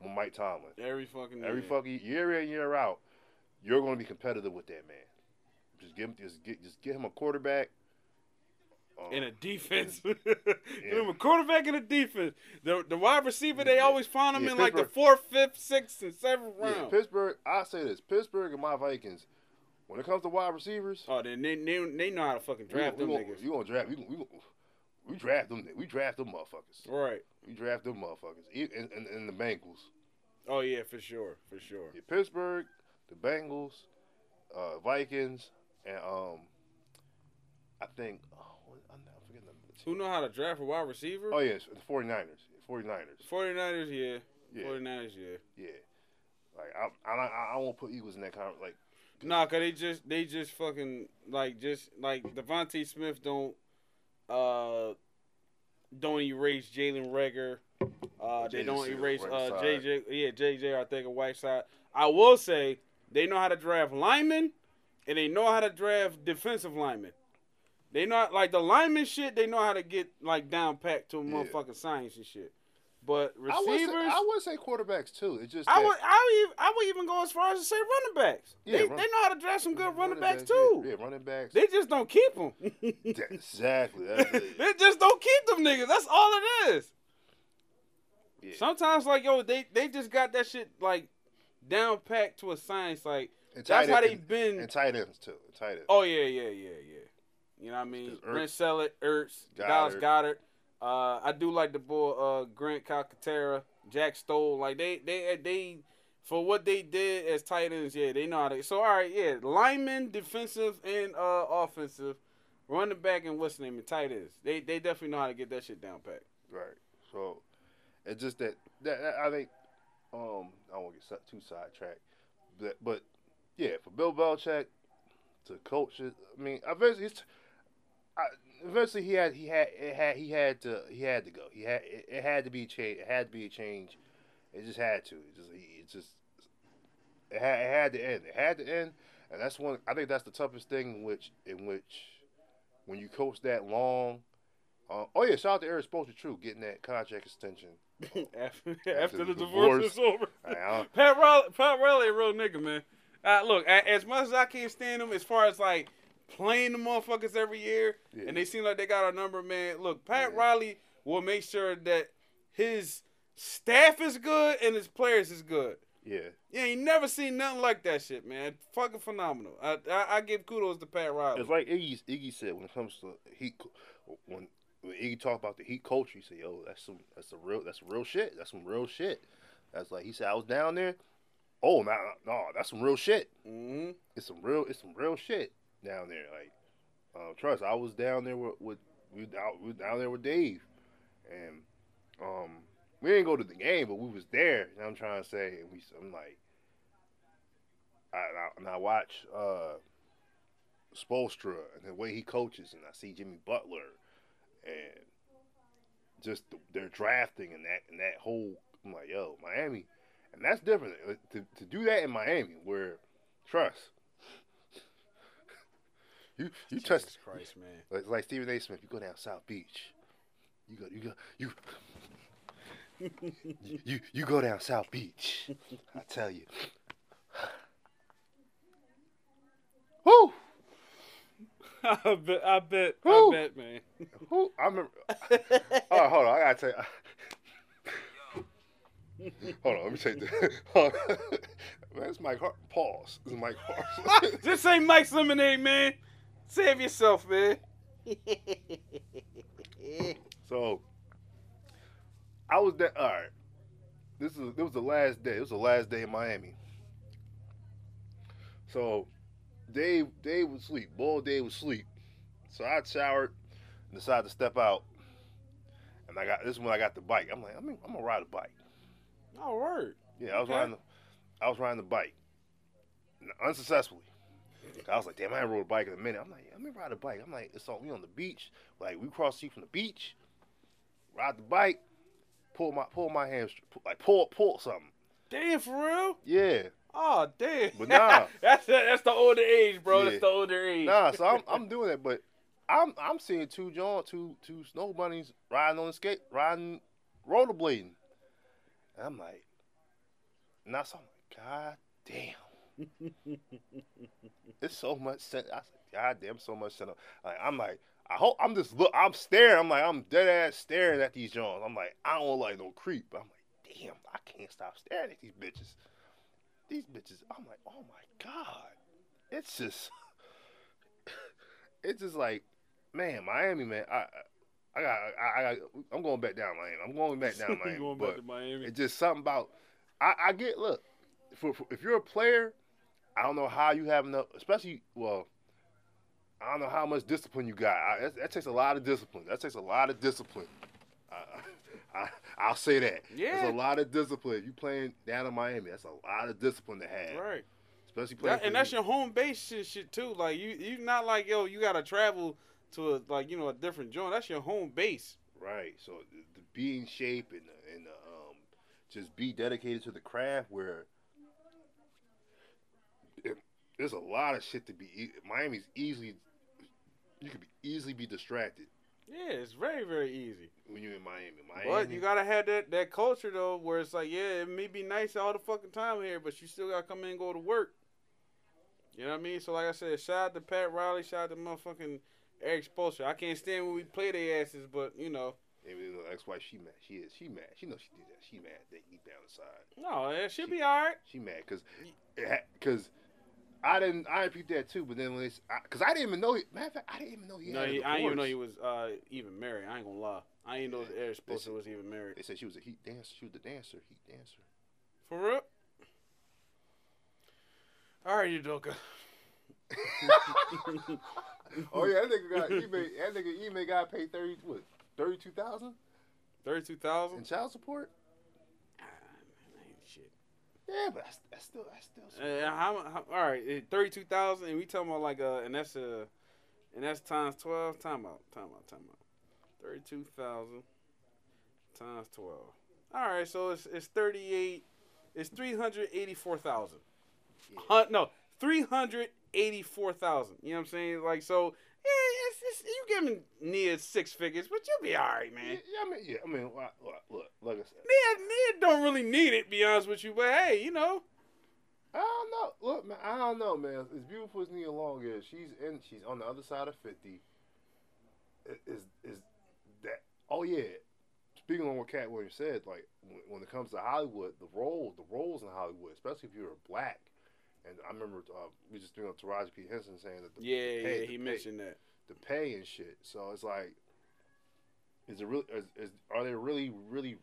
with Mike Tomlin. Every fucking Every year. fucking year in year out, you're going to be competitive with that man. Just give him just get just get him a quarterback. Um, in a defense. Give him a quarterback in a defense. The the wide receiver they always find him Yeah, in like the fourth, fifth, sixth, and seventh yeah, round. Pittsburgh. I say this: Pittsburgh and my Vikings. When it comes to wide receivers, oh, then they, they they know how to fucking draft gonna, them we gonna, niggas. you gonna draft? We, we, we draft them. We draft them motherfuckers. Right. We draft them motherfuckers. And, and, and the Bengals. Oh yeah, for sure, for sure. Yeah, Pittsburgh, the Bengals, uh, Vikings, and um, I think oh, what- I'm not forgetting the Who know how to draft a wide receiver? Oh yes, the 49ers. 49ers. 49ers, yeah. Yeah, 49ers, yeah. yeah. Like I, I, I, won't put Eagles in that kind of like. Nah, cause they just they just fucking like just like DeVonta Smith don't uh don't erase Jalen Reagor. Uh, they don't erase uh JJ yeah JJ I think a white side. I will say they know how to draft linemen and they know how to draft defensive linemen. They not like the lineman shit. They know how to get like down packed to a Yeah. motherfucking science and shit. But I would, say, receivers, I would say quarterbacks too. It's just I would, I would, even, I would even go as far as to say running backs. Yeah, they, run- they know how to draft some good running, backs, yeah, too. Yeah, running backs. They just don't keep them. Exactly. That's it. they just don't keep them niggas. That's all it is. Yeah. Sometimes like yo, they they just got that shit like down packed to a science. Like And that's how they've been. And tight ends too. And tight ends. Oh yeah, yeah, yeah, yeah. You know what I mean? Brent Celek, Ertz, Goedert. Dallas Goedert. Uh, I do like the boy uh, Grant Calcaterra, Jack Stoll. Like they, they, they, for what they did as tight ends, yeah, they know how to. So all right, yeah, linemen, defensive and uh, offensive, running back and what's name, and tight ends. They, they definitely know how to get that shit down pat. Right. So it's just that, that, that- I think um I won't get si- too sidetracked, but but yeah, for Bill Belichick to coach it, I mean, eventually, it's, I, eventually he had he had it had he had to he had to go. He had it, it had to be change. It had to be a change. It just had to. It just it just it had it had to end. It had to end, and that's one. I think that's the toughest thing in which in which when you coach that long. Uh, oh yeah, shout out to Erik Spoelstra, true, getting that contract extension. after, After after the the divorce, divorce. is over. Pat Riley, Pat Riley, a real nigga, man. Uh, look, as much as I can't stand him, as far as like playing the motherfuckers every year, Yeah. and they seem like they got our number, man. Look, Pat Yeah. Riley will make sure that his staff is good and his players is good. Yeah, Yeah, you never seen nothing like that shit, man. Fucking phenomenal. I I, I give kudos to Pat Riley. it's like Iggy, Iggy said when it comes to heat. When, when Iggy talked about the heat culture, he said, "Yo, that's some that's some real that's real shit. That's some real shit." That's like he said, "I was down there. Oh, no, no, that's some real shit. hmm It's some real it's some real shit down there. Like, uh, trust, I was down there with, with we we was down there with Dave, and um, we didn't go to the game, but we was there. What I'm trying to say, and we I'm like, I, I and I watch uh, Spoelstra and the way he coaches, and I see Jimmy Butler, and just the, their drafting and that and that whole. I'm like, yo, Miami, and that's different Uh, to to do that in Miami, where trust. You you touch Christ, man. like, like Stephen A. Smith. You go down South Beach. You go you go you. you you go down South Beach. I tell you. Whoo! I bet, I bet, I bet, man. Who I remember. oh, hold on. I gotta tell you. hold on. Let me take this. Man, it's Mike Hart. Pause. This is Mike Hart. Just say Mike's lemonade, man. Save yourself, man. so I was there. All right. This is this was the last day. It was the last day in Miami. So Dave Dave was asleep. Boy, Dave was sleep. So I showered and decided to step out. And I got this is when I got the bike. I'm like, I'm, I'm gonna ride a bike. Oh, word. Yeah, I was Okay. riding. The, I was riding the bike, N- I was like, damn, I ain't rode a bike in a minute. I'm like, let me ride a bike. I'm like, it's on we on the beach. Like we cross the street from the beach, ride the bike, pull my pull my hamstring, pull, like pull pull something. Damn, for real? Yeah, Oh, damn. But nah. that's that's the older age, bro. Yeah. That's the older age. nah. So I'm I'm doing that, but I'm I'm seeing two John, two two snow bunnies riding on the skate, riding rollerblading, and I'm like, and that's I'm like, God damn, it's so much. I said, God damn, so much. Sen- like I'm like, I hope I'm just look. I'm staring. I'm like, I'm dead ass staring at these Johns. I'm like, I don't like no creep. But I'm like, damn, I can't stop staring at these bitches. These bitches. I'm like, oh my god, it's just, it's just like, man, Miami, man. I, I got, I, I, I'm going back down Miami. I'm going back down Miami. going but back to Miami. it's just something about. I, I get. Look, for, for, if you're a player, I don't know how you have enough. Especially, well, I don't know how much discipline you got. I, that, that takes a lot of discipline. That takes a lot of discipline. I, I, I'll say that. Yeah. There's a lot of discipline. You playing down in Miami. That's a lot of discipline to have. Right. Especially playing. That, and that's your home base shit, shit too. Like you, you not like yo, you gotta travel to a like you know a different joint. That's your home base. Right. So the, the be in shape and the, and the, um, just be dedicated to the craft. Where there's a lot of shit to be. e- Miami's easily. You could be easily be distracted Yeah, it's very very easy. when you're in Miami. Miami. But you gotta have that that culture though, where it's like, yeah, it may be nice all the fucking time here, but you still gotta come in and go to work. You know what I mean? So like I said, shout out to Pat Riley, shout out to motherfucking Erik Spoelstra. I can't stand when we play their asses, but you know, Even though ex-wife, she mad. She is. She mad. She knows she did that. She mad. They deep down inside. no, it should be all right. She mad because because I didn't I didn't peep that too. But then when it's because I, didn't even know. He, matter of fact, I didn't even know he No, had a he, I didn't even know he was uh, even married. I ain't gonna lie. I didn't know. Erik Spoelstra was even married. They said she was a heat dancer. She was the dancer, heat dancer. For real? All right, you Udoka. oh yeah, that nigga got Ime. That nigga Ime got paid thirty what thirty two thousand Thirty-two in thousand. child support. Yeah, but that's, that's still that's still. Uh, how, how, all right, eh, thirty-two thousand, and we talking about like uh, and that's uh, and that's times twelve. Time out, time out, time out. Thirty-two thousand times twelve. All right, so it's it's thirty-eight. It's three hundred eighty-four thousand. Uh, no, three hundred eighty-four thousand. You know what I'm saying? Like so, yeah, it's, it's, you giving Nia six figures, but you'll be all right, man. yeah, I mean, yeah, I mean, look, look, like I said, Nia, Nia don't really need it, be honest with you, but hey, you know. I don't know. Look, man, I don't know, man. As beautiful as Nia Long is, she's in. She's on the other side of fifty. Is is that? Oh yeah. Speaking on what Katt Williams said, like when, when it comes to Hollywood, the role, the roles in Hollywood, especially if you're black, and I remember uh, we just doing Taraji P Henson saying that the Yeah, the pay- yeah, he pay- mentioned that. the pay and shit. So it's like, is it really? Is, is are there really really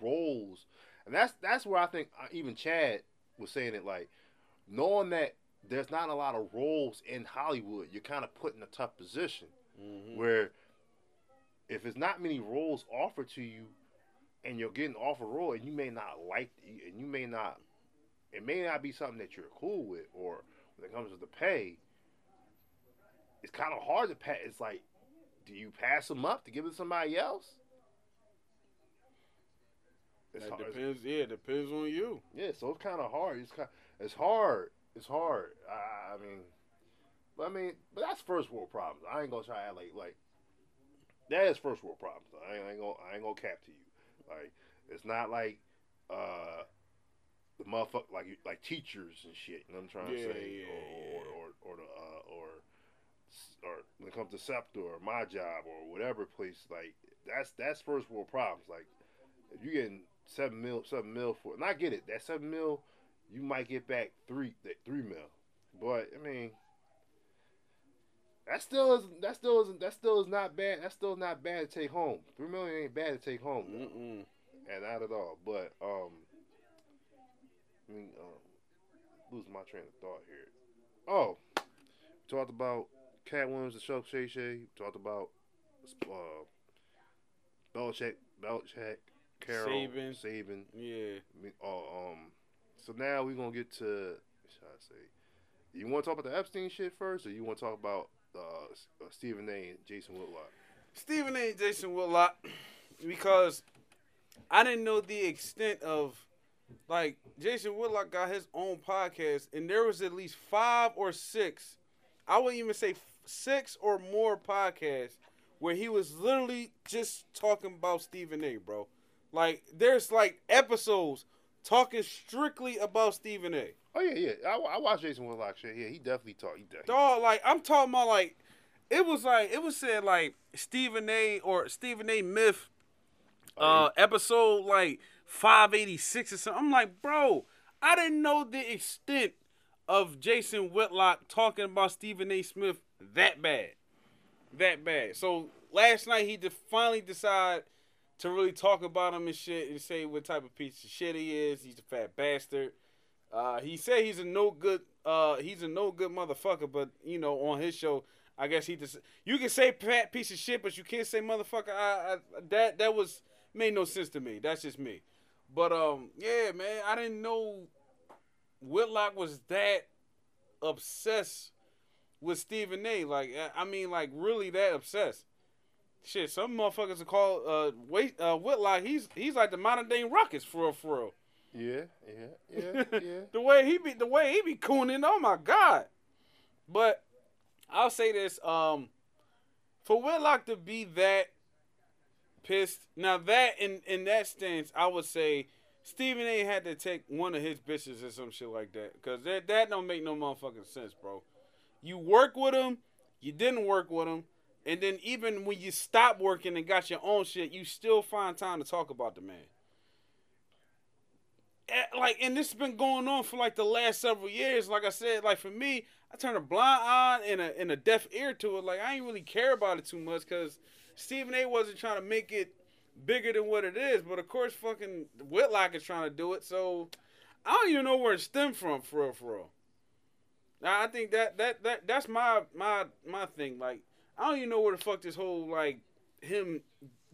roles? And that's that's where I think uh, even Chad was saying it like, knowing that there's not a lot of roles in Hollywood, you're kind of put in a tough position Mhm. where if it's not many roles offered to you, and you're getting offered a role, and you may not like, and you may not, it may not be something that you're cool with, or when it comes to the pay, it's kind of hard to pass. It's like, do you pass them up to give it to somebody else? It's That hard. depends. Yeah, it depends on you. Yeah, so it's kind of hard. It's kind, it's hard. It's hard. I, I mean, but I mean, but that's first world problems. I ain't gonna try to like like that is first world problems. I ain't, I ain't gonna I ain't gonna cap to you. Like it's not like uh the motherfucker like like teachers and shit. You know what I'm trying Yeah, to say, yeah, or, yeah. or or or the uh, or or when it comes to Scepter or my job or whatever place, like that's that's first world problems. Like if you getting seven mil, seven mil for, and I get it, that seven mil, you might get back three, that three mil, but I mean, that still is that still isn't that still is not bad. That's still not bad to take home. Three million ain't bad to take home, and not at all. But um, I mean, um, losing my train of thought here. Oh, we talked about Katt Williams and Club Shay Shay. We talked about uh, Belichick, Belichick, Carroll, Saban. Saban. Yeah. I mean, uh, um, so now we're gonna get to. Should I say? You want to talk about the Epstein shit first, or you want to talk about uh, uh, Stephen A. and Jason Whitlock? Stephen A. and Jason Whitlock, because I didn't know the extent of like Jason Whitlock got his own podcast, and there was at least five or six. I wouldn't even say six or more podcasts where he was literally just talking about Stephen A. Bro, like there's like episodes talking strictly about Stephen A. Oh yeah, yeah. I, I watched Jason Whitlock shit. Yeah, he definitely talked. He definitely. Dog, like I'm talking about like it was like it was said like Stephen A. or Stephen A. Myth uh episode like 586 or something. I'm like, bro, I didn't know the extent of Jason Whitlock talking about Stephen A. Smith that bad. That bad. So last night he finally decided to really talk about him and shit and say what type of piece of shit he is. He's a fat bastard. Uh, he said he's a no good uh, he's a no good motherfucker, but you know, on his show, I guess he just you can say fat piece of shit, but you can't say motherfucker. I, I that that was made no sense to me. That's just me. But um, yeah, man, I didn't know Whitlock was that obsessed with Stephen A. Like, I mean, like really that obsessed. Shit, some motherfuckers are called uh, wait, uh, Whitlock. He's he's like the modern day Ruckus for real, for real. Yeah, yeah, yeah, yeah. the way he be, the way he be cooning. Oh my god! But I'll say this: um, for Whitlock to be that pissed, now that in in that stance, I would say Stephen A. had to take one of his bitches or some shit like that, cause that that don't make no motherfucking sense, bro. You work with him, you didn't work with him, and then even when you stop working and got your own shit, you still find time to talk about the man. Like, and this has been going on for like the last several years. Like I said, like for me, I turned a blind eye and a and a deaf ear to it. Like I ain't really care about it too much because Stephen A. wasn't trying to make it bigger than what it is. But of course, fucking Whitlock is trying to do it. So I don't even know where it stemmed from, for real, for real. Now, I think that that that that's my my my thing. Like I don't even know where the fuck this whole like him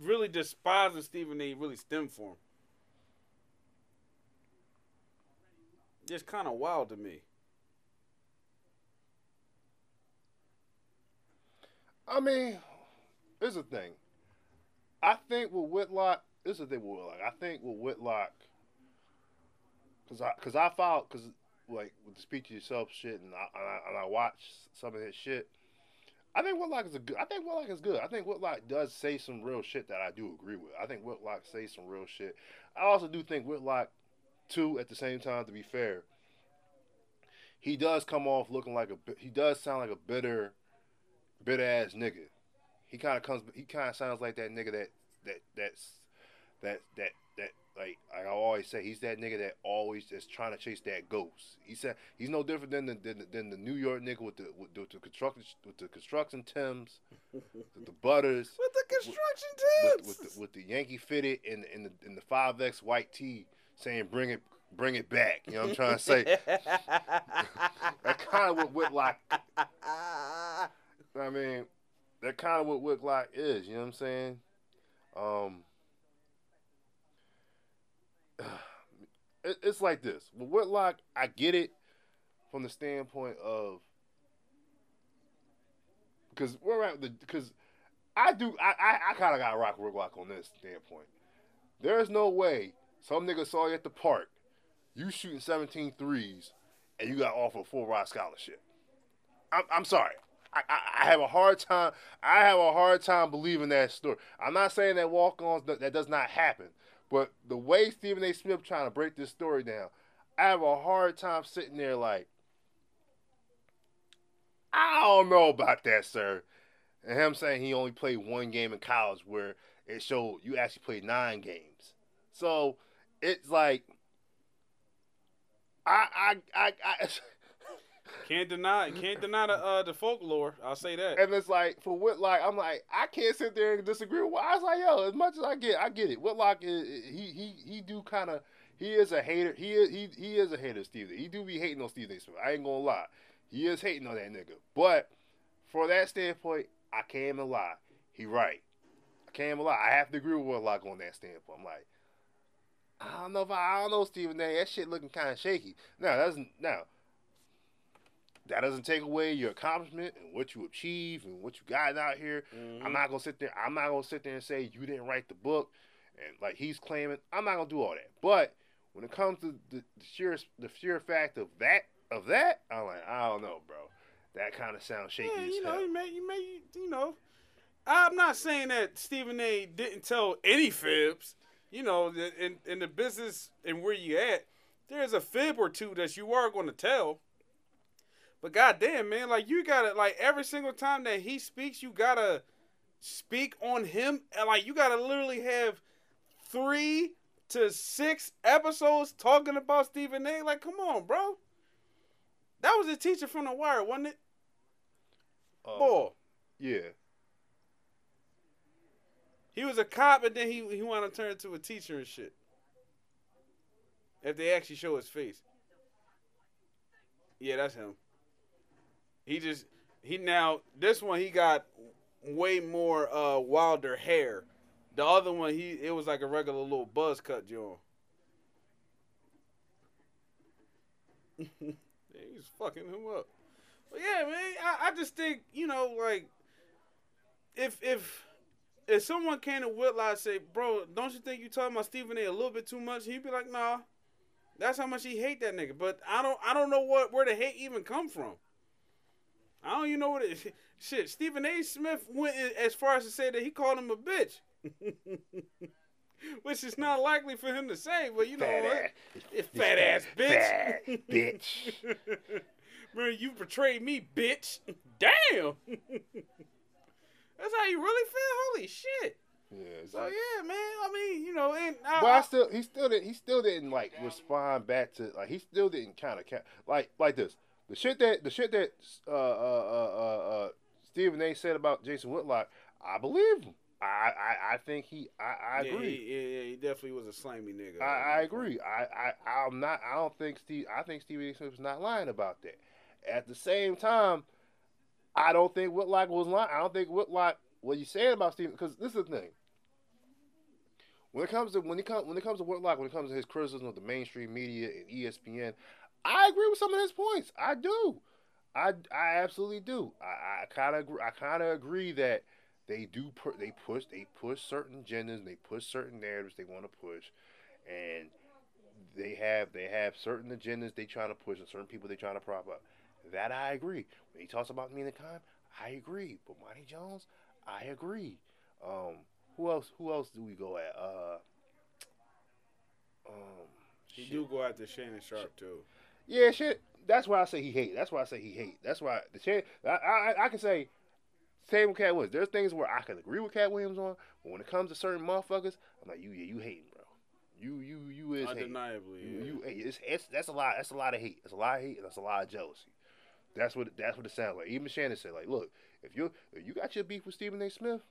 really despising Stephen A. really stemmed from. It's kind of wild to me. I mean, here's the thing. I think with Whitlock, this is the thing with Whitlock. I think with Whitlock, cause I, cause I followed, cause like with the to yourself shit, and I, and I, and I watch some of his shit. I think Whitlock is a good. I think Whitlock is good. I think Whitlock does say some real shit that I do agree with. I think Whitlock says some real shit. I also do think Whitlock, too, at the same time, to be fair, he does come off looking like a. He does sound like a bitter, bitter ass nigga. He kind of comes. He kind of sounds like that nigga that that that's that that that like I always say he's that nigga that always is trying to chase that ghost. He said he's no different than the than, than the New York nigga with the with the, with the construction with the construction Tims, the, butters, With the construction with, tips. with the with the Yankee fitted in in the in the five X white tee saying bring it bring it back. You know what I'm trying to say? that kind of what Whitlock. I mean, that kind of what Whitlock is. You know what I'm saying? Um, it, it's like this. With Whitlock, I get it from the standpoint of because we're at the because I do I I, I kind of got rock Whitlock on this standpoint. There's no way some nigga saw you at the park, you shooting 17 threes, and you got offered a full ride scholarship. I'm, I'm sorry. I, I, have a hard time. I have a hard time believing that story. I'm not saying that walk-ons that, that does not happen, but the way Stephen A. Smith trying to break this story down, I have a hard time sitting there like, I don't know about that, sir. And him saying he only played one game in college where it showed you actually played nine games. So it's like I I I, I Can't deny, can't deny the uh, the folklore. I'll say that. and it's like for Whitlock, I'm like I can't sit there and disagree with. I was like, yo, as much as I get, I get it. Whitlock is he he he do kind of he is a hater. He is he he is a hater. Steve, he do be hating on Steve Smith. I ain't gonna lie, he is hating on that nigga. But for that standpoint, I can't lie. He right. I can't lie. I have to agree with Whitlock on that standpoint. I'm like. I don't know if I, I don't know Stephen A. That shit looking kind of shaky. Now that's now that doesn't take away your accomplishment and what you achieve and what you got out here. I'm mm-hmm. not gonna sit there. I'm not gonna sit there and say you didn't write the book, and like he's claiming. I'm not gonna do all that. But when it comes to the, the sheer the sheer fact of that of that, I'm like I don't know, bro. that kind of sounds shaky Yeah, you hell. know, you may, you may, you know. I'm not saying that Stephen A. didn't tell any fibs. You know, in in the business and where you at, there's a fib or two that you are going to tell. But goddamn, man, like you gotta like every single time that he speaks, you gotta speak on him, and like you gotta literally have three to six episodes talking about Stephen A. Like, come on, bro. That was a teacher from the wire, wasn't it? Uh, Boy. Yeah. He was a cop, and then he he wanted to turn into a teacher and shit. If they actually show his face, yeah, that's him. He just he now this one he got way more uh wilder hair. The other one he it was like a regular little buzz cut joint. yeah, he was fucking him up. But yeah, man, I, I just think you know like if if if someone came to Whitlock say, "Bro, don't you think you talking about Stephen A. a little bit too much?" He'd be like, "Nah, that's how much he hate that nigga." But I don't, I don't know what where the hate even come from. I don't even know what it. Shit, Stephen A. Smith went as far as to say that he called him a bitch, which is not likely for him to say. But you know Fat what? ass. Fat ass bitch. Fat bitch. Man, you betrayed me, bitch. Damn. That's how you really feel. Holy shit. Yeah. So like- yeah, man. I mean, you know, and I, But I still, he still didn't, he still didn't like respond back to like he still didn't kind of like like this. The shit that the shit that uh uh uh uh, uh Stephen A. said about Jason Whitlock, I believe him. I I, I think he I, I yeah, agree. He, yeah, yeah, he definitely was a slimy nigga. I, I agree. I, I I'm not. I don't think Steve. I think Stephen A. Smith's not lying about that. At the same time, I don't think Whitlock was lying. I don't think Whitlock. What you saying about Stephen? Because this is the thing. When it comes to when it comes when it comes to Whitlock, when it comes to his criticism of the mainstream media and ESPN, I agree with some of his points. I do. I, I absolutely do. I, I kind of I kind of agree that they do pu- they push they push certain agendas, and they push certain narratives they want to push, and they have they have certain agendas they trying to push and certain people they trying to prop up. That I agree. When he talks about me in the Khan, I agree. But Monty Jones, I agree. Um, who else? Who else do we go at? Uh, um, He shit. do go after Shannon Sharpe too. Yeah, shit. That's why I say he hate. That's why I say he hate. That's why the shit. I, I I can say same with Katt Williams. There's things where I can agree with Katt Williams on, but when it comes to certain motherfuckers, I'm like, you yeah, you hating, bro. You you you is hating. Undeniably. You, yeah. you it's, it's that's a lot. That's a lot of hate. That's a lot of hate. And that's a lot of jealousy. That's what that's what it sounds like. Even Shannon said, like, look, if you if you got your beef with Stephen A. Smith,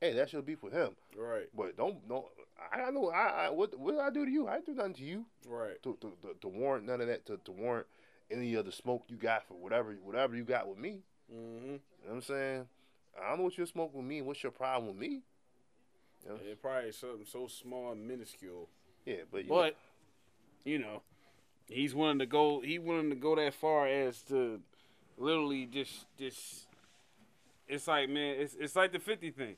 hey, that's your beef with him. right, But don't don't. I know. I, I what what did I do to you? I didn't do nothing to you right. to, to, to, to warrant none of that to, to warrant any of the smoke you got for whatever whatever you got with me. Mm-hmm. You know what I'm saying? I don't know what you're smoking with me. What's your problem with me? You know? It probably something so small and minuscule. Yeah, but you But you know, he's willing to go. He willing to go that far as to literally just just. It's like man, it's it's like the fifty thing.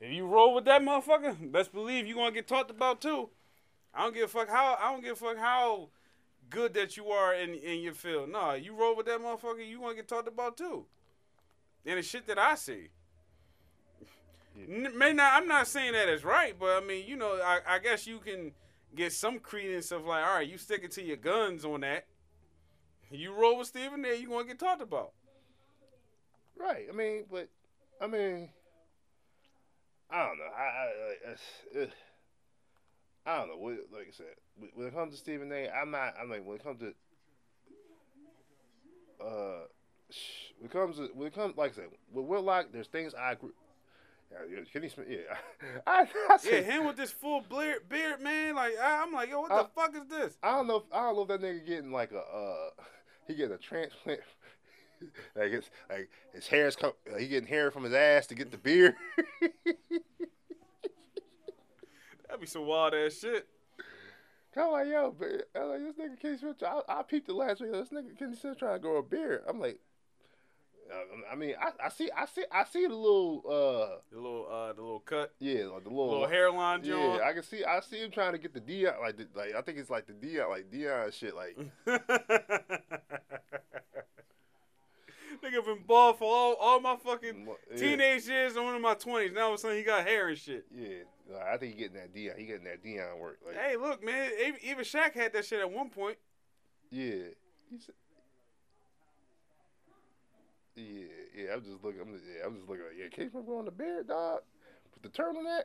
If you roll with that motherfucker, best believe you're gonna get talked about too. I don't give a fuck how I don't give a fuck how good that you are in in your field. No, you roll with that motherfucker, you gonna get talked about too. And the shit that I see. N- May not. I'm not saying that is right, but I mean, you know, I, I guess you can get some credence of like, all right, you sticking to your guns on that. You roll with Stephen, there you gonna get talked about. right. I mean, but I mean, I don't know. I I, I, it's- I don't know. What, like I said, when- it comes to Stephen A, I'm not. I'm like when it comes to uh, when it comes to when it comes like I said with Whitlock, there's things I agree. Yeah, Kenny Smith. Yeah, I, I, Yeah, him with this full beard, beard man. Like I, I'm like, yo, what the Uh, fuck is this? I don't know. If, I don't know if that nigga getting like a uh, he getting a transplant. like it's like his hair's come. Uh, he getting hair from his ass to get the beard. That'd be some wild ass shit. I'm like, yo, but I'm like, this nigga Kenny Smith. I, I peeped the last week. This nigga Kenny Smith trying to grow a beard. I'm like, uh, I mean, I, I see, I see, I see the little, uh, The little, uh, the little cut, yeah, like the little, little hairline Yeah, joint. I can see, I see him trying to get the Dion, like, the, like I think it's like the Dion, like Dion shit, like. Nigga been bald for all, all my fucking yeah. teenage years and one of my twenties. Now all of a sudden he got hair and shit. Yeah, Like, I think he getting that Dion. He getting that Dion work. Like, Hey, look, man. Even- Even Shaq had that shit at one point. yeah, yeah, yeah. I'm just looking. I'm just, yeah, I'm just looking. Like, yeah, Case Remember on the beard, dog. With the turtleneck.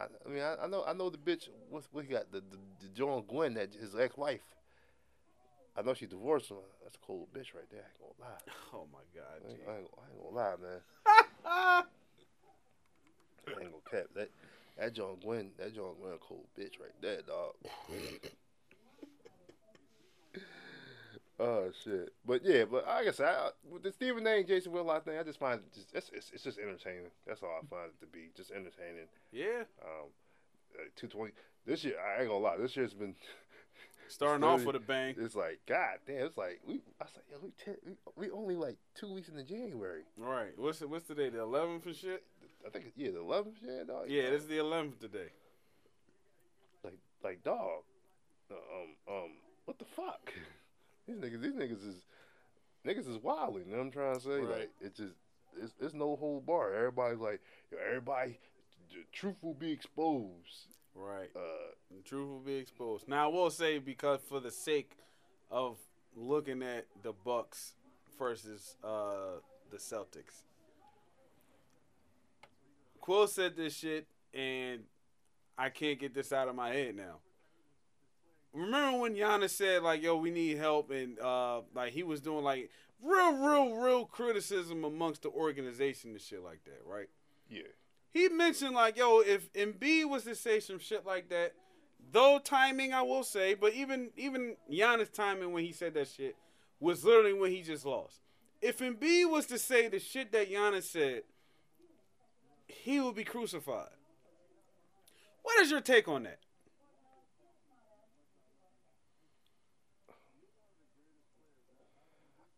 I, I mean, I, I know, I know the bitch. What's what he got? The the, the John Gwen, that his ex-wife. I know she divorced him. That's a cold bitch right there. I ain't gonna lie. Oh my god. I ain't. I ain't, I ain't gonna lie, man. I ain't gonna cap that. That John Gwen, that John Gwen, a cold bitch right there, dog. oh shit! But yeah, but like I said, I, with the Stephen A. and Jason Whitlock thing, I just find it just it's, it's, it's just entertaining. That's all I find it to be, just entertaining. yeah. Um, two twenty this year, I ain't gonna lie, this year's been. Starting off with a bang. It's like God damn. It's like we. I was like, yo, we, ten, we we only like two weeks into January. All right. What's what's today? The 11th and shit. I think yeah, the eleventh, yeah, dog. Yeah, this is the 11th today. like like dog. Uh, um um what the fuck? these niggas these niggas is niggas is wilding, you know what I'm trying to say? Right. Like it's just it's, it's no whole bar. Everybody's like, everybody the truth will be exposed. Right. Uh The truth will be exposed. Now I will say because for the sake of looking at the Bucks versus uh, the Celtics, Quill said this shit, and I can't get this out of my head now. Remember when Giannis said like, "Yo, we need help," and uh, like he was doing like real, real, real criticism amongst the organization and shit like that, right? yeah. He mentioned like, yo, if Embiid was to say some shit like that, though timing I will say, but even even Giannis timing when he said that shit was literally when he just lost. If Embiid was to say the shit that Giannis said, he would be crucified. What is your take on that?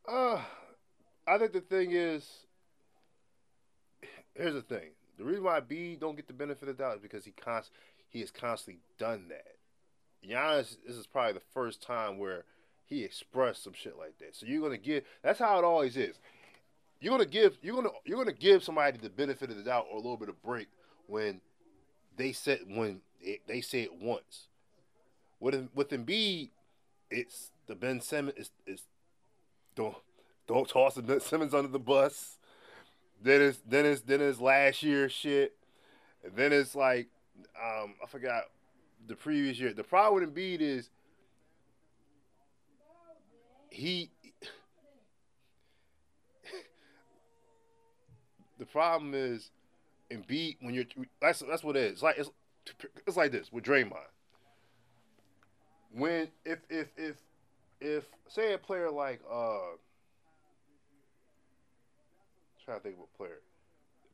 Uh I think the thing is here's the thing. The reason why B don't get the benefit of the doubt is because he const- he has constantly done that. Giannis, this is probably the first time where he expressed some shit like that. So you're gonna give. That's how it always is. You're gonna give. You're gonna you're gonna give somebody the benefit of the doubt or a little bit of break when they said when it, they say it once. With with Embiid, it's the Ben Simmons. It's don't don't toss the Ben Simmons under the bus. Then it's then it's then it's last year shit. And then it's like um I forgot the previous year. The problem with Embiid is he the problem is Embiid when you're that's that's what it is. It's like it's it's like this with Draymond. When if if if if say a player like uh trying to think of a player.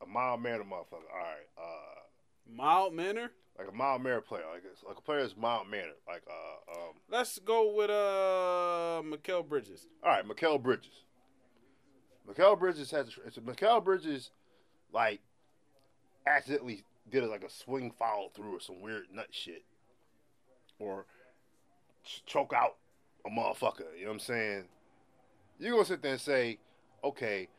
A mild mannered motherfucker. Alright, uh Mild manner. like a mild mannered player, like a, like a player that's mild mannered, like uh um Let's go with uh Mikal Bridges. all right, Mikal Bridges. Mikal Bridges has it's Mikal Bridges like accidentally did it like a swing follow through or some weird nut shit. Or ch- choke out a motherfucker, you know what I'm saying? You're gonna sit there and say, okay,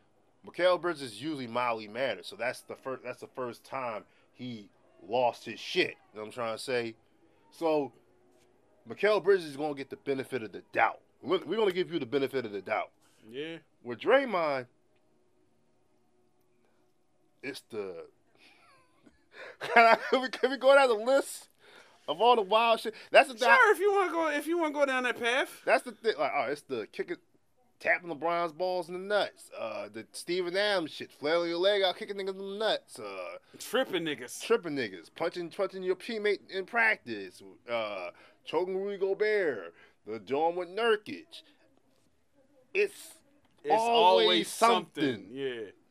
Mikal Bridges is usually mildly mannered, so that's the first that's the first time he lost his shit. You know what I'm trying to say? So Mikal Bridges is gonna get the benefit of the doubt. We're we're gonna give you the benefit of the doubt. Yeah. With Draymond, it's the. can, I, can, we, can we go down the list of all the wild shit? That's the. Sure, if you want to go, if you want to go down that path. That's the thing. Like, oh, it's the kicking, tapping LeBron's balls in the nuts. Uh, the Steven Adams shit, flailing your leg out, kicking niggas in the nuts. Uh, Tripping niggas. tripping niggas, punching, punching your teammate in practice. Uh, choking Rudy Gobert. The joint with Nurkic. It's It's always always, something. something. Yeah.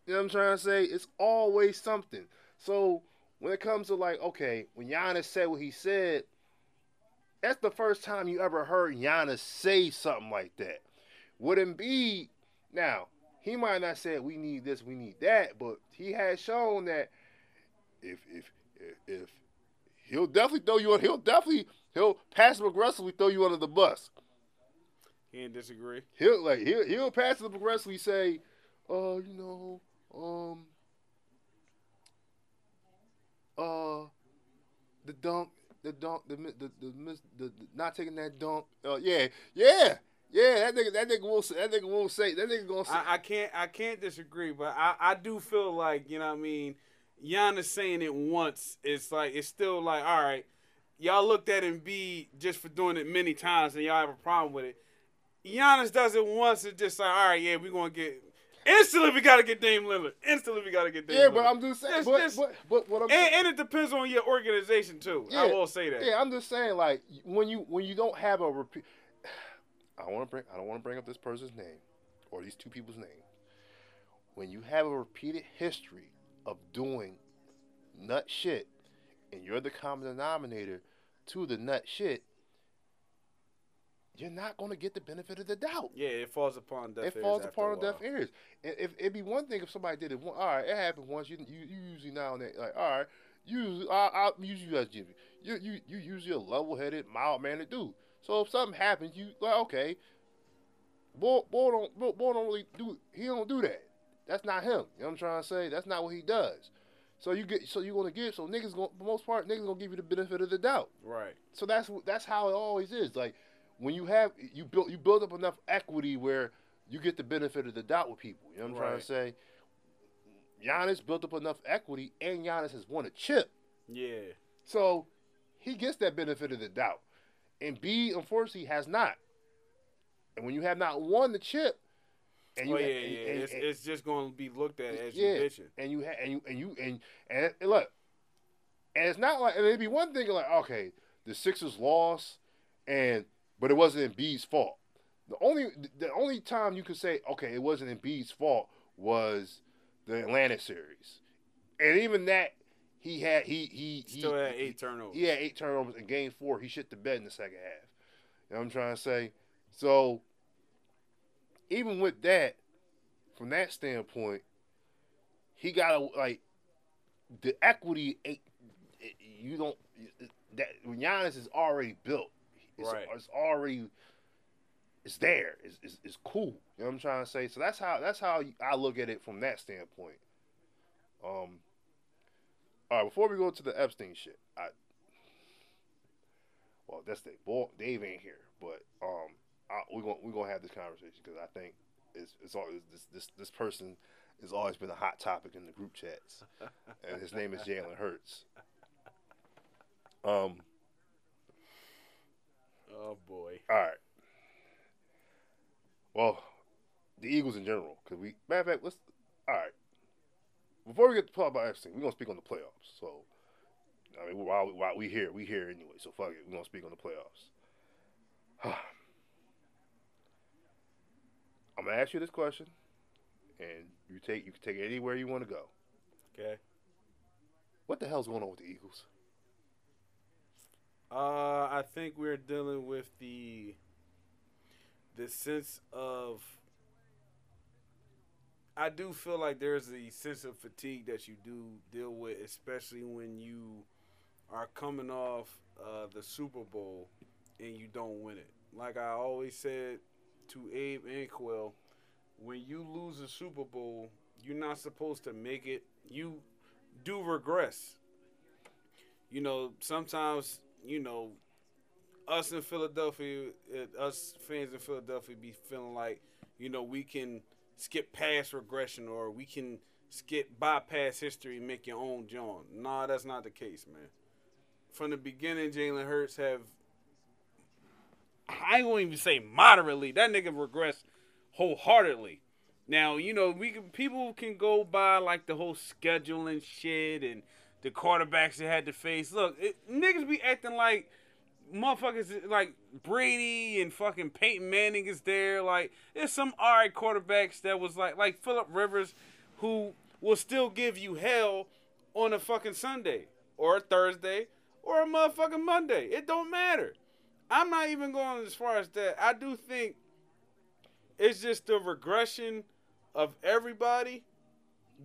You know what I'm trying to say? It's always something. So when it comes to like, okay, when Giannis said what he said, that's the first time you ever heard Giannis say something like that. With Embiid, now he might not say we need this, we need that, but he has shown that if if if, if he'll definitely throw you, on he'll definitely he'll passive aggressively throw you under the bus. He didn't disagree. He'll like he'll he'll pass aggressively progressively say, uh, you know, um, uh, the dunk, the dunk, the the the, miss, the, the not taking that dunk. Uh, yeah, yeah, yeah. That nigga, that nigga will say, that nigga won't say, that nigga gonna say. I, I can't I can't disagree, but I, I do feel like, you know what I mean, Giannis saying it once, it's like it's still like, all right, y'all looked at Embiid just for doing it many times and y'all have a problem with it. Giannis does it once, it's just like, all right, yeah, we're gonna get instantly we gotta get Dame Lillard. Instantly we gotta get Dame yeah, Lillard. but I'm just saying, but, but but what I'm and, and it depends on your organization too. I Yeah, will say that. Yeah, I'm just saying, like when you when you don't have a repeat. I don't want to bring I don't want to bring up this person's name or these two people's name. When you have a repeated history of doing nut shit, and you're the common denominator to the nut shit, you're not going to get the benefit of the doubt. Yeah, it falls upon deaf ears. it ears falls upon deaf ears. And if it'd be one thing if somebody did it, one, all right, it happened once. You you, you usually now and then like, all right, you I I'll use you as Jimmy. You you you usually a level headed, mild mannered dude. So if something happens, you like okay, boy boy don't boy, boy don't really do he don't do that. That's not him. You know what I'm trying to say? That's not what he does. So you get so you're gonna give so niggas gonna for the most part niggas gonna give you the benefit of the doubt. Right. So that's that's how it always is. Like when you have you build you build up enough equity where you get the benefit of the doubt with people. You know what I'm trying to say? Giannis built up enough equity, and Giannis has won a chip, Yeah. so he gets that benefit of the doubt. And B, unfortunately, has not. And when you have not won the chip, and you oh yeah, and- yeah. and- it's, and- it's just going to be looked at as yeah, you bitching. and you ha- and you and you and and, look, and it's not like and it'd be one thing like okay, the Sixers lost, and but it wasn't Embiid's fault. The only the only time you could say okay, it wasn't Embiid's fault was the Atlanta series, and even that he had he he he had eight turnovers. he had eight turnovers in game four. He shit the bed in the second half. You know what I'm trying to say? So even with that, from that standpoint, he got to like the equity. ain't- You don't that when Giannis is already built. It's, Right. it's already it's there. It's, it's it's cool. You know what I'm trying to say? So that's how that's how I look at it from that standpoint. Um. All right, before we go to the Epstein shit, I well, that's the boy. Dave ain't here, but um, I, we're gonna we're gonna have this conversation because I think it's it's always this this this person has always been a hot topic in the group chats, and his name is Jalen Hurts. Um. Oh boy. All right. Well, the Eagles in general, because we matter of fact, let's. All right. Before we get to talk about Epstein, we're gonna speak on the playoffs. So, I mean, while, while we here, we here anyway. So fuck it, we're gonna speak on the playoffs. I'm gonna ask you this question, and you take you can take it anywhere you want to go. Okay. What the hell's going on with the Eagles? Uh, I think we're dealing with the the sense of. I do feel like there's a sense of fatigue that you do deal with, especially when you are coming off uh, the Super Bowl and you don't win it. Like I always said to Abe and Quill, when you lose a Super Bowl, you're not supposed to make it. You do regress. You know, sometimes you know, us in Philadelphia, uh, us fans in Philadelphia be feeling like, you know, we can skip past regression or we can skip bypass history and make your own John. Nah, that's not the case, man. From the beginning, Jalen Hurts have, I gonna even say moderately. That nigga regressed wholeheartedly. Now, you know, we can, people can go by like the whole scheduling shit and the quarterbacks they had to face. Look, it, niggas be acting like motherfuckers like Brady and fucking Peyton Manning is there. Like, there's some alright quarterbacks that was like like Philip Rivers, who will still give you hell on a fucking Sunday or a Thursday or a motherfucking Monday. It don't matter. I'm not even going as far as that. I do think it's just the regression of everybody.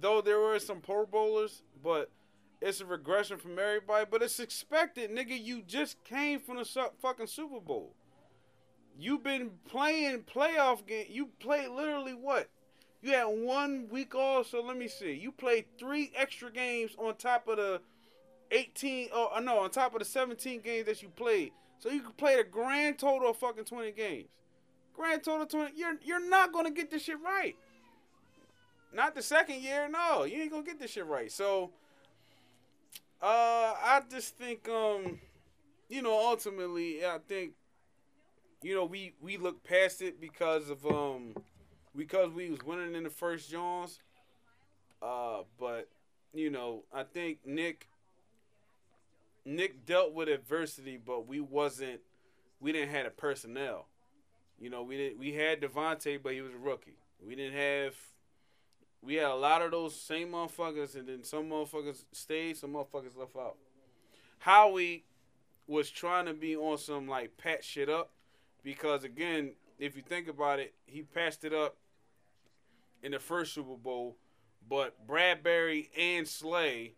Though there were some Pro Bowlers, but it's a regression from everybody. But it's expected, nigga. You just came from the su- fucking Super Bowl. you've been playing playoff game. You played literally what? You had one week off, so let me see. You played three extra games on top of the 18. Oh uh, no, on top of the 17 games that you played. So you played a grand total of fucking 20 games. Grand total 20. You're you're not gonna get this shit right. Not the second year, no. You ain't gonna get this shit right. So, uh, I just think, um, you know, ultimately, I think, you know, we we look past it because of um, because we was winning in the first Jones. Uh, but you know, I think Nick Nick dealt with adversity, but we wasn't. We didn't have the personnel. You know, we didn't. We had DeVonta, but he was a rookie. We didn't have. We had a lot of those same motherfuckers, and then some motherfuckers stayed, some motherfuckers left out. Howie was trying to be on some like pat shit up, because again, if you think about it, he patched it up in the first Super Bowl, but Bradberry and Slay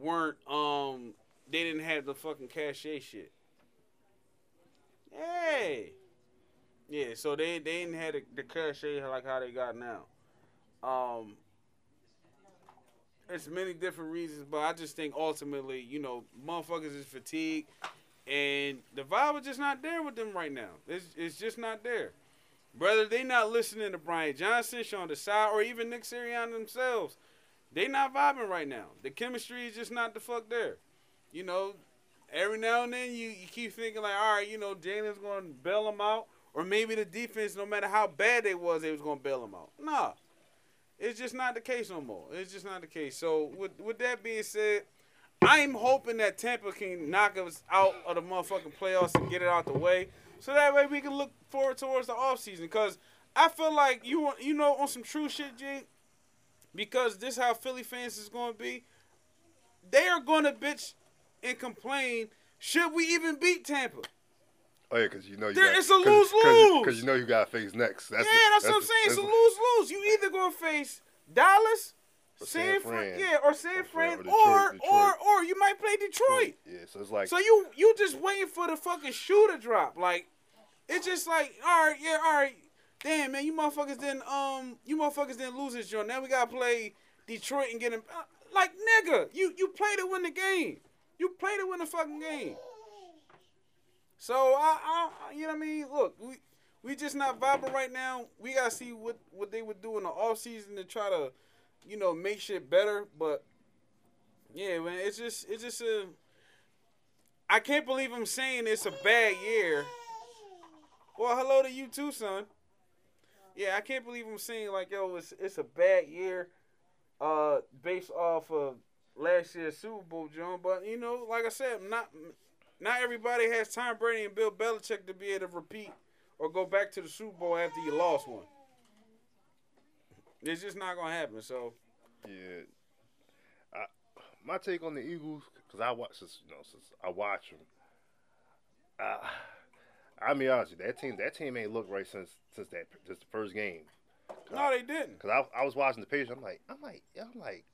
weren't um they didn't have the fucking cachet shit. Hey. Yeah, so they they didn't have the, the cachet like how they got now. Um it's many different reasons, but I just think ultimately, you know, motherfuckers is fatigued and the vibe is just not there with them right now. It's it's just not there. Brother, they not listening to Brian Johnson, Sean Desai, or even Nick Sirianni themselves. They not vibing right now. The chemistry is just not the fuck there. You know, every now and then you, you keep thinking like, all right, you know, Jalen's to bail them out, or maybe the defense, no matter how bad they was, they was to bail them out. Nah, it's just not the case no more. It's just not the case. So with with that being said, I'm hoping that Tampa can knock us out of the motherfucking playoffs and get it out the way, so that way we can look forward towards the offseason. Because I feel like you want, you know, on some true shit, G. Because this how Philly fans is going to be. They are going to bitch and complain. Should we even beat Tampa? Oh yeah, because you know you There- got, it's a lose-lose. Because you know you got to face next. That's yeah, the- that's, what I'm saying. It's a lose lose. You either gonna face Dallas, Or San San Fran, yeah, or San Or Fran, Detroit, or Detroit. or or you might play Detroit. Yeah, so it's like So you you just waiting for the fucking shoe to drop. Like it's just like all right, yeah, all right. Damn man, you motherfuckers didn't um you motherfuckers didn't lose this joint. Now we gotta play Detroit and get him. Like nigga, you you played to win the game. You played to win the fucking game. So I, I you know what I mean. Look, we we just not vibing right now. We gotta see what what they would do in the off season to try to, you know, make shit better. But yeah, man, it's just it's just a. I can't believe I'm saying it's a bad year. Well, hello to you too, son. Yeah, I can't believe I'm saying like, yo, it's it's a bad year, uh, based off of last year's Super Bowl, John. But you know, like I said, not not everybody has Tom Brady and Bill Belichick to be able to repeat or go back to the Super Bowl after you lost one. It's just not gonna happen. So Yeah. I, my take on the Eagles, because I watch this, you know, since I watch them. Uh, I mean, honestly, that team, that team ain't looked right since since that just the first game. no, they didn't. Cause I, I was watching the Patriots. I'm like, I'm like, I'm like,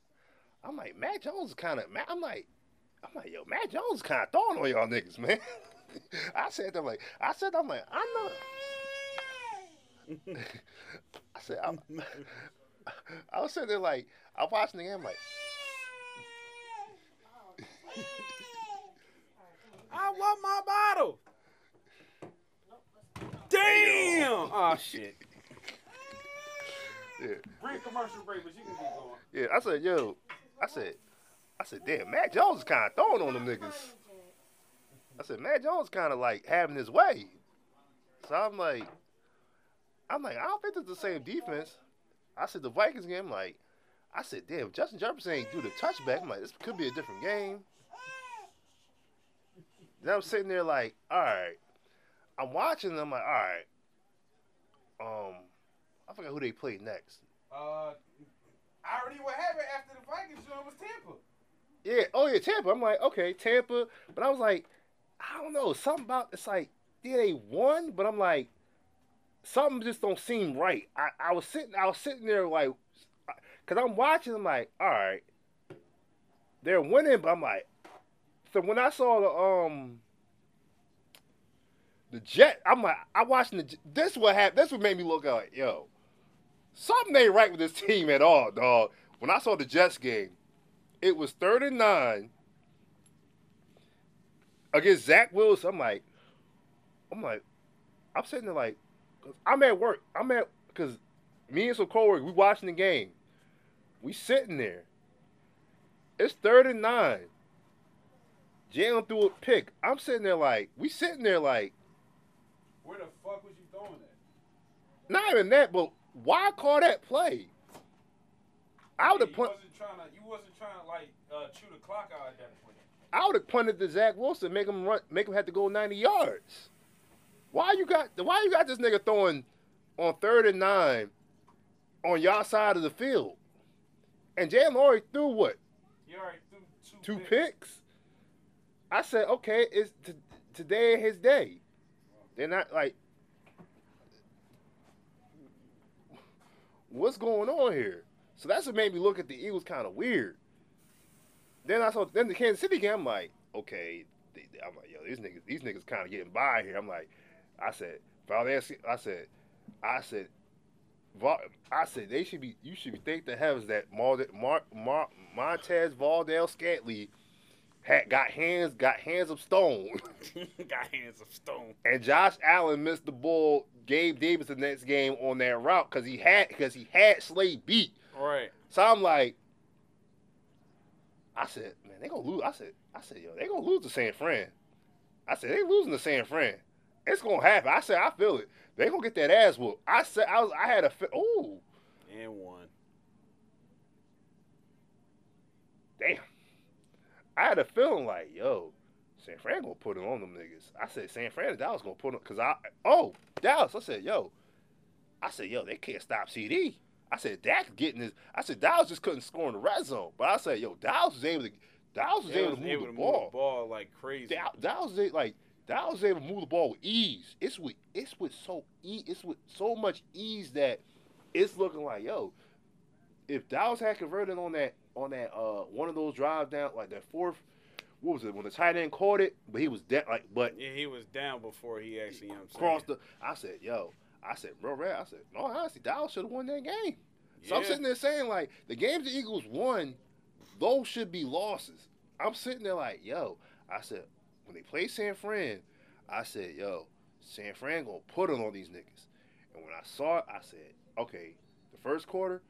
I'm like, Mac Jones is kind of, I'm like, I'm like, yo, Mac Jones kind of throwing on y'all niggas, man. I said, I'm like, I said, I'm like, I'm not. I said, I'm, I was sitting there like, I'm watching the game, I'm like, I want my bottle. Damn! Oh shit. yeah, Brief commercial break, but you can keep going. yeah. I said, yo, I said, I said, damn, Mac Jones is kind of throwing on them niggas. I said, Mac Jones kind of like having his way. So I'm like, I'm like, I don't think it's the same defense. I said the Vikings game, like, I said, damn, Justin Jefferson ain't do the touchback. I'm like, this could be a different game. Then I'm sitting there like, all right. I'm watching them like, all right. Um, I forgot who they played next. Uh, I already what happened after the Vikings show was Tampa. Yeah, oh yeah, Tampa. I'm like, okay, Tampa. But I was like, I don't know, something about it's like, yeah, they won, but I'm like, something just don't seem right. I, I was sitting, I was sitting there like, cause I'm watching. I'm like, all right, they're winning, but I'm like, so when I saw the um, the Jet. I'm like, I watching the. This what happened. This what made me look. Like, yo, something ain't right with this team at all, dog. When I saw the Jets game, it was third and nine against Zach Wilson. I'm like, I'm like, I'm sitting there like, i I'm at work. I'm at because me and some coworkers we watching the game. We sitting there. It's third and nine. Jalen threw a pick. I'm sitting there like, we sitting there like, Where the fuck was you throwing that? not even that, but why call that play? I would have put, wasn't trying to. You wasn't trying to like uh, chew the clock out at that point. I would have punted to Zach Wilson, make him run, make him have to go 90 yards. Why you got, why you got this nigga throwing on third and nine on y'all side of the field? And Jalen already threw what You already threw two, two picks. I said, okay, it's t- today his day. They're not like, what's going on here? So that's what made me look at the Eagles kind of weird. Then I saw then the Kansas City game. I'm like, okay, they, I'm like, yo, these niggas, these niggas kind of getting by here. I'm like, I said, Valdez, I said, I said, I said they should be. You should be thank the heavens that Mar, Mar, Mar, Montez Valdell Scantley had got hands got hands of stone, Got hands of stone. and Josh Allen missed the ball. Gabe Davis the next game on that route because he had because he had Slade beat. Right. So I'm like, I said, man, they gonna lose. I said, I said, yo, they gonna lose to San Fran. I said, they losing to San Fran. It's gonna happen. I said, I feel it. They gonna get that ass whooped. I said, I was, I had a, ooh, And one. damn. I had a feeling like, yo, San Fran gonna put it on them niggas. I said, San Fran and Dallas gonna put it, cause I, oh, Dallas. I said, yo, I said, yo, they can't stop CeeDee. I said, Dak getting his. I said, Dallas just couldn't score in the red zone. But I said, yo, Dallas was able to, Dallas was able was to move able the to ball. move the ball like crazy. Dal- Dallas was like Dallas was able to move the ball with ease. It's with it's with so e it's with so much ease that it's looking like yo. If Dallas had converted on that on that uh one of those drives down like that fourth, what was it when the tight end caught it, but he was dead like but Yeah, he was down before he actually. You know what I'm crossed saying? the. I said yo, I said bro, Red, I said no honestly Dallas should have won that game. So I'm sitting there saying like the games the Eagles won, those should be losses. I'm sitting there like, yo, I said when they play San Fran, I said, yo, San Fran gonna put it on these niggas. And when I saw it, I said, okay, the first quarter,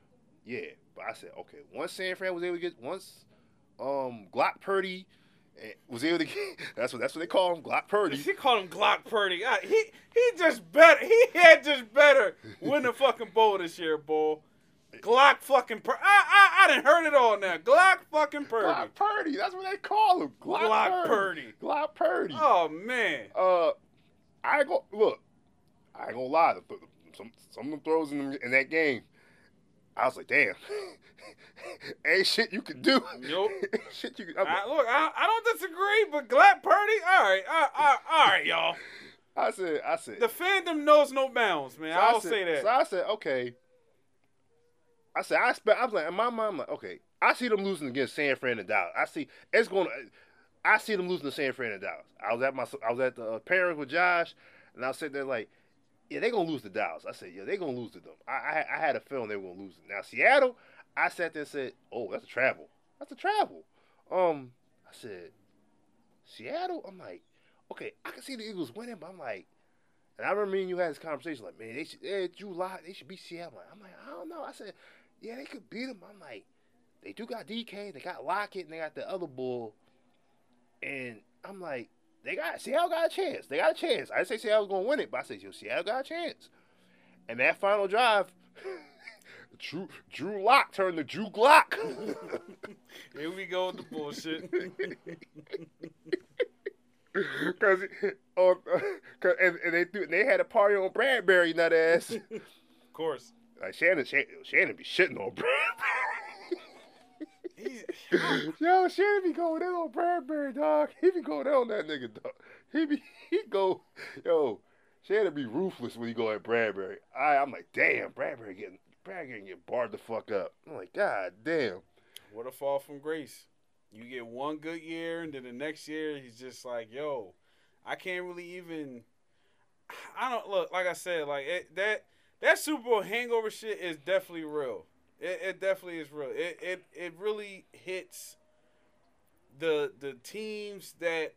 yeah. But I said, okay, once San Fran was able to get once um Glock Purdy eh, was able to get that's what that's what they call him, Glock Purdy. He called him Glock Purdy. Uh, he he just better. He had just better win the fucking bowl this year, boy. Glock fucking Purdy. I I I done heard it all now. Glock fucking Purdy. Glock Purdy, that's what they call him. Glock, Glock Purdy. Purdy. Glock Purdy. Oh man. Uh, I gonna look. I ain't gonna lie. The, the, some some of them throws in, in that game, I was like, damn, ain't shit you can do. Nope. shit you can. I'm- I, look, I, I don't disagree, but Glad Purdy. All right, all right, all right, y'all. I said, I said. The fandom knows no bounds, man. so I I'll said- say that. So I said, okay. I said, I expect. I was like, in my mind, I'm like, okay. I see them losing against San Fran and Dallas. I see it's going. to I see them losing to San Fran and Dallas. I was at my. I was at the uh, parents with Josh, and I was sitting there like, yeah, they're gonna lose to Dallas. I said, yeah, they're gonna lose to them. I, I, I had a feeling they were gonna lose. It. Now Seattle, I sat there and said, oh, that's a travel. That's a travel. Um, I said, Seattle. I'm like, okay, I can see the Eagles winning, but I'm like, and I remember me and you had this conversation like, man, they should, eh, they should beat Seattle. I'm like, I don't know. I said, yeah, they could beat them. I'm like, they do got DK, they got Lockett, and they got the other bull. And I'm like, they got Seattle got a chance. They got a chance. I didn't say Seattle was gonna win it, but I said, yo, Seattle got a chance. And that final drive, Drew Drew Lock turned to Drew Glock. Here we go with the bullshit. Cause, on, um, cause and, and they threw, they had a party on Bradberry nut ass. of course. Like Shannon, Shannon, Shannon be shitting on Bradberry. He's, Yo, Shannon be going in on Bradberry, dog. He be going in on that nigga, dog. He be he go, yo, Shannon be ruthless when he go at Bradberry. I I'm like, damn, Bradberry getting Bradberry getting barred the fuck up. I'm like, god damn. what a fall from grace. You get one good year, and then the next year he's just like, yo, I can't really even. I don't look like I said like it, that that Super Bowl hangover shit is definitely real. It, it definitely is real. It, it it really hits the the teams that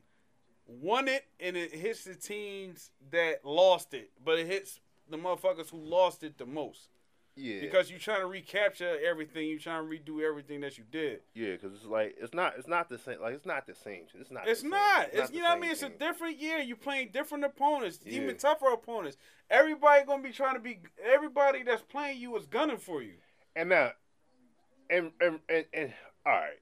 won it and it hits the teams that lost it, but it hits the motherfuckers who lost it the most. Yeah, Because you're trying to recapture everything, you're trying to redo everything that you did. yeah, because it's like it's not it's not the same. Like it's not the same. It's not. It's not. It's, not the you know what I mean. It's a different year. You're playing different opponents, Yeah. even tougher opponents. Everybody gonna be trying to be. Everybody that's playing you is gunning for you. And now, and and and, and all right,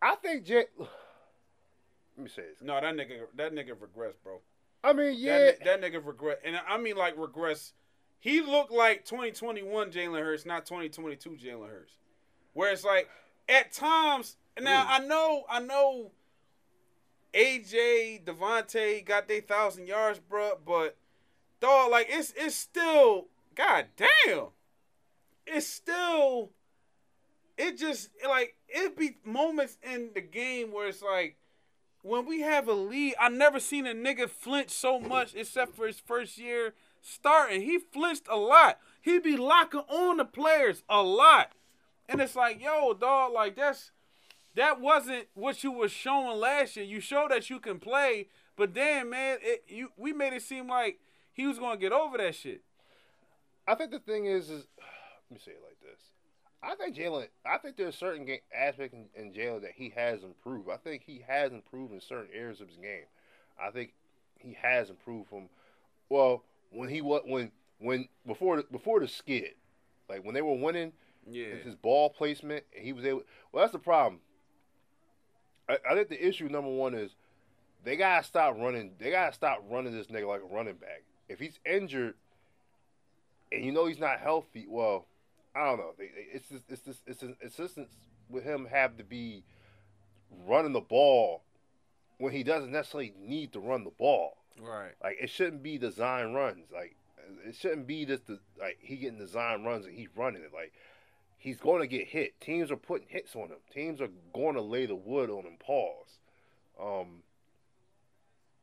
I think Jay. Let me say this. No, that nigga, that nigga regress, bro. I mean, yeah, That, that nigga regret, and I mean like regress. He looked like 2021 Jalen Hurts, not 2022 Jalen Hurts. Where it's like at times. Now Mm. I know, I know. AJ DeVonta got their thousand yards, bro, but dog, like it's it's still, god damn, it's still. It just like it be moments in the game where it's like when we have a lead, I never seen a nigga flinch so much except for his first year starting. He flinched a lot. He be locking on the players a lot. And it's like, yo, dog, like that's that wasn't what you were showing last year. You showed that you can play, but then man, it you we made it seem like he was gonna get over that shit. I think the thing is, is me say it like this. I think Jalen. I think there's certain game, aspects in, in Jalen that he has improved. I think he has improved in certain areas of his game. I think he has improved from, well, when he was when when before the, before the skid, like when they were winning, Yeah. his ball placement, and he was able. Well, that's the problem. I, I think the issue number one is they gotta stop running. They gotta stop running this nigga like a running back. If he's injured, and you know he's not healthy, well, I don't know. It's just, it's just, it's an assistance with him have to be running the ball when he doesn't necessarily need to run the ball. Right. Like it shouldn't be design runs. Like it shouldn't be just the like he getting design runs and he's running it. Like he's going to get hit. Teams are putting hits on him. Teams are going to lay the wood on him. Pause. Um.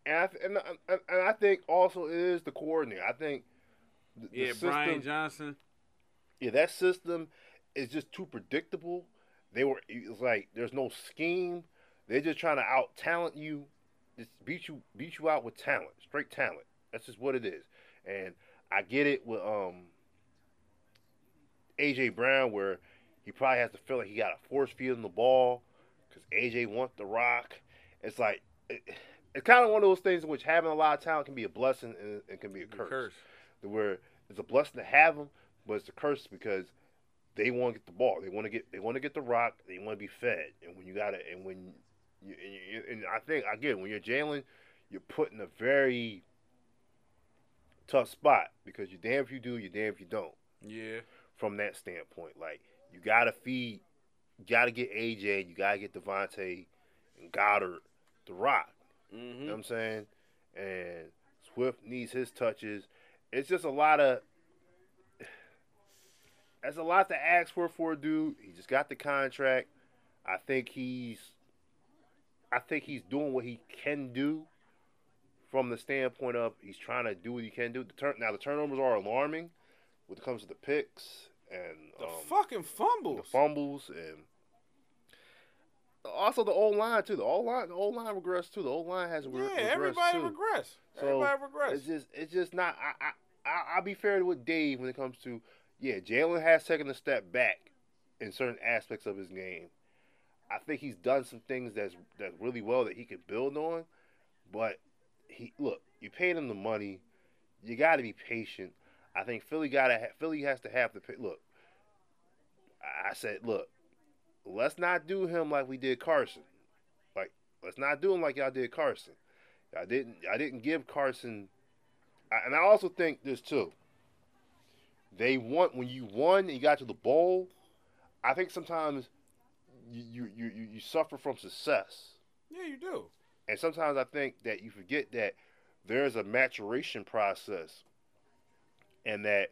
And I, th- and, and, and I think also it is the coordinator. I think the, the Yeah, system, Brian Johnson. Yeah, that system is just too predictable. They were it's like there's no scheme. They're just trying to out talent you, just beat you beat you out with talent, straight talent. That's just what it is. And I get it with um AJ Brown where he probably has to feel like he got a force field in the ball because AJ wants the rock. It's like it, it's kind of one of those things in which having a lot of talent can be a blessing and it can be a curse Curse. where it's a blessing to have them, but it's a curse because they want to get the ball. They want to get they want to get the rock. They want to be fed. And when you got it, and when you, and, you, and I think again when you're Jalen, you're put in a very tough spot because you're damn if you do, you're damn if you don't. Yeah. From that standpoint, like you gotta feed, you gotta get AJ, you gotta get DeVonta and Goedert the rock. You know Mm-hmm. what I'm saying? And Swift needs his touches. It's just a lot of. That's a lot to ask for for a dude. He just got the contract. I think he's. I think he's doing what he can do. From the standpoint of he's trying to do what he can do. The turn now the turnovers are alarming, when it comes to the picks and The um, fucking fumbles. the fumbles and also the old line too. The old line, the old line regressed too. The old line has re- yeah, regressed everybody too. regress. So, everybody regress. It's just it's just not. I I I I'll be fair with Dave when it comes to yeah. Jalen has taken a step back in certain aspects of his game. I think he's done some things that's that's really well that he could build on, but he look you paid him the money. You got to be patient. I think Philly got to Philly has to have to. Look, I said look, let's not do him like we did Carson. Like let's not do him like y'all did Carson. I didn't. I didn't give Carson, I- and I also think this too. They want when you won and you got to the bowl. I think sometimes you you you, you- suffer from success, yeah, you do. and sometimes I think that you forget that there's a maturation process, and that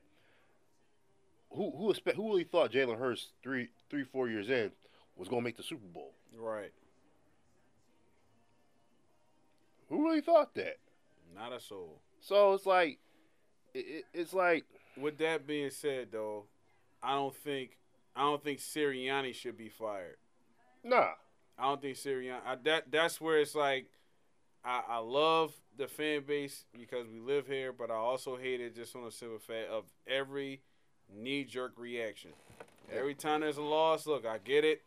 who who expect who really thought Jalen Hurts three three four years in was gonna make the Super Bowl? Right. Who really thought that? Not a soul. So it's like, it, it's like, With that being said, though, I don't think I don't think Sirianni should be fired. nah. I don't think Sirianni. I, that that's where it's like, I, I love the fan base because we live here, but I also hate it just on a simple fact of every knee jerk reaction. Every time there's a loss, look, I get it,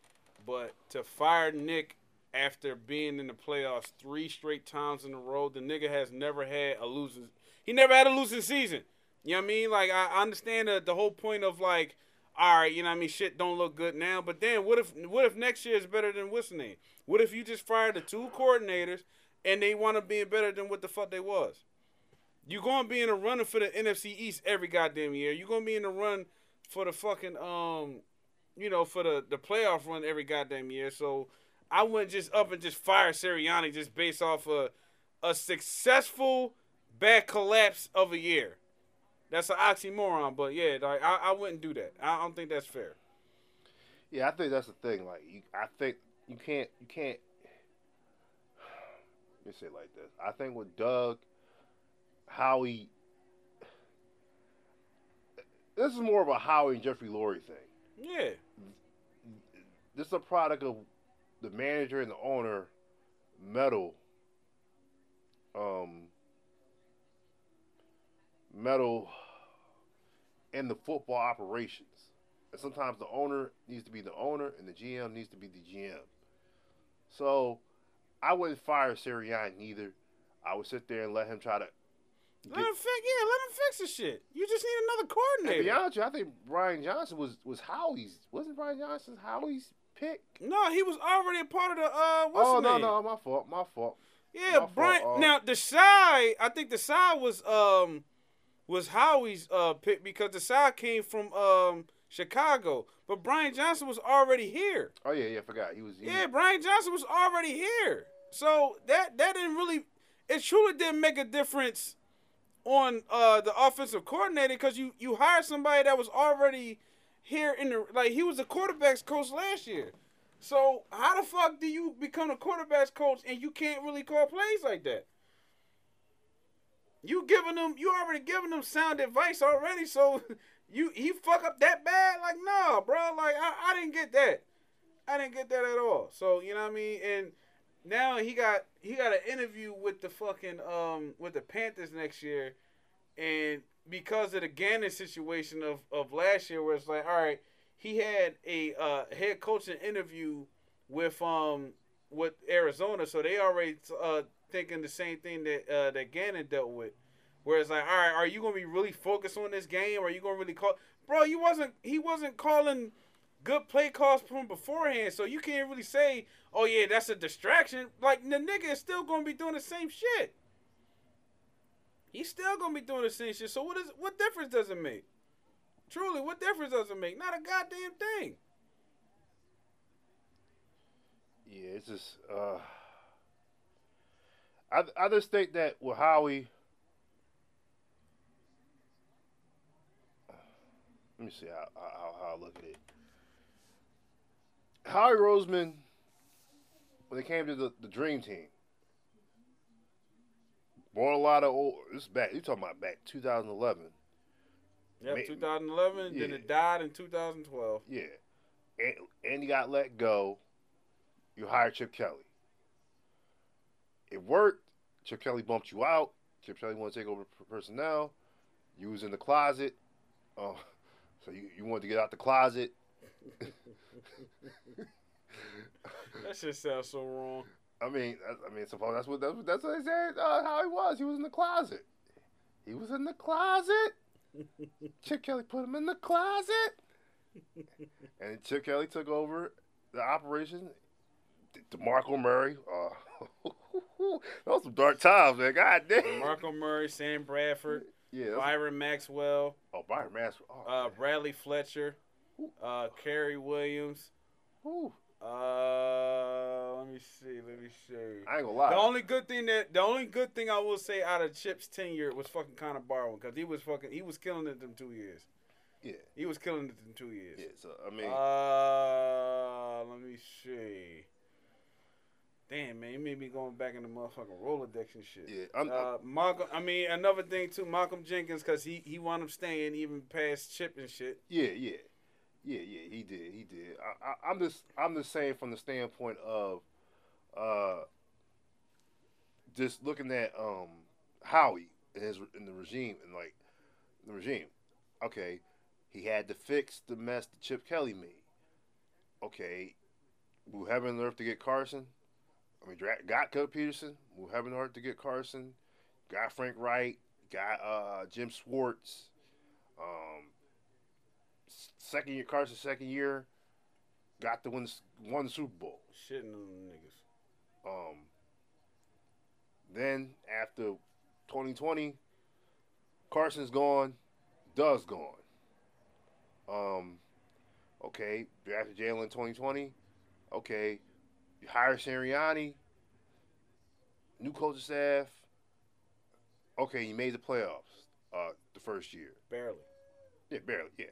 but to fire Nick after being in the playoffs three straight times in a row, the nigga has never had a losing. He never had a losing season. You know what I mean? Like I understand the, the whole point of like, all right, you know what I mean? Shit don't look good now, but then what if what if next year is better than what's name? What if you just fired the two coordinators and they want to be better than what the fuck they was? You're gonna be in a running for the NFC East every goddamn year. You're gonna be in the run for the fucking um, you know, for the the playoff run every goddamn year. So I wouldn't just up and just fire Sirianni just based off a a successful bad collapse of a year. That's an oxymoron, but yeah, like I, I wouldn't do that. I don't think that's fair. Yeah, I think that's the thing. Like, you, I think you can't, you can't. Let me say it like this. I think with Doug, Howie, this is more of a Howie and Jeffrey Lurie thing. Yeah, This is a product of the manager and the owner metal, um, metal in the football operations. And sometimes the owner needs to be the owner and the GM needs to be the GM. So I wouldn't fire Sirianni neither. I would sit there and let him try to. let him fix. Yeah, let him fix the shit. You just need another To coordinator. be honest, I think Brian Johnson was was Howie's. Wasn't Brian Johnson Howie's pick? No, he was already a part of the uh. What's oh no, name? no, my fault, my fault. Yeah, My Brian. fault, uh, now Desai, I think Desai was um was Howie's uh pick because Desai came from um Chicago, but Brian Johnson was already here. Oh yeah, yeah, I forgot. He was. He, Yeah, Brian Johnson was already here, so that that didn't really, it truly didn't make a difference on uh the offensive coordinator because you you hired somebody that was already here in the like he was a quarterbacks coach last year. So how the fuck do you become a quarterbacks coach and you can't really call plays like that? You giving them you already giving them sound advice already, so you he fuck up that bad? Like nah, bro. Like I, I didn't get that. I didn't get that at all. So you know what I mean? And now he got he got an interview with the fucking um with the Panthers next year, and because of the Gannon situation of of last year, where it's like, all right, he had a uh, head coaching interview with um with Arizona, so they already uh thinking the same thing that uh that Gannon dealt with. Where it's like, all right, are you gonna be really focused on this game? Or are you gonna really call? Bro, you wasn't. He wasn't calling good play calls from beforehand, so you can't really say, "Oh yeah, that's a distraction." Like the nigga is still gonna be doing the same shit. He's still gonna be doing the same shit. So what is what difference does it make? Truly, what difference does it make? Not a goddamn thing. Yeah, it's just. Uh, I I just think that with Howie. Let me see how how, how I look at it. Howie Roseman, when it came to the, the Dream Team, bought a lot of old. This back. You talking about back 2011? Yep, Ma- 2011. Then it died in 2012. Yeah, and and you got let go. You hired Chip Kelly. It worked. Chip Kelly bumped you out. Chip Kelly want to take over personnel. You was in the closet. Oh, so you, you wanted to get out the closet. That shit sounds so wrong. I mean, I, I mean, suppose that's what that's what, that's what they said. Uh, how he was. He was in the closet. He was in the closet. Chip Kelly put him in the closet, and Chip Kelly took over the operation. De- DeMarco Murray. Uh, those some dark times, man. God damn. Marco Murray, Sam Bradford, Yeah. Byron Maxwell, Oh, Byron Master. Oh, uh. Bradley Fletcher, uh, Kerry Williams. Whew. Uh, let me see. Let me see. I ain't gonna lie. The only good thing that the only good thing I will say out of Chip's tenure was fucking Connor Barwin because he was fucking he was killing it them two years. yeah. He was killing it them two years. Yeah. So I mean, Uh, let me see. Damn, man, you made me going back in the motherfucking Rolodex and shit. Yeah, I'm, Uh, Malcolm, I mean, another thing too, Malcolm Jenkins, because he, he wound up staying even past Chip and shit. Yeah, yeah, yeah, yeah. He did. He did. I, I, I'm just, I'm just saying from the standpoint of, uh, just looking at um Howie and his in the regime and like the regime. Okay, he had to fix the mess that Chip Kelly made. Okay, move heaven and earth to get Carson. I mean, dra- got Coach Pederson. Heaven and earth to get Carson. Got Frank Reich. Got uh, Jim Schwartz. Um, second year Carson second year got to win won the Super Bowl. Shitting on niggas. Um, then after 2020, Carson's gone, Doug's gone. Um, okay, drafted Jalen in 2020. Okay, you hire Sirianni, new coaching staff. Okay, you made the playoffs uh, the first year. Barely. Yeah, barely. Yeah.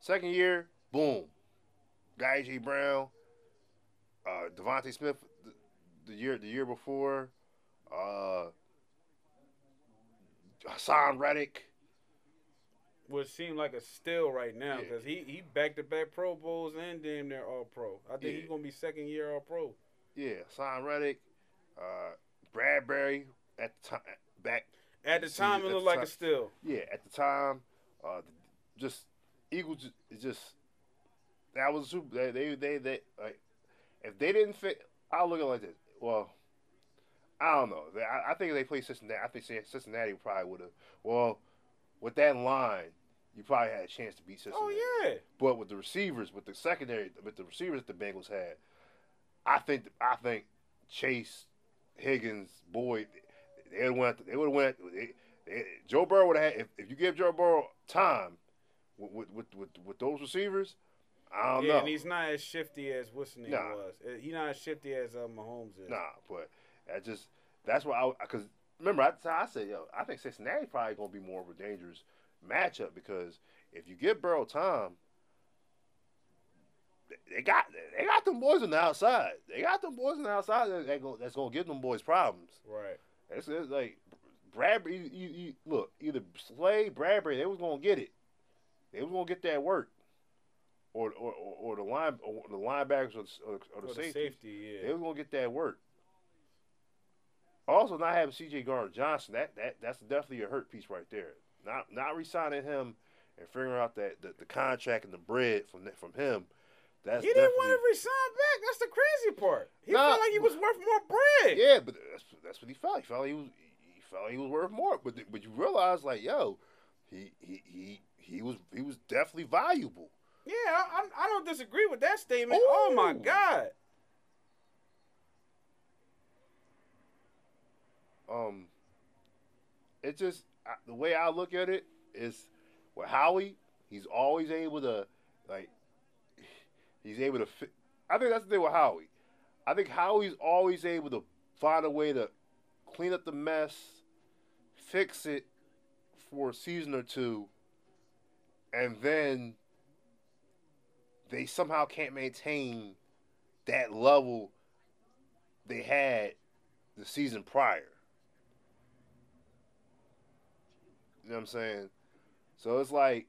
Second year, boom. AJ Brown, uh, DeVonta Smith, the, the year the year before, uh, Haason Reddick. What seem like a steal right now Yeah. because he he back to back Pro Bowls and damn near All Pro. I think Yeah. he's gonna be second year All Pro. Yeah, Haason Reddick, uh, Bradberry at the time back. At the See, time, it looked like time- a steal. Yeah, at the time, uh, just Eagles ju- is just that was super. They they they, they like if they didn't fit, I'll look at it like this. Well, I don't know. I, I think if they played Cincinnati. I think Cincinnati probably would have. Well, with that line, you probably had a chance to beat Cincinnati. Oh yeah. But with the receivers, with the secondary, with the receivers that the Bengals had, I think I think Chase, Higgins, Boyd, they would went. They would have went. They, they, Joe Burrow would have had. If, if you give Joe Burrow time with with with, with, those receivers, I don't yeah, know. and he's not as shifty as what's name Nah. was. Uh, He's not as shifty as uh, Mahomes is. Nah, but I just that's why I because remember I, I said yo I think Cincinnati probably gonna be more of a dangerous matchup because if you give Burrow time, they- got they got them boys on the outside. They got them boys on the outside that, go, that's gonna give them boys problems. Right. It's, it's like Bradberry. You, you, look, either Slay, Bradberry, they was gonna get it. They was gonna get that work, or or, or, or the line or the linebackers or, the- or, or the safeties. safety, They was gonna get that work. Also, not having C.J. Gardner Johnson that that that's definitely a hurt piece right there. Not not resigning him and figuring out that the, the contract and the bread from from him. That's He didn't want to resign back. That's the crazy part. He Nah, felt like he was worth more bread. Yeah, but that's that's what he felt. He felt he was he felt he was worth more. But but you realize like yo, he he he he was he was definitely valuable. Yeah, I, I, don't disagree with that statement. Oh my God. Um, it just the way I look at it is with Howie, he's always able to like he's able to. I think that's the thing with Howie. I think Howie's always able to find a way to clean up the mess, fix it for a season or two, and then they somehow can't maintain that level they had the season prior. You know what I'm saying? So it's like,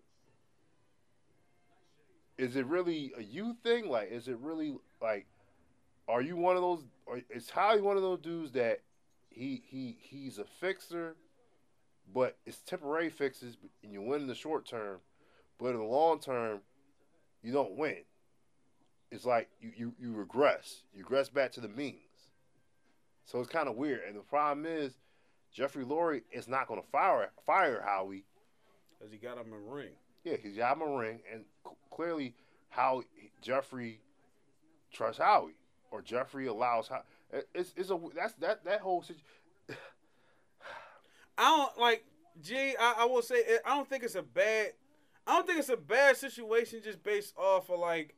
is it really a you thing? Like, is it really like, are you one of those? Or is Howie one of those dudes that he he he's a fixer, but it's temporary fixes, and you win in the short term, but in the long term, you don't win. It's like you you, you regress. You regress back to the means. So it's kind of weird. And the problem is, Jeffrey Lurie is not going to fire fire Howie. Because he got him a ring. Yeah, he's got him a ring, and c- clearly, how Jeffrey trusts Howie, or Jeffrey allows how. It's it's a that's that that whole situation. I don't like G. I, I will say it, I don't think it's a bad. I don't think it's a bad situation just based off of like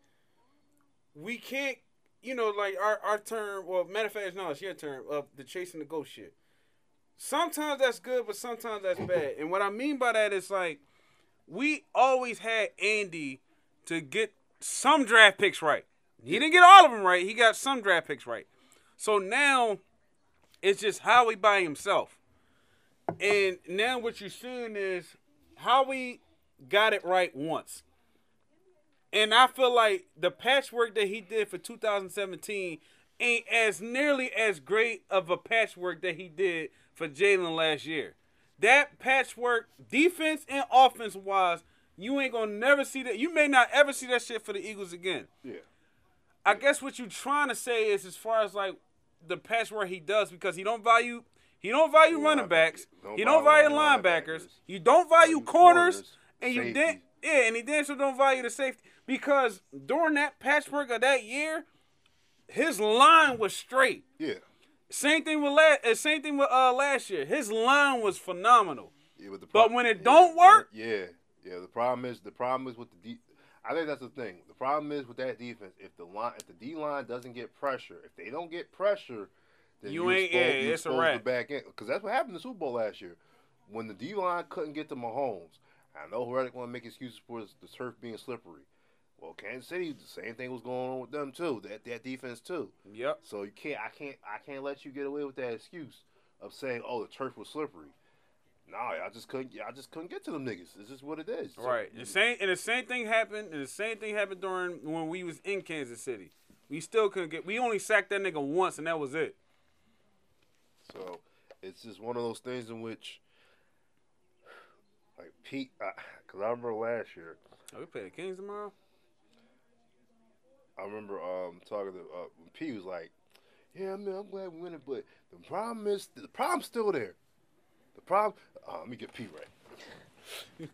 we can't, you know, like our our term. Well, matter of fact, no, it's your term of the chasing the ghost shit. Sometimes that's good, but sometimes that's bad. And what I mean by that is like we always had Andy to get some draft picks right. He didn't get all of them right. He got some draft picks right. So now it's just Howie by himself. And now what you're seeing is Howie got it right once. And I feel like the patchwork that he did for 2017 ain't as nearly as great of a patchwork that he did for Jalen last year. That patchwork, defense and offense wise, you ain't gonna never see that. You may not ever see that shit for the Eagles again. Yeah. I guess what you're trying to say is as far as like the patchwork he does because he don't value he don't value running backs. Don't he don't value linebackers. linebackers. You don't value corners, corners, and you safety. did yeah, and he damn sure don't value the safety because during that patchwork of that year, his line was straight. Yeah. Same thing with last. uh, Same thing with uh last year. His line was phenomenal. Yeah, but, the But when it yeah, don't work- yeah, yeah. The problem is the problem is with the D. I think that's the thing. The problem is with that defense. If the line, if the D line doesn't get pressure, if they don't get pressure, then You ain't- yeah, you it's a exposed wrap. the back end because that's what happened in the Super Bowl last year when the D line couldn't get to Mahomes. I know Reddick want to make excuses for the turf being slippery. Well, Kansas City, the same thing was going on with them too. That that defense too. Yep. So you can't, I can't, I can't let you get away with that excuse of saying, "Oh, the turf was slippery." Nah, I just couldn't, I just couldn't get to them niggas. This is what it is. So- Right. The same and the same thing happened. And the same thing happened during when we was in Kansas City. We still couldn't get. We only sacked that nigga once, and that was it. So it's just one of those things in which, like Pete, because I remember last year, Are we playing the Kings tomorrow. I remember um talking to uh, Pete was like, "Yeah, man, I'm glad we win it, but the problem is the problem's still there. The problem. Uh, let me get Pete right.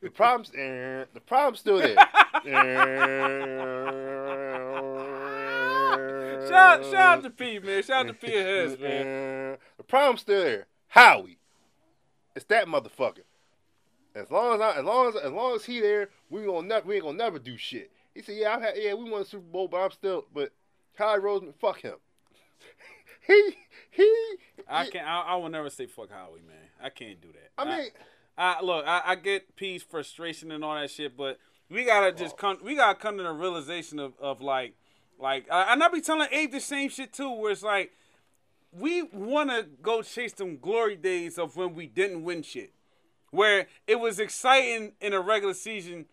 the problem's eh, the problem's still there. Shout, shout out to P, man. Shout out to P and Hess, man. The problem's still there. Howie. It's that motherfucker. As long as I, as long as as long as he there, we gonna never we ain't gonna never do shit. He said, "Yeah, I've had yeah, we won the Super Bowl, but I'm still but Howie Roseman, fuck him. he he. I can't. I, I will never say fuck Howie, man. I can't do that. I mean, I look, I, I get P's frustration and all that shit, but we gotta just come. We gotta come to the realization of, of like, like, I, and I be telling Abe the same shit too, where it's like, we want to go chase them glory days of when we didn't win shit, where it was exciting in a regular season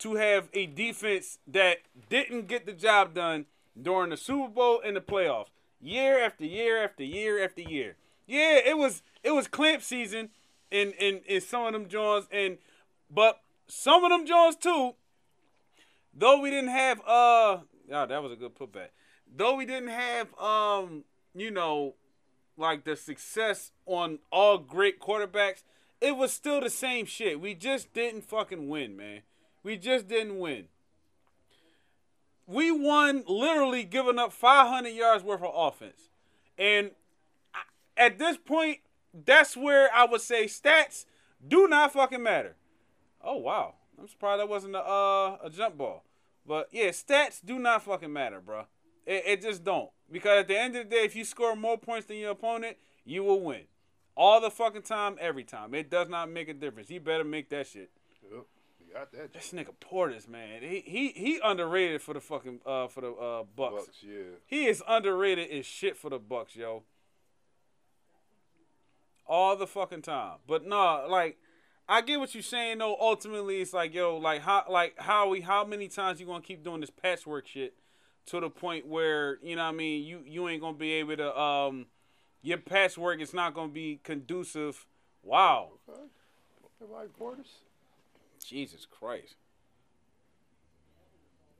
to have a defense that didn't get the job done during the Super Bowl and the playoffs, year after year after year after year. Yeah, it was it was clamp season in in in some of them Jones and but some of them Jones too. Though we didn't have uh, yeah, that was a good putback. Though we didn't have um, you know, like the success on all great quarterbacks, it was still the same shit. We just didn't fucking win, man. We just didn't win. We won literally giving up 500 yards worth of offense. And at this point, that's where I would say stats do not fucking matter. Oh wow, I'm surprised that wasn't a uh, a jump ball. But yeah, stats do not fucking matter, bro. It, it just don't because at the end of the day, if you score more points than your opponent, you will win. All the fucking time, every time. It does not make a difference. You better make that shit. Yep, got that. This nigga Portis, man, he he he underrated for the fucking uh for the uh Bucks. Bucks, yeah. He is underrated as shit for the Bucks, yo. All the fucking time. But no, like I get what you're saying though. Ultimately, it's like, yo, like how like how we how many times you gonna keep doing this patchwork shit to the point where, you know what I mean, you you ain't gonna be able to um your patchwork is not gonna be conducive. Wow. Okay. Okay, like Portis. Jesus Christ.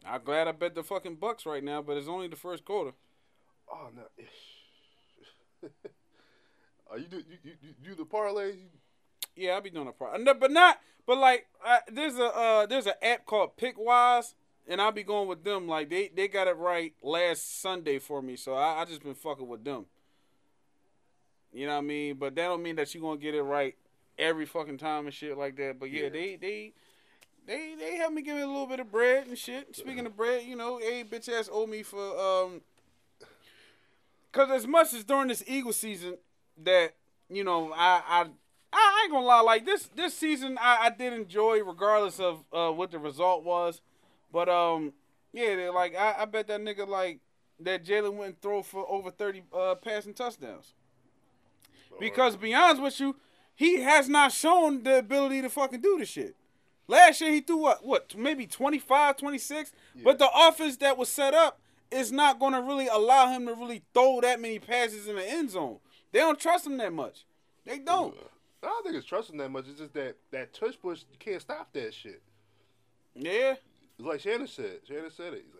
I'm glad I bet the fucking Bucks right now, but it's only the first quarter. Oh no. Are you do you, you, you do the parlays? Yeah, I be doing a part, no, but not. But like, uh, there's a uh, there's an app called Pickwise, and I'll be going with them. Like they they got it right last Sunday for me, so I, I just been fucking with them. You know what I mean? But that don't mean that you're gonna get it right every fucking time and shit like that. But yeah, Yeah. they they. They, they help me give me a little bit of bread and shit. Speaking of bread, you know, a bitch ass owe me for um Cause as much as during this Eagle season that you know I I I ain't gonna lie like this this season I, I did enjoy regardless of uh, what the result was, but um yeah they, like I, I bet that nigga like that Jalen wouldn't throw for over 30 uh, passing touchdowns. Because to be honest with you, he has not shown the ability to fucking do this shit. Last year he threw what? What? Maybe 25, 26? But the offense that was set up is not going to really allow him to really throw that many passes in the end zone. They don't trust him that much. They don't. I don't think it's trusting that much. It's just that that tush push you can't stop that shit. Yeah. It's like Shannon said. Shannon said it. He's like, look, man.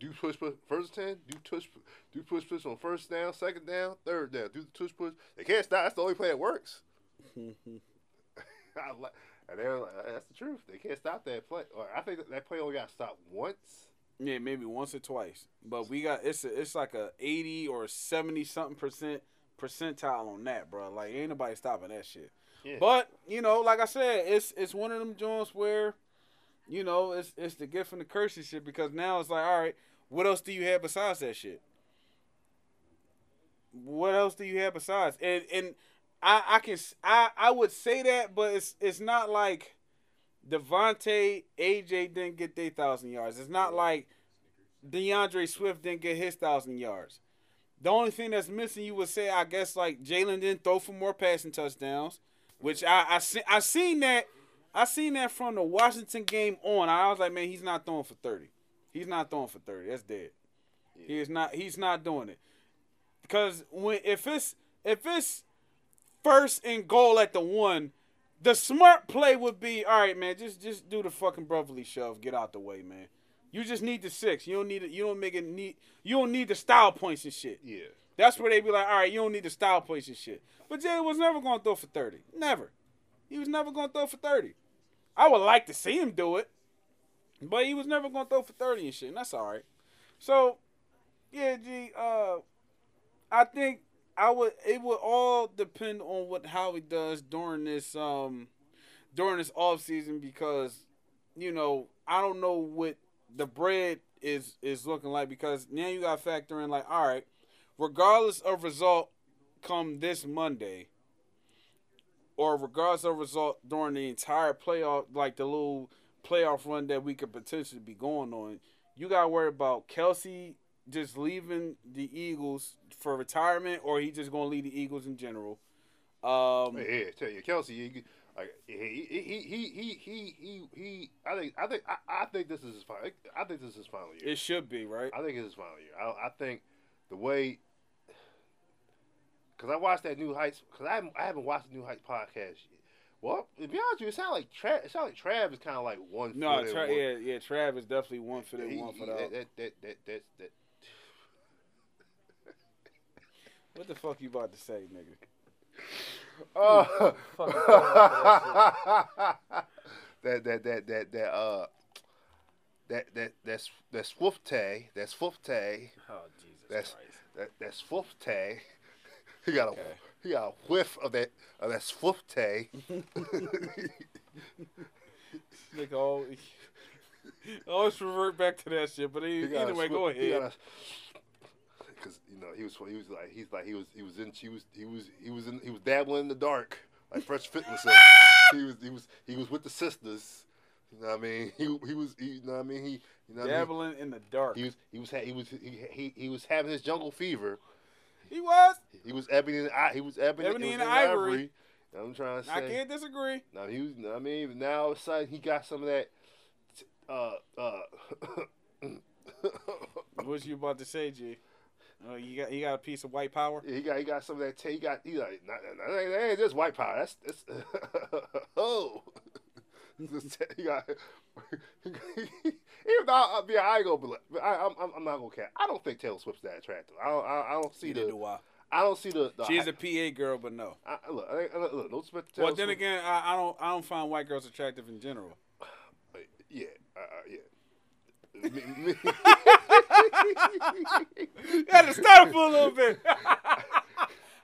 Do push push first ten. Do tush do push push on first down, second down, third down. Do the tush push. They can't stop. That's the only play that works. I like, and they're like, that's the truth. They can't stop that play. Or I think that, that play only got stopped once. Yeah, maybe once or twice. But we got it's a, it's like a 80 or 70 something percent percentile on that, bro. Like ain't nobody stopping that shit. Yeah. But, you know, like I said, it's it's one of them joints where you know, it's it's the gift and the curse and shit because now it's like, all right, what else do you have besides that shit? What else do you have besides? And and I I can I I would say that, but it's it's not like DeVonta AJ didn't get their thousand yards. It's not like DeAndre Swift didn't get his thousand yards. The only thing that's missing, you would say, I guess, like Jalen didn't throw for more passing touchdowns, which I I see, I seen that I seen that from the Washington game on. I was like, man, he's not throwing for thirty. He's not throwing for thirty. That's dead. He is not. He's not doing it because when if it's if it's first and goal at the one, the smart play would be all right, man. Just just do the fucking brotherly shove. Get out the way, man. You just need the six. You don't need it. You don't make it need. You don't need the style points and shit. Yeah. That's where they be like, all right, you don't need the style points and shit. But Jay was never gonna throw for thirty. Never. He was never gonna throw for thirty. I would like to see him do it, but he was never gonna throw for thirty and shit. And that's all right. So, yeah, G. Uh, I think I would. It would all depend on what how he does during this um during this off season because you know I don't know what the bread is is looking like because now you got to factor in like all right, regardless of result, come this Monday. Or regardless of result during the entire playoff, like the little playoff run that we could potentially be going on, you got to worry about Kelce just leaving the Eagles for retirement, or he just gonna leave the Eagles in general. Um, Yeah, yeah, tell you, Kelce, he, like he he he he he he he, he I think I think I, I think this is his final. I think this is his final year. it should be right. I think it's his final year. I, I think the way, because I watched that New Heights, because I haven't, I haven't watched the New Heights podcast yet. Well, to be honest with you, it sounds like Trav. It sounds like Trav is kind of like one. No, foot Tra- one- yeah, yeah. Trav is definitely one for the he- one for that, that, that, that, that, that, What the fuck you about to say, nigga? Oh. That that that that that uh that that that's that's Swifte, that's Swifte, Oh Jesus that's that that's Swifte. He got a Okay. He got a whiff of that of that Swifte. Nigga, always, always revert back to that shit. But He e- a anyway, Swift- go ahead. Cause you know he was he was like he's like he was he was in he was he was he was in he was dabbling in the dark like Fresh Fit was he was he was he was with the sisters. You know what I mean? He he was he, you know what I mean? He you know what I mean? Dabbling in the dark. He was he was he was he, he, he was having his jungle fever. He was. He was ebony and I he was ebony, Ebony he was and in ivory. I'm trying to I can't disagree. Now he was. I mean, now all of a sudden he got some of that. Uh uh. What you about to say, G? Oh, you got you got a piece of white power. Yeah, he got he got some of that. T- he got he like not, that ain't, that ain't just white power. That's that's oh. Just t- he got even though I, I, mean, I ain't gonna believe, I, I'm I'm I'm not gonna care. I don't think Taylor Swift's that attractive. I don't I, I don't see Neither the do I. I don't see the. the She's a PA girl, but no. I, I- look, I, I- look, to Taylor Well, then Swift. again, I, I don't I don't find white girls attractive in general. yeah, uh, uh, yeah. You had to stop for a little bit.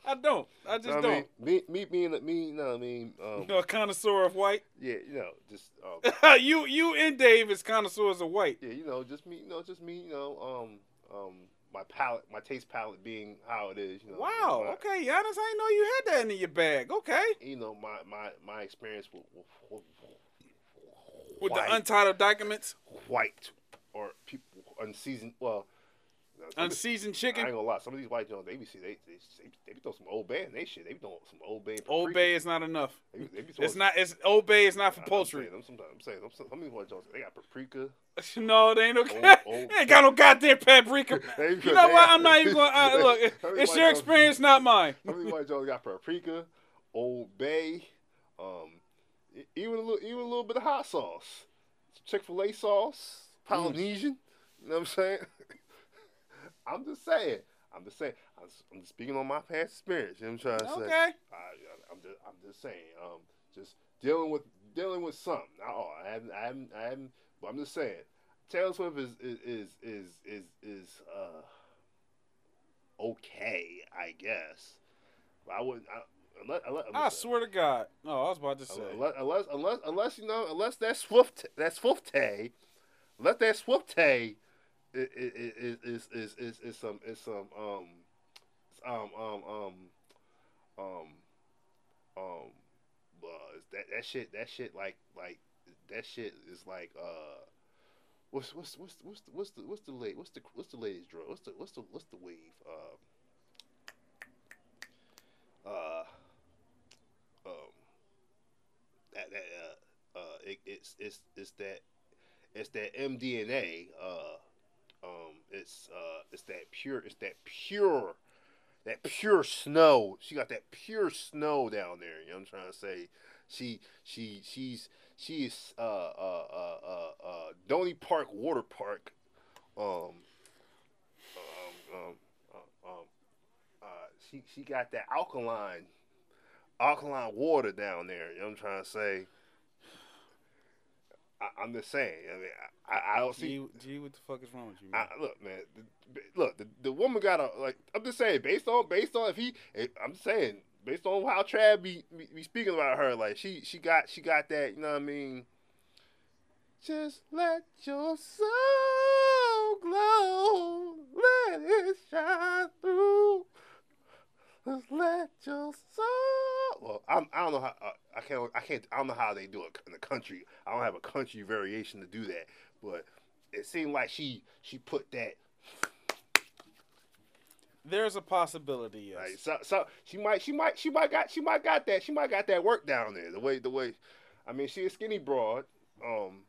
I don't. I just I mean, don't. me, me being me, you know, what I mean, um, You know, a connoisseur of white. yeah, you know, just, um, you you and Dave is connoisseurs of white. yeah, you know, just me, you know, just me, you know, um, um, my palate, my taste palate being how it is, you know. Wow. my- Okay, Giannis, I didn't know you had that in your bag. Okay. You know, my my my experience with, with, with With white, the untitled documents. white or people unseasoned. Well, some of- I chicken. ain't gonna lie. Some of these white Jones, they be see they they, they, they be throwing some old bay in they shit. They be throwing some old bay. Old. Bay is not enough. They, be- they be It's not. It's Old Bay is not for I'm poultry. saying, I'm, sometimes, I'm saying, some, some of these white Jones, they got paprika. No, they ain't no. Old- old- they ain't got no goddamn paprika. You know what? I'm not even going. to they- Look, it's your Jones- experience, not mine. Some of these white Jones got paprika, Old Bay, um, even a little, even a little bit of hot sauce, Chick Fil A sauce, Polynesian. You know what I'm saying? I'm just saying. I'm just saying. I'm I'm just speaking on my past experience. You know what I'm trying to say? Okay. I'm just, I'm just saying. Um, just dealing with dealing with something. All. I haven't, I haven't, I haven't. But I'm just saying. Taylor Swift is is is is is, is uh okay, I guess. But I wouldn't. I, unless, unless, I swear to God. No, I was about to say. unless, unless unless unless you know unless that Swift that Swifty, let that Is is is is is, is some is some um um um um um um uh, that that shit that shit like like that shit is like uh what's what's what's what's the, what's the what's the late what's the what's the latest drug? What's the what's the what's the wave uh uh um that that uh uh it, it's it's it's that it's that MDMA uh um it's uh it's that pure it's that pure that pure snow she got that pure snow down there you know what I'm trying to say she she she's she's uh uh uh uh uh Donny Park Water Park um um um uh, um uh she she got that alkaline alkaline water down there. You know what I'm trying to say? I, I'm just saying. I mean, I, I don't see. G, G, what the fuck is wrong with you, man? I, look, man. The, look, the, the woman got a like. I'm just saying, based on based on if he, if, I'm saying based on how Trav be, be be speaking about her, like she she got she got that. You know what I mean? Just let your soul glow, let it shine through. Just let your soul. Well, I'm, I don't know how uh, I can't I can't I don't know how they do it in the country. I don't have a country variation to do that, but it seemed like she she put that There's a possibility, yes. like so, so she might she might she might got she might got that she might got that work down there the way the way I mean she a skinny broad um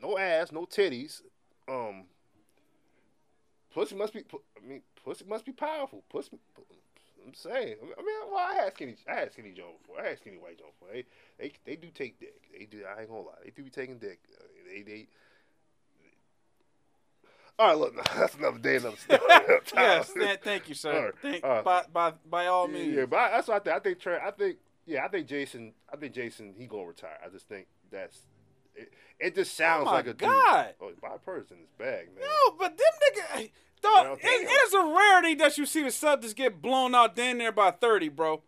no ass no titties um pussy must be I mean pussy must be powerful pussy I'm saying I mean well I had skinny I had skinny Joe before I had skinny white Joe before they they they do take dick they do I ain't gonna lie they do be taking dick Uh, they they all right look that's another day another story yes, thank you, sir. All right, Thank, all right. by, by, by all means. Yeah, but I, that's what I think. I think Trey. I think yeah. I think Jason. I think Jason. He gonna retire. I just think that's. It, it just sounds oh like a dude. God. Oh, a purse in his bag, man. No, but them nigga, Well, it, it is a rarity that you see the Celtics get blown out down there by 30, bro.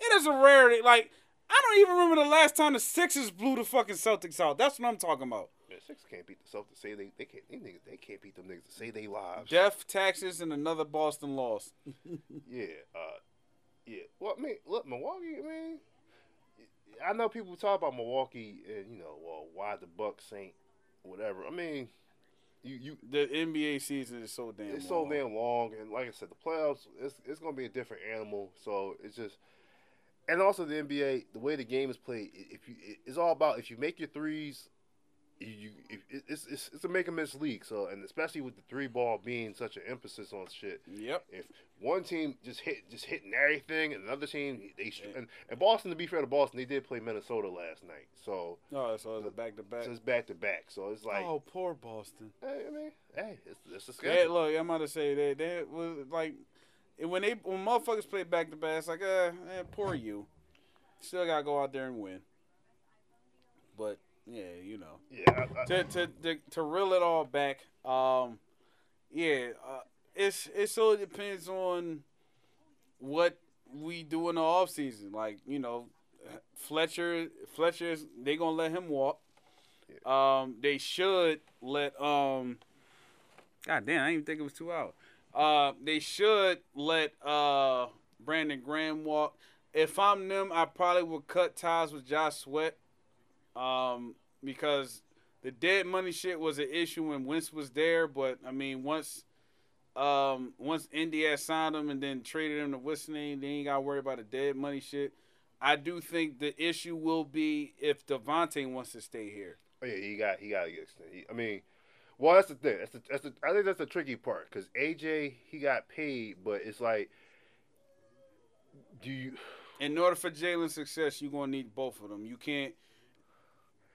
It is a rarity. Like, I don't even remember the last time the Sixers blew the fucking Celtics out. That's what I'm talking about. Man, six can't beat the Celtics. Say they they can't. These niggas they can't beat them niggas to say they lives. Death, taxes, and another Boston loss. Yeah. Uh. Yeah. Well, I mean, look, Milwaukee. I mean, I know people talk about Milwaukee and you know, well, why the Bucks ain't whatever. I mean, you you The NBA season is so damn it's so damn long, and like I said, the playoffs it's it's gonna be a different animal. So it's just, and also the NBA, the way the game is played, if you it's all about if you make your threes, you, you it's it's it's a make and miss league. So and especially with the three ball being such an emphasis on shit, Yep. if one team just hit just hitting everything, and another team they and, and Boston to be fair to Boston, they did play Minnesota last night, so. Oh, so it's a back to back. So it's back to back, so it's like, Oh, poor Boston. hey, I mean, hey, it's, it's a Yeah, schedule. look, I'm about to say that they was like when they when motherfuckers play back to back, it's like, uh, eh, poor you. Still gotta go out there and win. But yeah, you know, yeah, I, I, to to to, to reel it all back, um, yeah, uh, it's it so depends on what we do in the off season. Like you know, Fletcher Fletcher's they gonna let him walk. Um, they should let um. God damn, I didn't even think it was two hours. Uh, they should let uh Brandon Graham walk. If I'm them, I probably would cut ties with Josh Sweat. Um, because the dead money shit was an issue when Wentz was there, but I mean once um once had signed him and then traded him to Whistling, they ain't got to worry about the dead money shit. I do think the issue will be if DeVonta wants to stay here. Oh, yeah, he got he got to get extended. I mean, well, that's the thing. That's the, that's the I think that's the tricky part because AJ he got paid, but it's like, do you? In order for Jalen's success, you're gonna need both of them. You can't.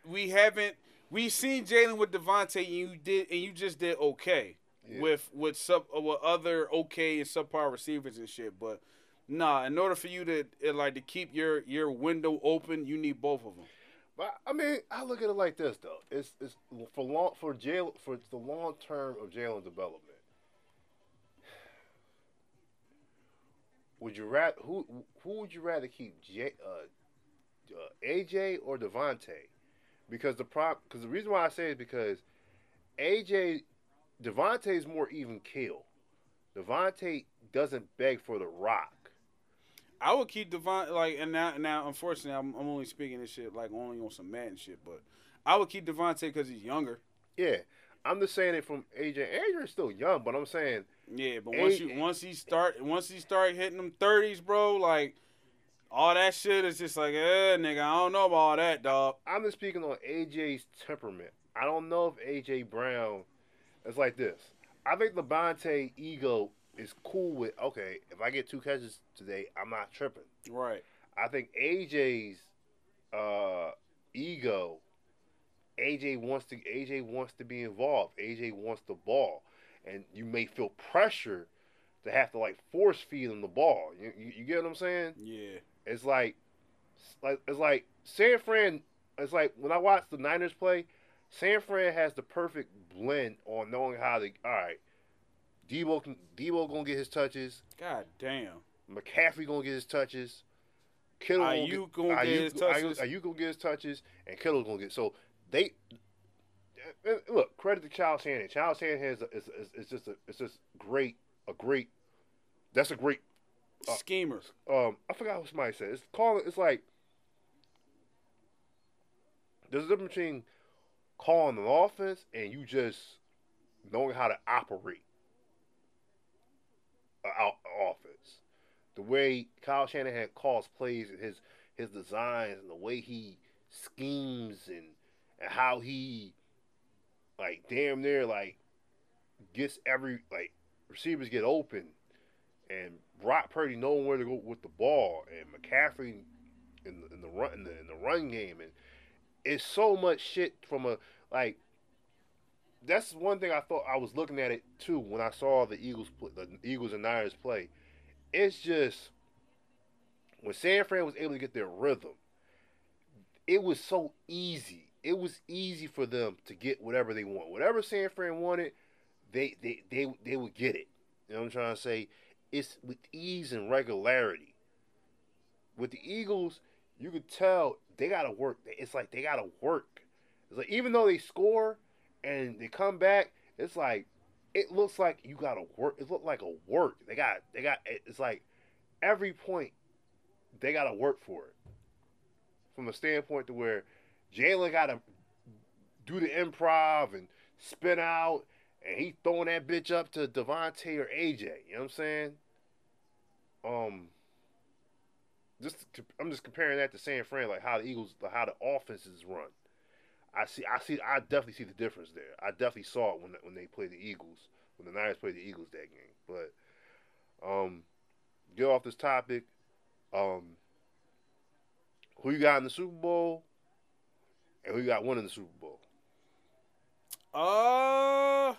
We haven't. We seen Jalen with DeVonta, and you did, and you just did okay Yeah. with with sub with other okay and subpar receivers and shit. But nah, in order for you to uh, like to keep your your window open, you need both of them. But I mean, I look at it like this though. It's it's for long for jail for the long term of Jalen's development. Would you rather who who would you rather keep, J, uh, uh, AJ or DeVonta? Because the prop because the reason why I say it is because AJ DeVonta is more even kill. DeVonta doesn't beg for the rock. I would keep Devon like, and now now unfortunately, I'm, I'm only speaking this shit like only on some Madden shit, but I would keep DeVonta because he's younger. Yeah, I'm just saying it from AJ. AJ is still young, but I'm saying Yeah, but once A- you once he start once he start hitting them thirties, bro, like all that shit is just like, eh, nigga, I don't know about all that, dog. I'm just speaking on AJ's temperament. I don't know if AJ Brown is like this. I think Levante ego is cool with okay. If I get two catches today, I'm not tripping. Right. I think AJ's uh, ego. AJ wants to. AJ wants to be involved. AJ wants the ball, and you may feel pressure to have to like force feed him the ball. You, you, you get what I'm saying? Yeah. It's like, like it's like San Fran. It's like when I watch the Niners play, San Fran has the perfect blend on knowing how to. All right, Deebo can Deebo gonna get his touches. God damn. McCaffrey gonna get his touches. Kittle gonna Aiyuk gonna get his touches. Aiyuk, Aiyuk gonna get his touches, and Kittle gonna get. So they eh, eh, look credit to Kyle Shanahan. Charles a, is, is, is just a it's just great a great. That's a great Uh, Schemers. um, I forgot what somebody said. It's calling. It's like there's a difference between calling an offense and you just knowing how to operate a out offense. The way Kyle Shanahan calls plays and his his designs and the way he schemes and and how he like damn near like gets every like receivers get open and Brock Purdy knowing where to go with the ball, and McCaffrey in the, in the run in the, in the run game, and it's so much shit from a like. That's one thing I thought I was looking at it too when I saw the Eagles pl- the Eagles and Niners play. It's just when San Fran was able to get their rhythm, it was so easy. It was easy for them to get whatever they want. Whatever San Fran wanted, they they they, they would get it. You know what I'm trying to say? It's with ease and regularity. With the Eagles, you could tell they gotta work. It's like they gotta work. It's like even though they score and they come back, it's like it looks like you gotta work. It looked like a work. They got they got. It's like every point they gotta work for it. From a standpoint to where Jalen gotta do the improv and spin out and he throwing that bitch up to DeVonta or AJ. You know what I'm saying? Um, just I'm just comparing that to San Fran, like how the Eagles, how the offenses run. I see, I see, I definitely see the difference there. I definitely saw it when when they played the Eagles, when the Niners played the Eagles that game. But um, get off this topic. Um, who you got in the Super Bowl, and who you got winning the Super Bowl? Uh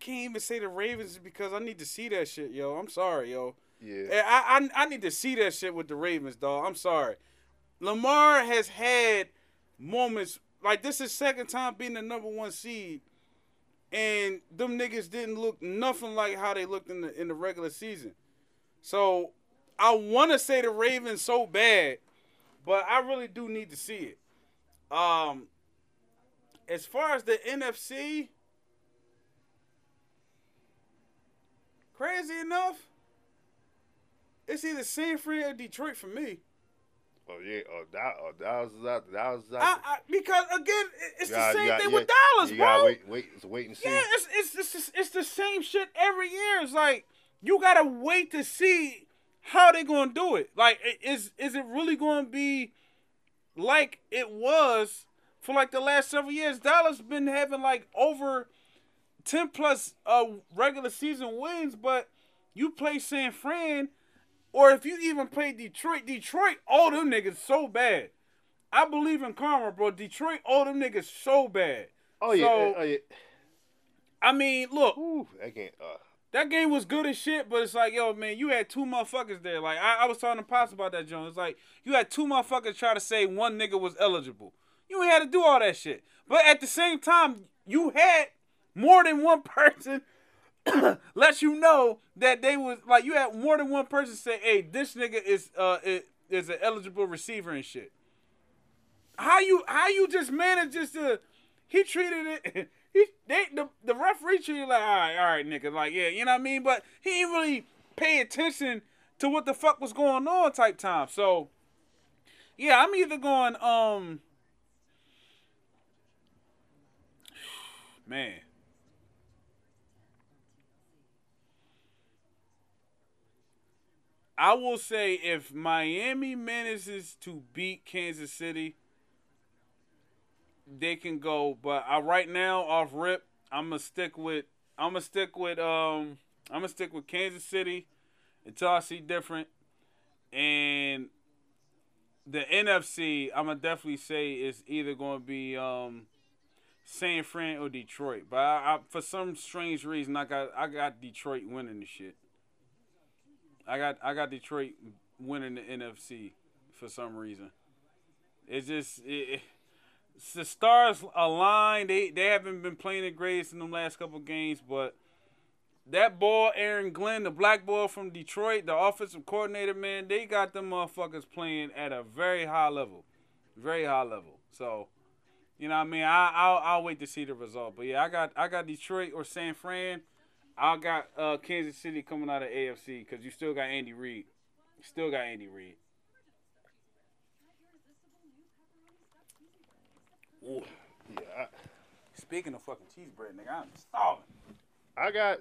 can't even say the Ravens because I need to see that shit, yo. I'm sorry, yo. Yeah, I, I I need to see that shit with the Ravens, dog. I'm sorry. Lamar has had moments like this is second time being the number one seed, and them niggas didn't look nothing like how they looked in the in the regular season. So I want to say the Ravens so bad, but I really do need to see it. Um, as far as the NFC, crazy enough, it's either San Fran or Detroit for me. Oh yeah, oh that, oh Dallas is out. Dallas is out. I, I, because again, it- it's gotta- the same gotta- thing yeah, with Dallas, you bro. wait, wait, it's wait and see. Yeah, it's it's, it's it's it's the same shit every year. It's like you gotta wait to see how they gonna do it. Like, is is it really gonna be like it was for like the last several years? Dallas been having like over ten plus uh regular season wins, but you play San Fran, or if you even play Detroit, Detroit, all them niggas so bad. I believe in karma, bro. Detroit, all them niggas so bad. oh yeah, so- oh yeah. I mean, look, Ooh, that game. Uh, that game was good as shit, but it's like, yo, man, you had two motherfuckers there. Like, I, I was talking to Pops about that, Jones. It's like, you had two motherfuckers try to say one nigga was eligible. You ain't had to do all that shit. But at the same time, you had more than one person let you know that they was like you had more than one person say, "Hey, this nigga is uh is, an eligible receiver and shit." How you how you just managed just to he treated it he they the, the referee treated like all right all right nigga like yeah you know what I mean but he didn't really pay attention to what the fuck was going on type time so yeah I'm either going um man I will say if Miami manages to beat Kansas City, they can go. But I, right now, off rip, I'm gonna stick with I'm gonna stick with um I'm gonna stick with Kansas City until I see different. And the NFC, I'm gonna definitely say is either gonna be um San Fran or Detroit. But I, I, for some strange reason, I got I got Detroit winning the shit. I got I got Detroit winning the NFC for some reason. It's just it, the stars aligned. They they haven't been playing the greatest in the last couple games, but that ball, Aaron Glenn, the black boy from Detroit, the offensive coordinator, man, they got them motherfuckers playing at a very high level, very high level. So, you know, what I mean, I I'll, I'll wait to see the result. But yeah, I got I got Detroit or San Fran. I got uh, Kansas City coming out of AFC because you still got Andy Reid. Still got Andy Reid. Ooh. yeah, I, Speaking of fucking cheese bread, nigga, I'm starving. I got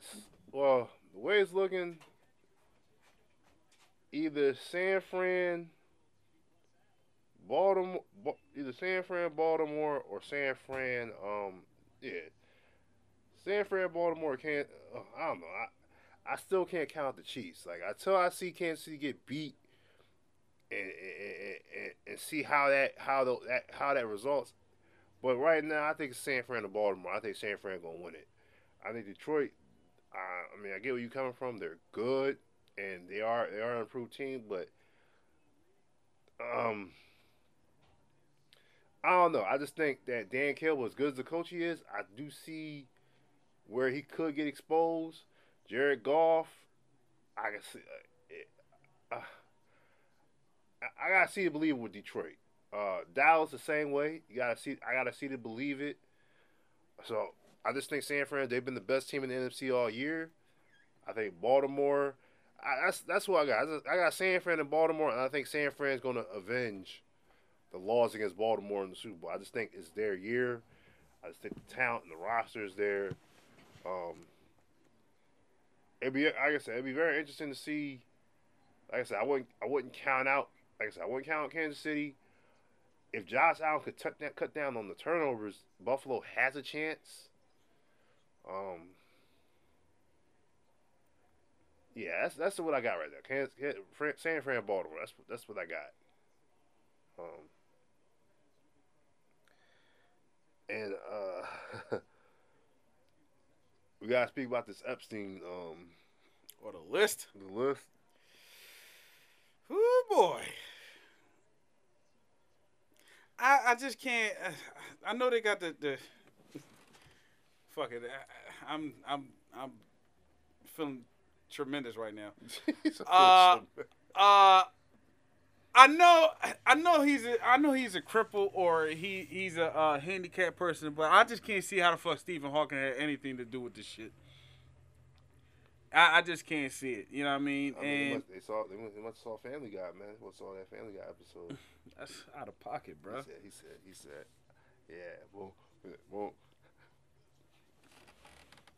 well the way it's looking. Either San Fran, Baltimore, Ba- either San Fran, Baltimore, or San Fran. Um, yeah, San Fran, Baltimore can't. Uh, I don't know. I I still can't count the Chiefs. Like until I see Kansas City get beat, and and, and, and see how that how the, that how that results. But right now, I think it's San Fran and Baltimore. I think San Fran gonna win it. I think Detroit. Uh, I mean, I get where you're coming from. They're good, and they are they are an improved team, but um, I don't know. I just think that Dan Campbell, as good as the coach he is, I do see where he could get exposed. Jared Goff, I can see. Uh, I, gotta see to believe with Detroit. Uh, Dallas the same way. You gotta see. I gotta see to believe it. So I just think San Fran. They've been the best team in the NFC all year. I think Baltimore. I, that's that's what I got. I, I got San Fran and Baltimore, and I think San Fran's to avenge the laws against Baltimore in the Super Bowl. I just think it's their year. I just think the talent and the roster is there. Um, it'd be like I said, it'd be very interesting to see. Like I said, I wouldn't I wouldn't count out. Like I said, I wouldn't count Kansas City. If Josh Allen could cut that cut down on the turnovers, Buffalo has a chance. Um, yeah, that's that's what I got right there. Kansas, Fran, San Fran, Baltimore. That's that's what I got. Um, and uh, we gotta speak about this Epstein um Or the list. the list. Oh boy. I I just can't. Uh, I know they got the the. Fuck it. I, I'm I'm I'm feeling tremendous right now. Uh, Uh, I know, I know he's a, I know he's a cripple or he he's a uh, handicapped person, but I just can't see how the fuck Stephen Hawking had anything to do with this shit. I, I just can't see it. You know what I mean? I mean, they, and must, they saw they must, they must saw Family Guy, man. They must saw that Family Guy episode. that's out of pocket, bro. He said, he said, he said, yeah, well, well.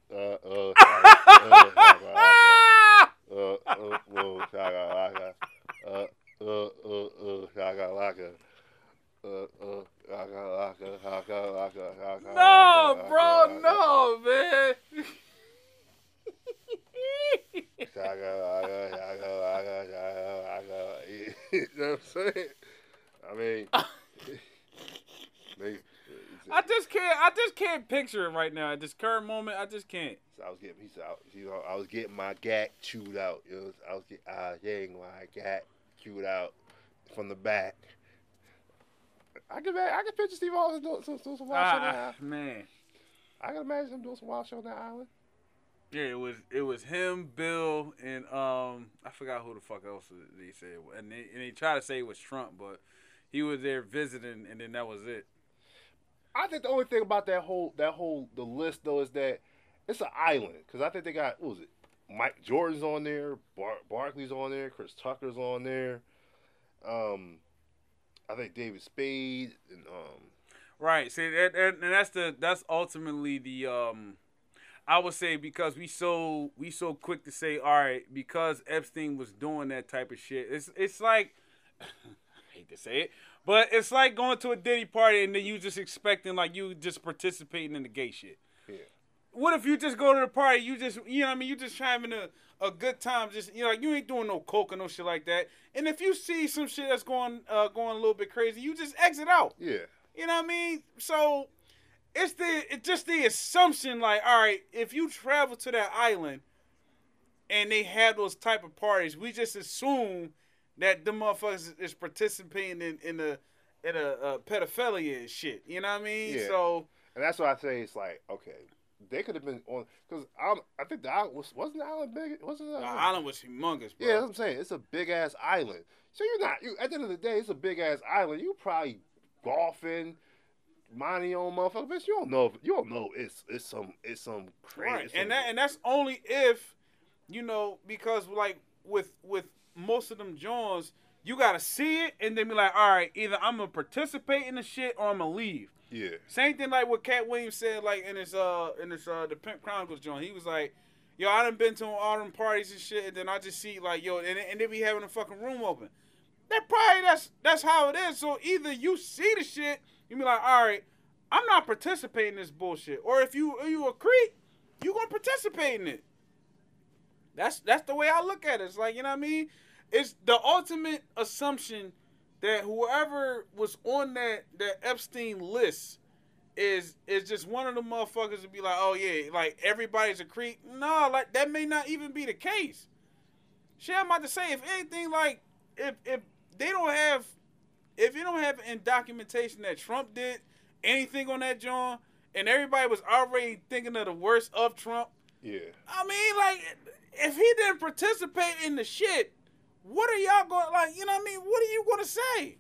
Uh, uh, uh, uh, uh, uh, whoa, shaka laka, uh, uh, uh, uh, shaka laka, uh, uh, shaka laka, shaka laka, shaka No, laka, bro, shaka no, man. Shaka laka, shaka laka, shaka laka. You know what I'm saying? I mean, they, uh, I just can't. I just can't picture it right now at this current moment. I just can't. So I was getting, he said, I, you know, I was getting my gat chewed out. You know, I was getting, uh, getting my gat chewed out from the back. I can, I can picture Steve Austin doing some, some, some wild shit on that Ah, island. man. I can imagine him doing some wild shit on that island. Yeah, it was it was him, Bill, and um I forgot who the fuck else they said, and they and they tried to say it was Trump, but he was there visiting, and then that was it. I think the only thing about that whole, that whole, the list though is that it's an island. Cause I think they got, what was it? Mike Jordan's on there, Bar- Barkley's on there, Chris Tucker's on there. Um, I think David Spade and um, Right. See, that, that, and that's the that's ultimately the um, I would say because we so we so quick to say all right because Epstein was doing that type of shit. It's it's like I hate to say it, but it's like going to a Diddy party and then you just expecting like you just participating in the gay shit. yeah. What if you just go to the party? You just, you know, what I mean, you just having a, a good time. Just, you know, like you ain't doing no coke or no shit like that. And if you see some shit that's going, uh, going a little bit crazy, you just exit out. Yeah. You know what I mean? So it's the, it's just the assumption, like, all right, if you travel to that island and they have those type of parties, we just assume that the motherfuckers is participating in in a in a, uh pedophilia and shit. You know what I mean? Yeah. So And that's why I say it's like, okay, they could have been on because I think the island was wasn't the island big? Wasn't the the island was humongous, bro. Yeah, that's what I'm saying. It's a big ass island. So you're not you at the end of the day, it's a big ass island. You probably golfing, minding on motherfucker, bitch. You don't know if you don't know it's it's some it's some crazy. right and that and that's only if you know because like with with most of them joints you gotta see it and then be like all right either i'm gonna participate in the shit or i'm gonna leave yeah, same thing like what Katt Williams said like in his uh in his uh the Pimp Chronicles joint. He was like yo I done been to all them parties and shit and then I just see like yo and, and they be having a fucking room open. That probably that's that's how it is. So either you see the shit you be like all right I'm not participating in this bullshit. Or if you if you a creep you gonna participate in it. That's that's the way I look at it. It's like you know what I mean? It's the ultimate assumption that whoever was on that that Epstein list is is just one of the motherfuckers to be like, oh yeah, like everybody's a creep. No, like that may not even be the case. Shit, I'm about to say, if anything, like if if they don't have if you don't have in documentation that Trump did anything on that John, and everybody was already thinking of the worst of Trump, yeah. I mean, like, if he didn't participate in the shit, what are y'all going like? You know what I mean? What are you going to say?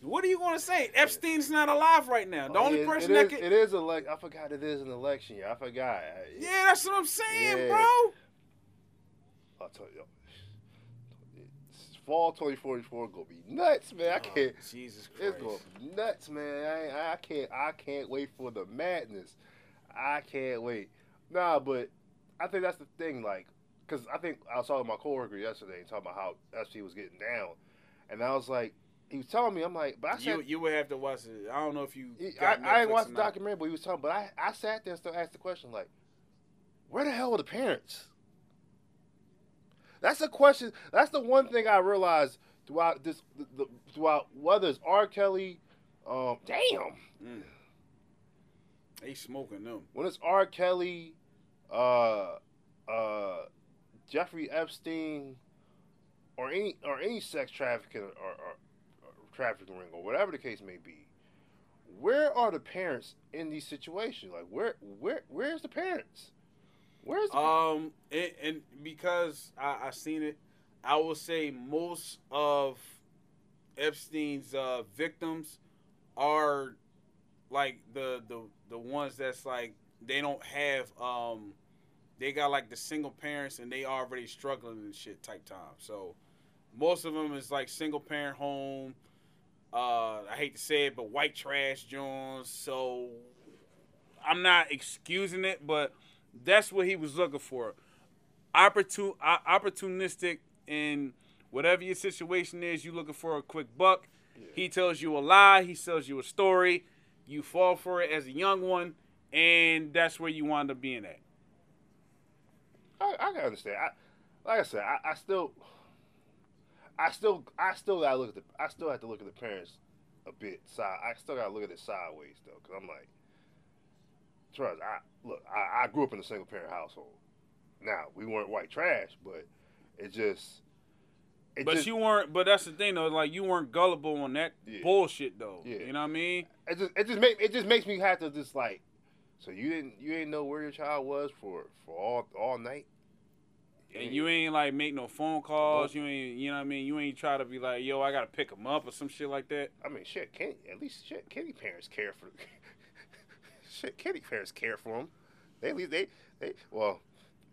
What are you going to say? Epstein's not alive right now. The Oh, only yeah, person it that is, can. it is elect. I forgot it is an election year. I forgot. Yeah, that's what I'm saying, Yeah. bro. I'll tell you. Fall 2044 gonna be nuts, man. I oh, can't. Jesus Christ. It's gonna be nuts, man. I, I can't. I can't wait for the madness. I can't wait. Nah, but I think that's the thing. Like, cause I think I was talking to my coworker yesterday and talking about how SP was getting down, and I was like, he was telling me, I'm like, but I said, You you would have to watch it. I don't know if you. I, I Netflix watched the documentary, but he was talking. But I, I sat there and still asked the question, like, where the hell were the parents? That's the question. That's the one thing I realized throughout this, the, the, throughout whether it's R. Kelly, um, damn, Mm. They smoking them. when it's R. Kelly, uh, uh, Jeffrey Epstein, or any or any sex trafficking or, or, or trafficking ring or whatever the case may be, where are the parents in these situations? Like where where where's the parents? Where's the Um, and, and because I, I seen it, I will say most of Epstein's uh, victims are like the the the ones that's like they don't have um they got like the single parents and they already struggling and shit type time. So most of them is like single parent home. Uh, I hate to say it, but white trash Jones. So I'm not excusing it, but that's what he was looking for. Opportun- opportunistic in whatever your situation is. You looking for a quick buck. He tells you a lie. He tells you a story. You fall for it as a young one, and that's where you wind up being at. I, I can understand. I, like I said, I, I still, I still, I still gotta look at the. I still have to look at the parents a bit side. I still gotta look at it sideways though, because I'm like, trust. I look. I, I grew up in a single parent household. Now we weren't white trash, but it just. It But just, you weren't. But that's the thing though. Like you weren't gullible on that Yeah. bullshit though. Yeah. You know what I mean? it just it just make it just makes me have to just like so you didn't you didn't know where your child was for for all all night And you ain't like make no phone calls. You ain't. You know what I mean? You ain't try to be like, yo, I gotta pick him up or some shit like that. I mean shit Kenny at least shit Kenny parents care for shit Kenny parents care for him they at least they they well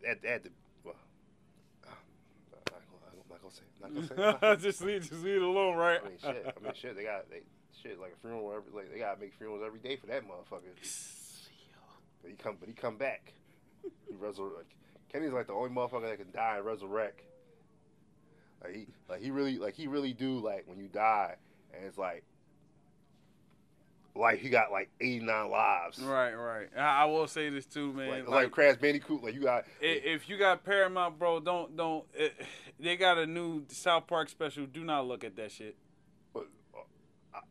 at at the well I'm not gonna, I'm not gonna say I'm not gonna say just leave, just leave it alone, right? I mean shit I mean shit they got they shit like a funeral every like they gotta make funerals every day for that motherfucker But he come, but he come back. He resurrect. Kenny's like the only motherfucker that can die and resurrect. Like he, like he really, like he really do like when you die, and it's like, like he got like eighty nine lives. Right, right. I, I will say this too, man. Like, Like, like Crash Bandicoot, like you got. i- if you got Paramount, bro, don't don't. It, they got a new South Park special. Do not look at that shit. Uh,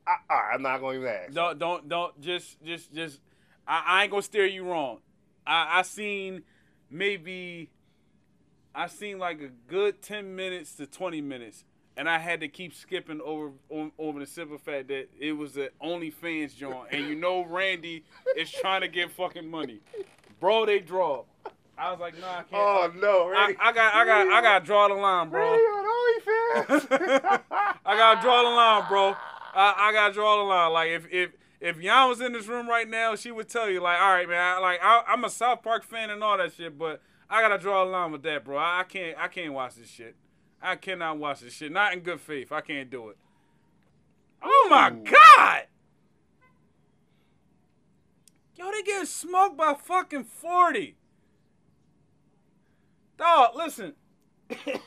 I, I, I'm not going to even ask. Don't don't don't just just just. I, I ain't gonna steer you wrong. I I seen maybe. I seen like a good ten minutes to twenty minutes, and I had to keep skipping over on, over the simple fact that it was an OnlyFans joint, and you know Randy is trying to get fucking money, bro. They draw. I was like, nah, I can't. Oh no, I, Randy. I got I got I got to draw the line, bro. Randy on OnlyFans. I gotta draw the line, bro. I, I gotta draw the line. Like if if if Yan was in this room right now, she would tell you like, all right, man. I, like I, I'm a South Park fan and all that shit, but I gotta draw a line with that, bro. I, I can't I can't watch this shit. I cannot watch this shit. Not in good faith. I can't do it. Oh my Ooh. god. Yo, they getting smoked by fucking 40. Dog, listen. if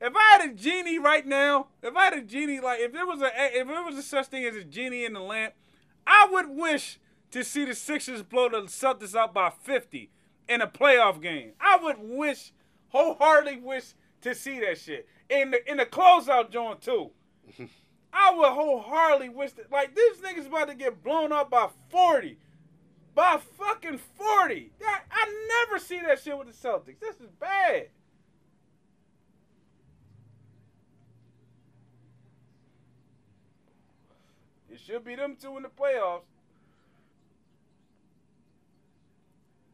I had a genie right now, if I had a genie, like if there was a if there was a such thing as a genie in the lamp, I would wish to see the Sixers blow the Celtics out by 50 in a playoff game. I would wish, wholeheartedly wish to see that shit. In the in the closeout joint too. I would wholeheartedly wish that like this nigga's about to get blown up by 40. By fucking 40. That, I never see that shit with the Celtics. This is bad. It should be them two in the playoffs.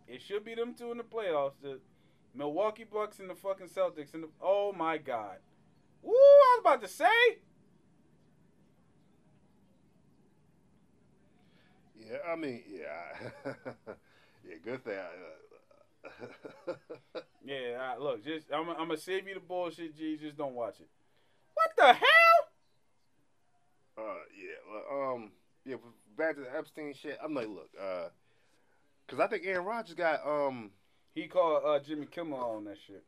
It should be them two in the playoffs. The Milwaukee Bucks and the fucking Celtics. And the, oh my God. Woo! I was about to say. yeah, I mean, yeah, yeah. Good thing. I, uh, Yeah, look, just I'm, I'm gonna save you the bullshit, G. Just don't watch it. What the hell? Uh, yeah, well, um, yeah. Back to the Epstein shit. I'm like, look, uh, cause I think Aaron Rodgers got um, He called uh, Jimmy Kimmel on that shit,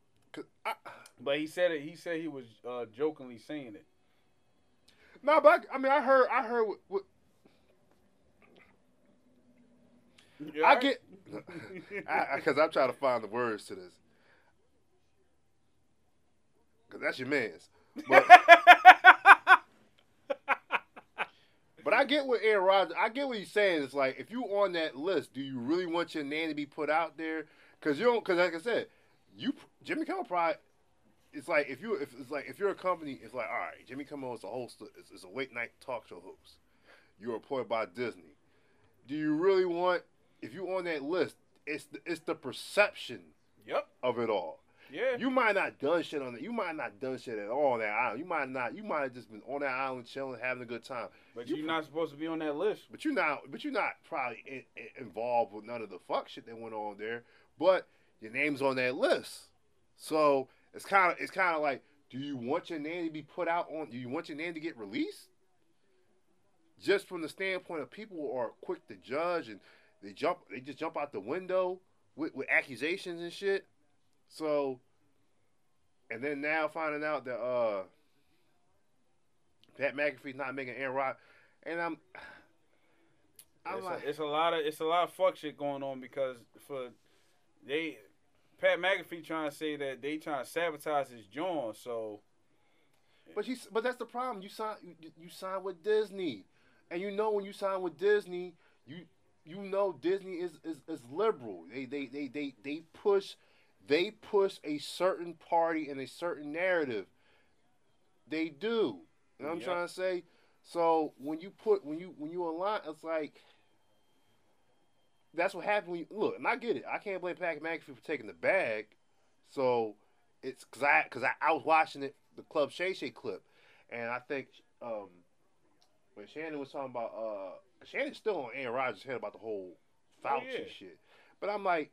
I, but he said it. He said he was uh, jokingly saying it. no, but I, I mean, I heard, I heard what, what I alright? get, I, cause I'm trying to find the words to this, cause that's your man's. But, but I get what Aaron Rodgers. I get what he's saying. It's like if you on that list, do you really want your name to be put out there? Cause you don't. Cause like I said, you Jimmy Kimmel probably. It's like if you if it's like if you're a company, it's like all right, Jimmy Kimmel is a host, is, is a late night talk show host. You're employed by Disney. Do you really want if you on that list? It's the, it's the perception yep. of it all. Yeah. You might not done shit on it. You might not done shit at all on that island. You might not. You might have just been on that island chilling, having a good time. but you you're not supposed to be on that list. But you're not. But you're not probably in, in- involved with none of the fuck shit that went on there. But your name's on that list. So it's kind of it's kind of like, do you want your name to be put out on? Do you want your name to get released? Just from the standpoint of people who are quick to judge and they jump, they just jump out the window with, with accusations and shit. So, and then now finding out that uh, Pat McAfee's not making Aaron Rod, and I'm, I'm it's, like, a, it's a lot of it's a lot of fuck shit going on because for they Pat McAfee trying to say that they trying to sabotage his joint. So But you, but that's the problem. You sign, you, you sign with Disney, and you know when you sign with Disney, you you know Disney is is, is liberal. They, they they they they push, they push a certain party and a certain narrative. They do. You know what I'm Yep. trying to say? So when you put when you when you align, it's like that's what happened. When you, look, and I get it. I can't blame Pat McAfee for taking the bag. So it's because I because I, I was watching it the Club Shay Shay clip, and I think um, when Shannon was talking about uh Shannon's still on Aaron Rodgers' head about the whole Fauci Oh, yeah. shit, but I'm like.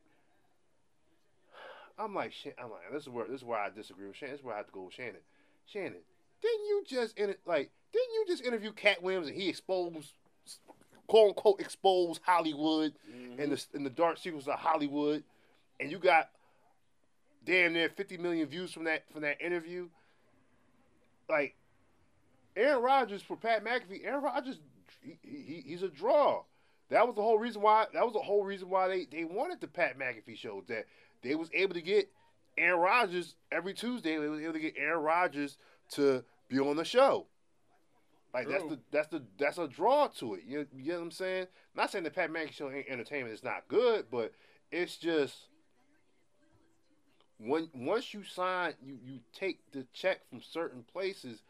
I'm like, I'm like, this is where this is where I disagree with Shannon. This is where I have to go with Shannon. Shannon, didn't you just in like didn't you just interview Katt Williams and he exposed quote unquote exposed Hollywood mm-hmm. and the and the dark secrets of Hollywood, and you got damn near 50 million views from that from that interview. Like Aaron Rodgers for Pat McAfee, Aaron Rodgers, he, he, he's a draw. That was the whole reason why. That was the whole reason why they, they wanted the Pat McAfee show. That they was able to get Aaron Rodgers every Tuesday. They was able to get Aaron Rodgers to be on the show. Like that's the that's the that's a draw to it. You, you get what I'm saying? Not saying the Pat McAfee show ain't entertainment is not good, but it's just when once you sign, you you take the check from certain places,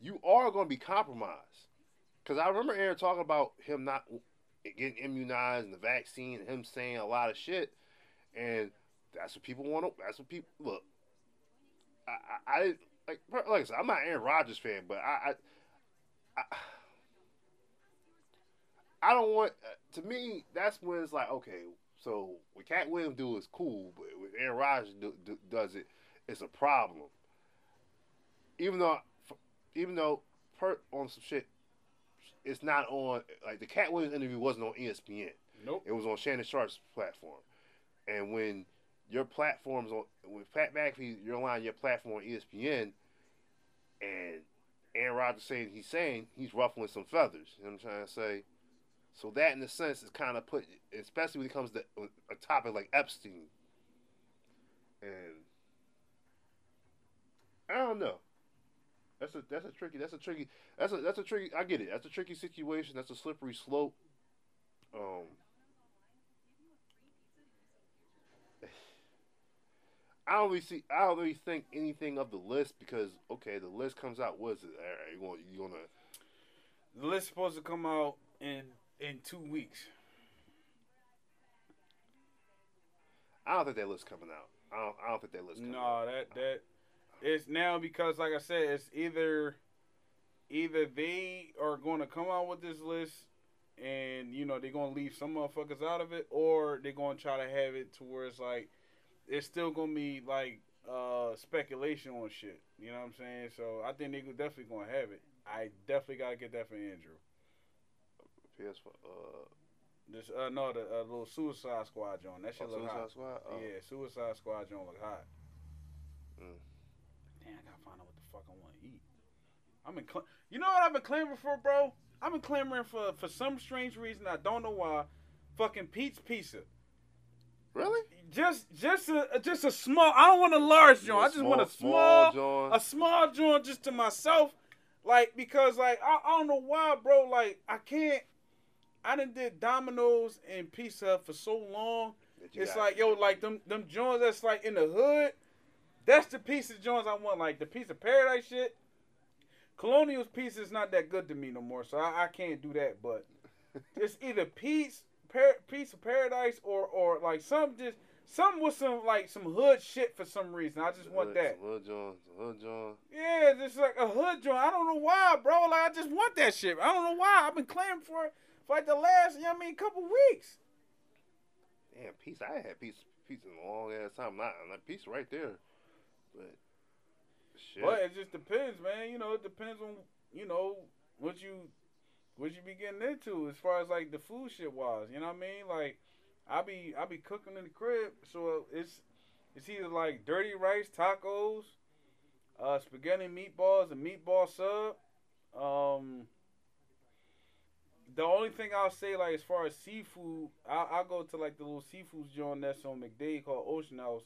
you are going to be compromised. Because I remember Aaron talking about him not getting immunized and the vaccine, and him saying a lot of shit, and that's what people want. to That's what people look. I I, I like like I said, I'm not Aaron Rodgers fan, but I. I I, I don't want. uh, To me, that's when it's like, okay, so what Katt Williams do is cool, but when Aaron Rodgers do, do, does it, it's a problem. Even though, even though, per, on some shit, it's not on. Like the Katt Williams interview wasn't on ESPN. Nope. It was on Shannon Sharpe's platform, and when your platform's on, when Pat McAfee, you're on your platform on ESPN, and Aaron Rodgers saying he's saying he's ruffling some feathers. You know what I'm trying to say? So that, in a sense, is kind of put, especially when it comes to a topic like Epstein. And I don't know. That's a that's a tricky that's a tricky that's a that's a tricky I get it that's a tricky situation that's a slippery slope. Um. I don't really see. I don't really think anything of the list because okay, the list comes out. What is it? All right, you want you gonna The list supposed to come out in in two weeks. I don't think that list coming out. I don't. I don't think that list. Coming No, out. that that it's now because like I said, it's either either they are going to come out with this list and you know they're going to leave some motherfuckers out of it, or they're going to try to have it to where it's like it's still going to be like uh speculation on shit. You know what I'm saying? So I think they're definitely going to have it. I definitely got to get that for Andrew. PS. for Uh, This uh no the uh, little Suicide Squad joint. That shit oh, look Suicide hot. Squad. Oh. Yeah, Suicide Squad joint look hot. Mm. Damn, I gotta find out what the fuck I want to eat. I've been, cl- you know what I've been clamoring for, bro? I've been clamoring for for some strange reason I don't know why. Fucking Pete's Pizza. Really? Just just a just a small. I don't want a large joint. I just want a small, joint. a small joint just to myself. Like because like I, I don't know why, bro. Like I can't. I done did Domino's and Pizza for so long. It's like yo, like them them joints that's like in the hood. That's the piece of joints I want, like the piece of paradise shit. Colonial's piece is not that good to me no more, so I, I can't do that. But it's either piece, par- piece of paradise, or or like some just some with some like some hood shit for some reason. I just want Hood- that. Hood joint. Hood joint. Yeah, just like a hood joint. I don't know why, bro. Like I just want that shit. I don't know why. I've been claiming for it for like the last, you know what I mean, couple weeks. Damn, pizza. I had pizza pizza in a long ass time. Not not pizza right there, but shit. But it just depends, man. You know, it depends on you know what you what you be getting into as far as like the food shit wise. You know what I mean? Like I be I be cooking in the crib, so it's it's either like dirty rice, tacos, uh, spaghetti meatballs, a meatball sub. Um, the only thing I'll say, like as far as seafood, I'll, I'll go to like the little seafood joint that's on MacDade called Ocean House,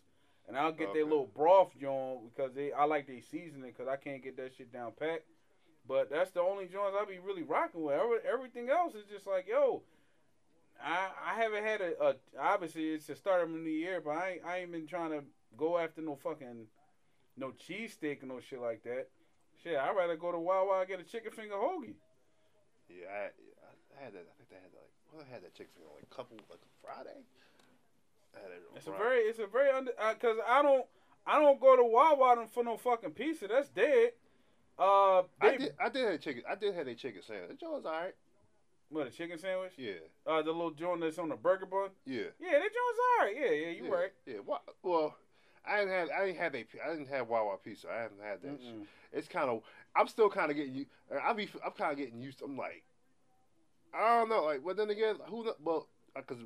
and I'll get their little broth joint because they I like their seasoning because I can't get that shit down pat. But that's the only joints I be really rocking with. Everything else is just like, yo, I I haven't had a, a obviously it's the start of the new year, but I ain't, I ain't been trying to go after no fucking no cheesesteak and no shit like that. Shit, I'd rather go to Wawa and get a chicken finger hoagie. Yeah, I, I had that. I think they had that, like well, I had that chicken finger like a couple like Friday. I had it on It's a very, it's a very under, uh, cause I don't, I don't go to Wawa for no fucking pizza. That's dead. Uh, I did. I did have chicken. I did have a chicken sandwich. It was alright. what a chicken sandwich? Yeah, Uh, the little joint that's on the burger bun. yeah. Yeah, that joint's alright. Yeah, yeah, you yeah, right. Yeah. Well, I didn't have. I didn't have a. I didn't have Wawa pizza. I haven't had that. Shit. Mm-mm. It's kind of. I'm still kind of getting you. I be. I'm kind of getting used. I'm like. I don't know. Like, but then again, who? Well, because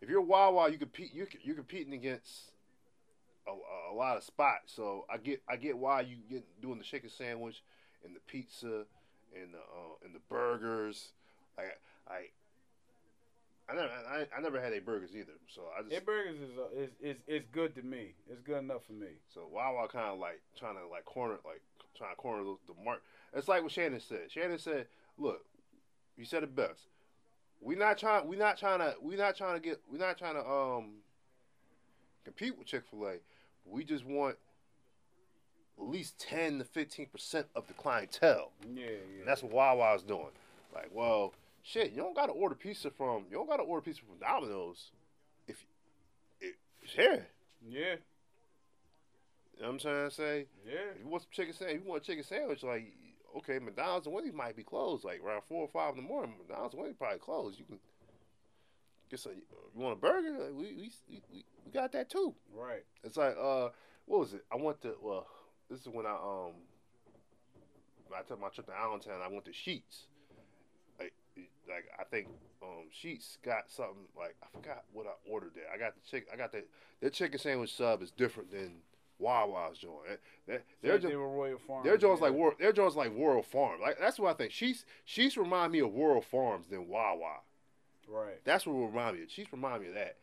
if you're Wawa, you compete. You you're competing against a, a lot of spots. So I get I get why you get doing the chicken sandwich and the pizza and the uh, and the burgers. Like I. I never, I, I never had a burgers either, so I just Their burgers is, uh, is is is good to me. It's good enough for me. So Wawa kind of like trying to like corner like trying to corner the, the mark. It's like what Shannon said. Shannon said, "Look, you said it best. We not trying. We not trying to. We not trying to get. We not trying to um compete with Chick Fil A. We just want at least ten to fifteen percent of the clientele. Yeah, yeah. And that's what Wawa's doing. Like, well, shit, you don't got to order pizza from. You don't got to order pizza from Domino's. If, if here, yeah, you know what I'm trying to say. yeah. If you want some chicken sandwich, if you want a chicken sandwich, like okay, McDonald's and Wendy's might be closed, like around four or five in the morning. McDonald's and Wendy's probably closed. You can get some. You want a burger? Like, we, we we we got that too. Right. It's like uh, what was it? I went to well, this is when I um, I took my trip to Allentown. I went to Sheetz. Like like I think um Sheetz got something like I forgot what I ordered there. I got the chick. I got the their chicken sandwich sub is different than Wawa's joint. That They're they're just. they were Royal Farms. Their joints yeah. like World. Their joints like Royal Farm. Like that's what I think. She's she's remind me of Royal Farms than Wawa. Right. That's what remind me. of. She's remind me of that.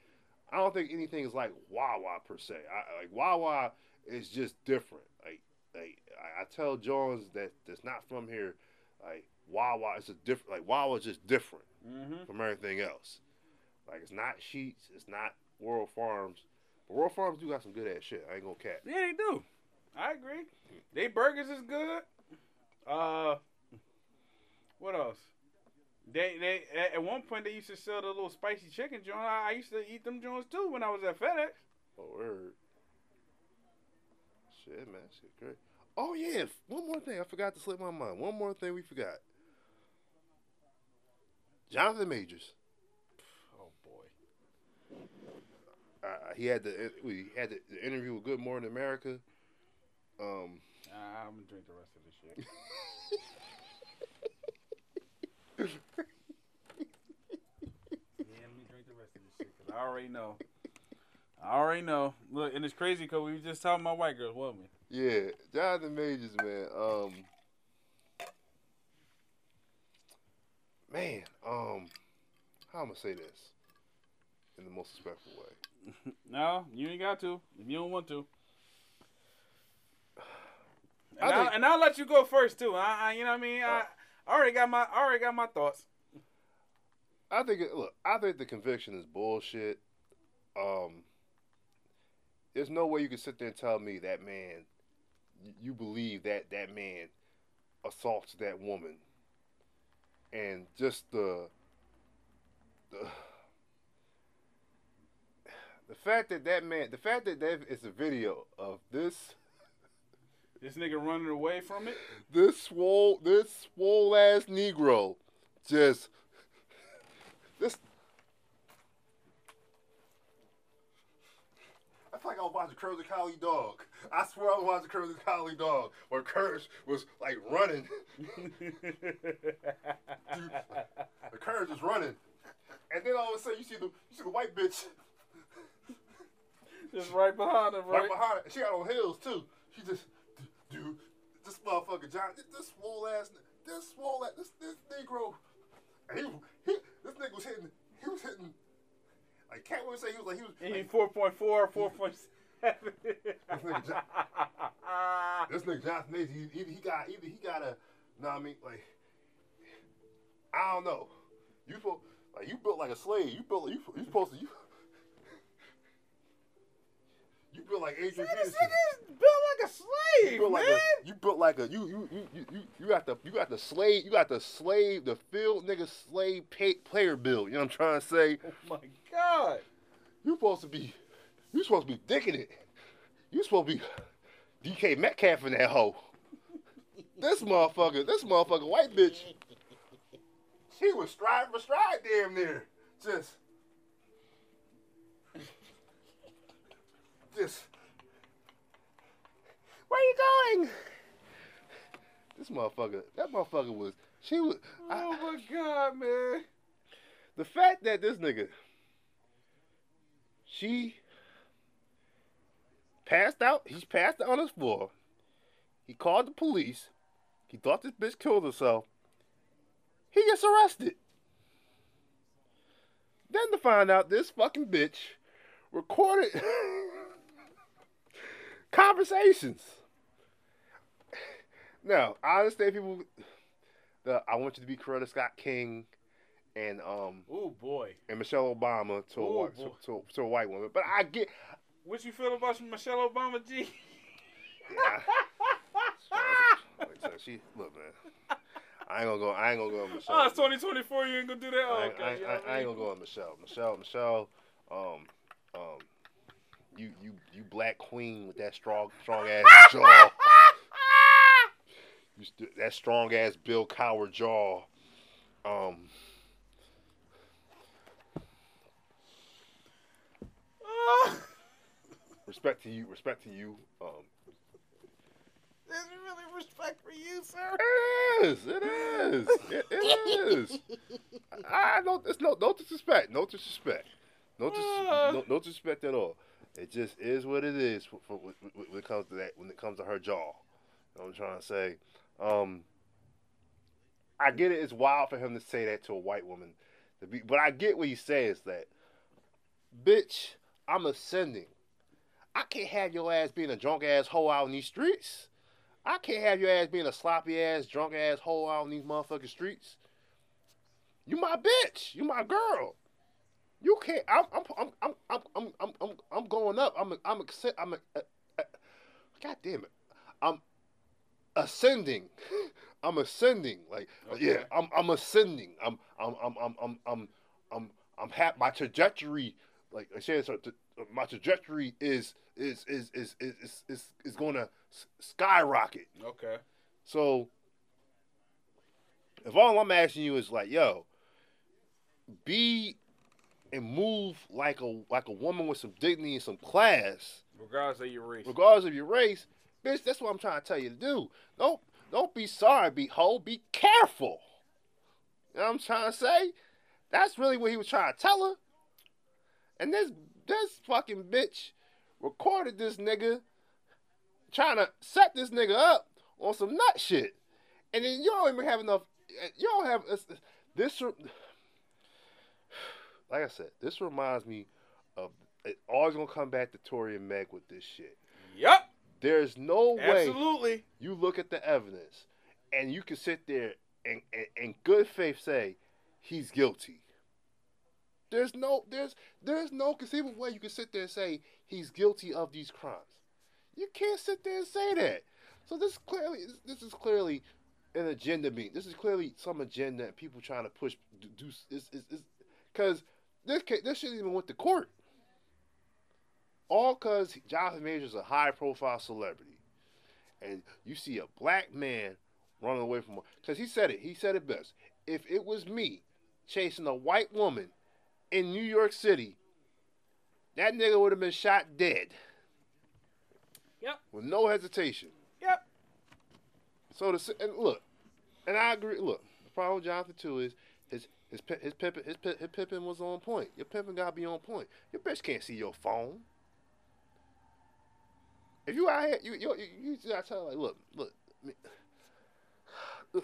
I don't think anything is like Wawa per se. I, like Wawa is just different. Like like I, I tell Jones that that's not from here. Like Wawa is a different. Like Wawa is just different Mm-hmm. from everything else. Like it's not Sheetz. It's not Royal Farms. But Royal Farms do got some good ass shit. I ain't gonna cap. Yeah, they do. I agree. They burgers is good. Uh, what else? They they at- at one point they used to sell the little spicy chicken joint. I, I used to eat them joints too when I was at FedEx. Oh, word. Shit, man, shit great. Oh yeah, one more thing I forgot to slip my mind. One more thing we forgot. Jonathan Majors. Oh boy. Uh, he had the we had the, the interview with Good Morning America. Um, I'm gonna drink the rest of this shit. yeah, let me drink the rest of this shit because I already know. I already know. Look, and it's crazy because we were just talking about white girls, wasn't we? yeah, Jonathan Majors, man. Um, man, um, how I'm gonna say this in the most respectful way. No, you ain't got to. If you don't want to. And, I think- and I'll let you go first too. I, I you know what I mean? I, I already got my I already got my thoughts. I think it, look, I think the conviction is bullshit. Um, there's no way you can sit there and tell me that man, you believe that that man assaults that woman, and just the the the fact that that man, the fact that that is a video of this. This nigga running away from it. This swole, this swole ass Negro, just this. That's like I was watching Curly Collie Dog. I swear I was watching Curly Collie Dog, where Courage was like running. the Courage is running, and then all of a sudden you see the you see the white bitch just right behind him, right, right? behind her. She got on heels too. She just dude, this motherfucker John this, this swole ass this swole ass this this Negro he, he this nigga was hitting he was hitting like can't really say he was like he was He like, 4.4, 4.7. this nigga John- this nigga Johnson Mason, he, he, he got either he got a, know what I mean, like, I don't know. You supposed like you built like a slave. You built you you supposed to you. You built like Adrian This Peterson. built like a slave, You built like man. a you built like a you you you you you, you got the you got the slave you got the slave the field nigga slave pay, player build. You know what I'm trying to say? oh my god. You supposed to be you supposed to be dicking it. You supposed to be DK Metcalf in that hoe. This motherfucker, this motherfucker white bitch. She was stride for stride damn near. Just just Where you going? This motherfucker, that motherfucker was she was I- Oh my god, man. the fact that this nigga she passed out he's passed out on his floor. He called the police. He thought this bitch killed herself. He gets arrested. Then to find out this fucking bitch recorded conversations now i understand people the i want you to be coretta scott king and um Oh boy. and Michelle Obama to a, Oh, white, to, to, to a white woman. But I get, What you feel about Michelle Obama, G? yeah, she look man. I ain't gonna go. I ain't gonna go with Michelle. Oh, it's 2024. You ain't gonna do that. Oh, I, ain't- okay. I, I, I ain't gonna go with Michelle. Michelle, Michelle, um, um, you you you black queen with that strong strong ass jaw. You st- that strong ass Bill Cowher jaw. Um, respect to you. Respect to you. Um, there's really respect for you, sir. It is. It is. It, it is. I no. It's no. No disrespect. No disrespect. No, dis, no, no disrespect at all. It just is what it is for, for, when, it comes to that. When it comes to her jaw, you know what I'm trying to say. Um, I get it. It's wild for him to say that to a white woman, be, but I get what he says. That, bitch, I'm ascending. I can't have your ass being a drunk ass hoe out in these streets. I can't have your ass being a sloppy ass, drunk ass hoe out in these motherfucking streets. You my bitch. You my girl. You can't. I'm. I'm. I'm. I'm. I'm. I'm. I'm, going up. I'm. I'm. accept- I'm. A, uh, uh, God damn it. I'm ascending. I'm ascending. Like yeah. I'm. I'm ascending. I'm. I'm. I'm. I'm. I'm. I'm. I'm. I'm happy. My trajectory. Like I said, so my trajectory is is is is is is is, is going to skyrocket. Okay. So, if all I'm asking you is like, yo, be and move like a like a woman with some dignity and some class, Regardless of your race. regardless of your race, bitch. That's what I'm trying to tell you to do. Don't don't be sorry, be whole. Be careful. You know what I'm trying to say? That's really what he was trying to tell her. And this this fucking bitch recorded this nigga trying to set this nigga up on some nut shit. And then you don't even have enough. You don't have it's- this. Like I said, this reminds me of. It always gonna come back to Tory and Meg with this shit. Yep. There's no way Absolutely. you look at the evidence and you can sit there and, and, and good faith say he's guilty. There's no there's there's no conceivable way you can sit there and say he's guilty of these crimes. You can't sit there and say that. So this clearly this is clearly an agenda meeting. This is clearly some agenda and people trying to push do, do is is because this ca- this shouldn't even went to court. All because Jonathan Majors is a high profile celebrity and you see a black man running away from because he said it he said it best if it was me chasing a white woman in new york city that nigga would have been shot dead Yep. With no hesitation. Yep. So the and look, and I agree. Look, the problem with Jonathan too is his his his pimping his, pi- his pimping was on point. Your pimping gotta be on point. Your bitch can't see your phone. If you out here, you you you, you gotta tell her like, look, look, me-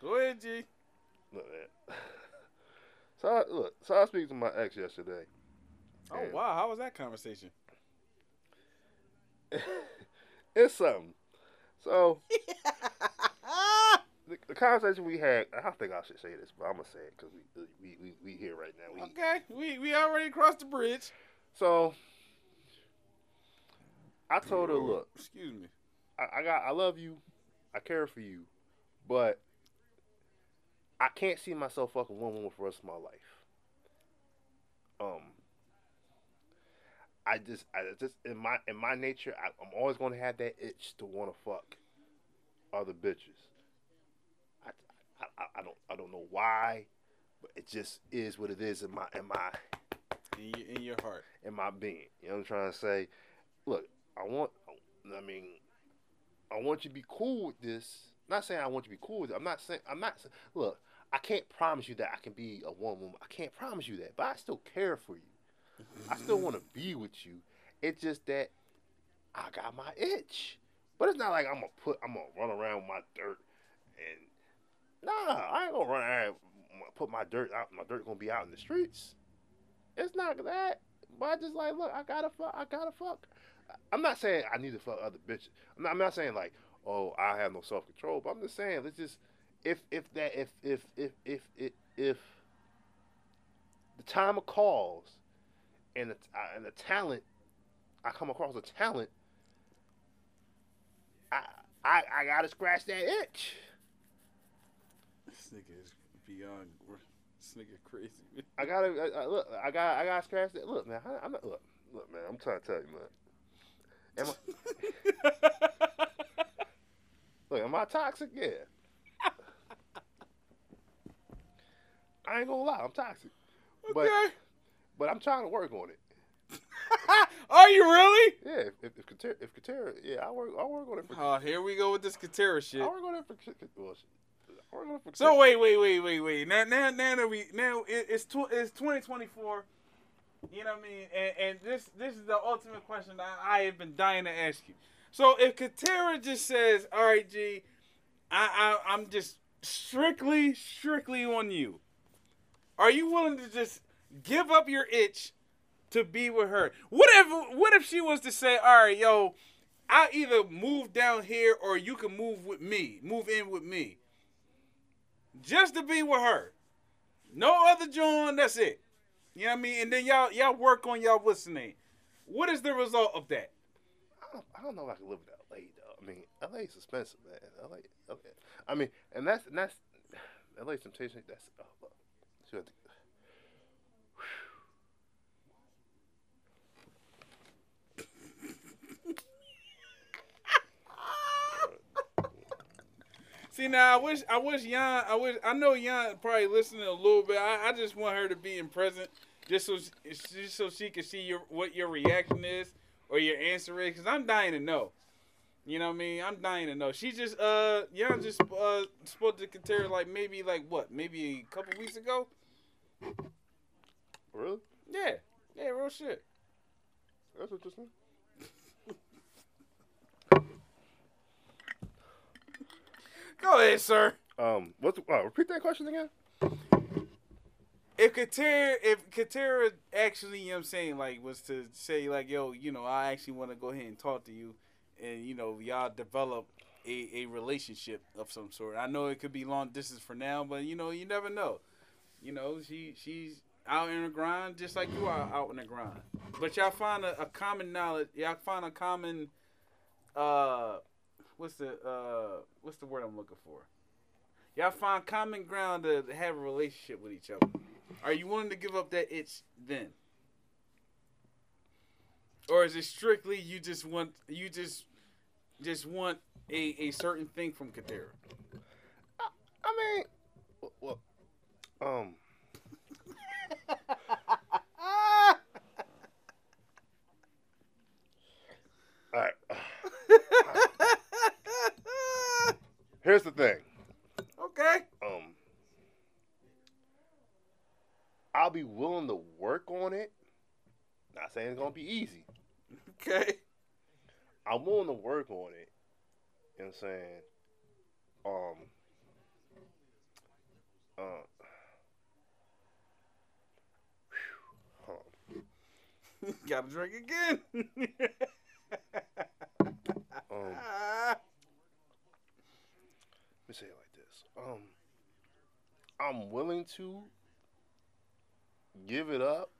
Go ahead, G. look, man. So I, look, so I speaking to my ex yesterday. Oh wow, how was that conversation? It's something. So the, the conversation we had, I don't think I should say this, but I'm gonna say it because we, we we we here right now. We, Okay, we we already crossed the bridge. So I told her, look, Excuse me. I, I got, I love you, I care for you, but I can't see myself fucking one woman for the rest of my life. Um, I just, I just in my in my nature, I, I'm always going to have that itch to want to fuck other bitches. I, I, don't, I don't know why, but it just is what it is in my in my In your, in your heart. in my being. You know what I'm trying to say? Look, I want, I mean, I want you to be cool with this. not saying I want you to be cool with it. I'm not saying, I'm not, look, I can't promise you that I can be a one woman. I can't promise you that, but I still care for you. I still want to be with you. It's just that I got my itch. But it's not like I'm gonna put, I'm gonna run around with my dirt and nah, I ain't gonna run and put my dirt out. My dirt gonna be out in the streets. It's not that. But I just like, look, I gotta fuck. I gotta fuck. I'm not saying I need to fuck other bitches. I'm not, I'm not saying like, oh, I have no self control. But I'm just saying, let's just, if if that if if if if if, if the time of calls and the uh, and the talent, I come across a talent. I I I gotta scratch that itch. This nigga is beyond. This nigga crazy. I gotta I, I, look. I got I gotta scratch that. Look, man. I, I'm not look. Look, man. I'm trying to tell you, man. Am I, look, am I toxic? Yeah. I ain't gonna lie. I'm toxic, but okay. but I'm trying to work on it. Are you really? Yeah. If if if Katera, if Katera yeah, I work I work on it for. Oh, here we go with this Katera shit. I work on it for. Well, So wait, wait, wait, wait, wait. Now, now, now that we now it, it's tw- it's 2024. You know what I mean? And, and this this is the ultimate question that I have been dying to ask you. So if Katera just says, "All right, G, I, I I'm just strictly strictly on you," are you willing to just give up your itch to be with her? What if what if she was to say, "All right, yo." I either move down here or you can move with me, move in with me just to be with her. No other John, that's it. You know what I mean? And then y'all y'all work on y'all name. What is the result of that? I don't, I don't know if I can live in LA though. I mean, LA is expensive, man. LA, LA. I mean, and that's and that's LA temptation. That's oh, you have to- See now, I wish I wish Yan, I wish I know Yan probably listening a little bit. I, I just want her to be in present, just so just so she can see your what your reaction is or your answer is, because I'm dying to know. You know what I mean? I'm dying to know. She just uh Yan just uh spoke to Katera like maybe like what maybe a couple weeks ago. Really? Yeah, yeah, real shit. That's interesting. Go ahead, sir. Um, what's uh, repeat that question again? if Katera, if Katera actually, you know what I'm saying, like, was to say, like, yo, you know, I actually want to go ahead and talk to you, and, you know, y'all develop a, a relationship of some sort. I know it could be long distance for now, but, you know, you never know. You know, she she's out in the grind just like you are out in the grind. But y'all find a, a common knowledge, y'all find a common, uh, what's the, uh, what's the word I'm looking for? Y'all find common ground to have a relationship with each other. Are you willing to give up that itch then? Or is it strictly you just want you just just want a, a certain thing from Katera? I mean, well, um, Here's the thing. Okay. Um, I'll be willing to work on it. Not saying it's gonna be easy. Okay. I'm willing to work on it. You know what I'm saying? Um. Uh. Gotta drink again. Um. Ah. Me say it like this. Um, I'm willing to give it up,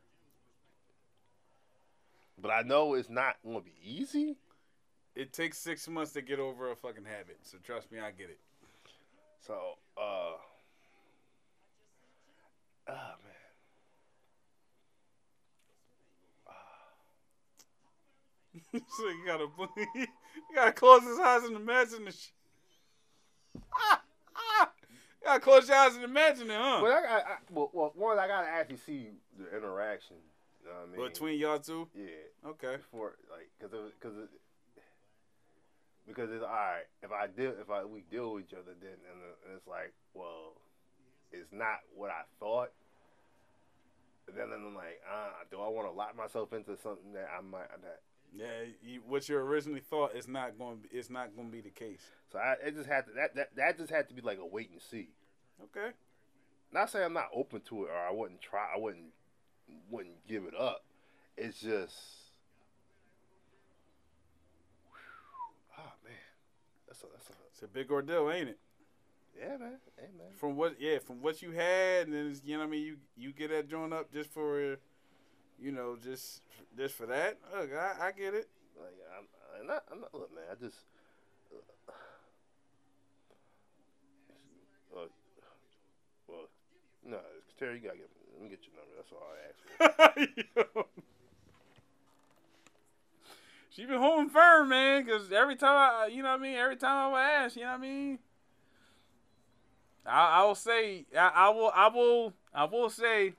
but I know it's not going to be easy. it takes six months to get over a fucking habit. So trust me, I get it. So, uh, ah man, so you gotta you gotta close his eyes and imagine the shit. Gotta close your eyes and imagine it, huh? well, I, I, I well, well, one, I gotta actually see the interaction. You know what I mean? Between y'all two? yeah, Okay. before like, cause it, cause it, because it's all right. If I deal, if I we deal with each other, then and, and it's like, well, it's not what I thought. But then I'm like, uh, do I want to lock myself into something that I might that? Yeah, you, what you originally thought is not going. to It's not going to be the case. So I, it just had to that, that that just had to be like a wait and see. Okay. Not saying I'm not open to it or I wouldn't try. I wouldn't wouldn't give it up. It's just, oh man, that's a that's a It's a big ordeal, ain't it? yeah man, hey man. From what, yeah, from what you had, and then you know, what I mean, you you get that joint up just for, you know, just just for that. Look, I, I get it. Like I'm, I'm not, I'm not. Look, man, I just. Uh, well, no, Terry, you gotta get. Let me get your number. That's all I ask for. she been holding firm, man. Cause every time I, you know what I mean. Every time I would ask, you know what I mean. I, I will say, I, I will, I will, I will say.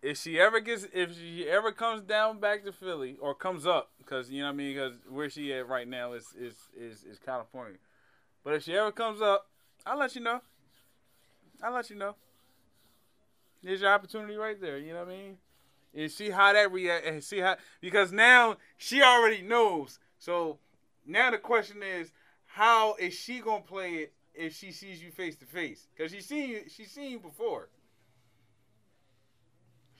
If she ever gets, if she ever comes down back to Philly or comes up, because you know what I mean, because where she at right now is is is is California. But if she ever comes up, I'll let you know. I'll let you know. There's your opportunity right there. You know what I mean? And see how that react. And see how because now she already knows. So now the question is, how is she gonna play it if she sees you face to face? Because she seen you. She seen you before.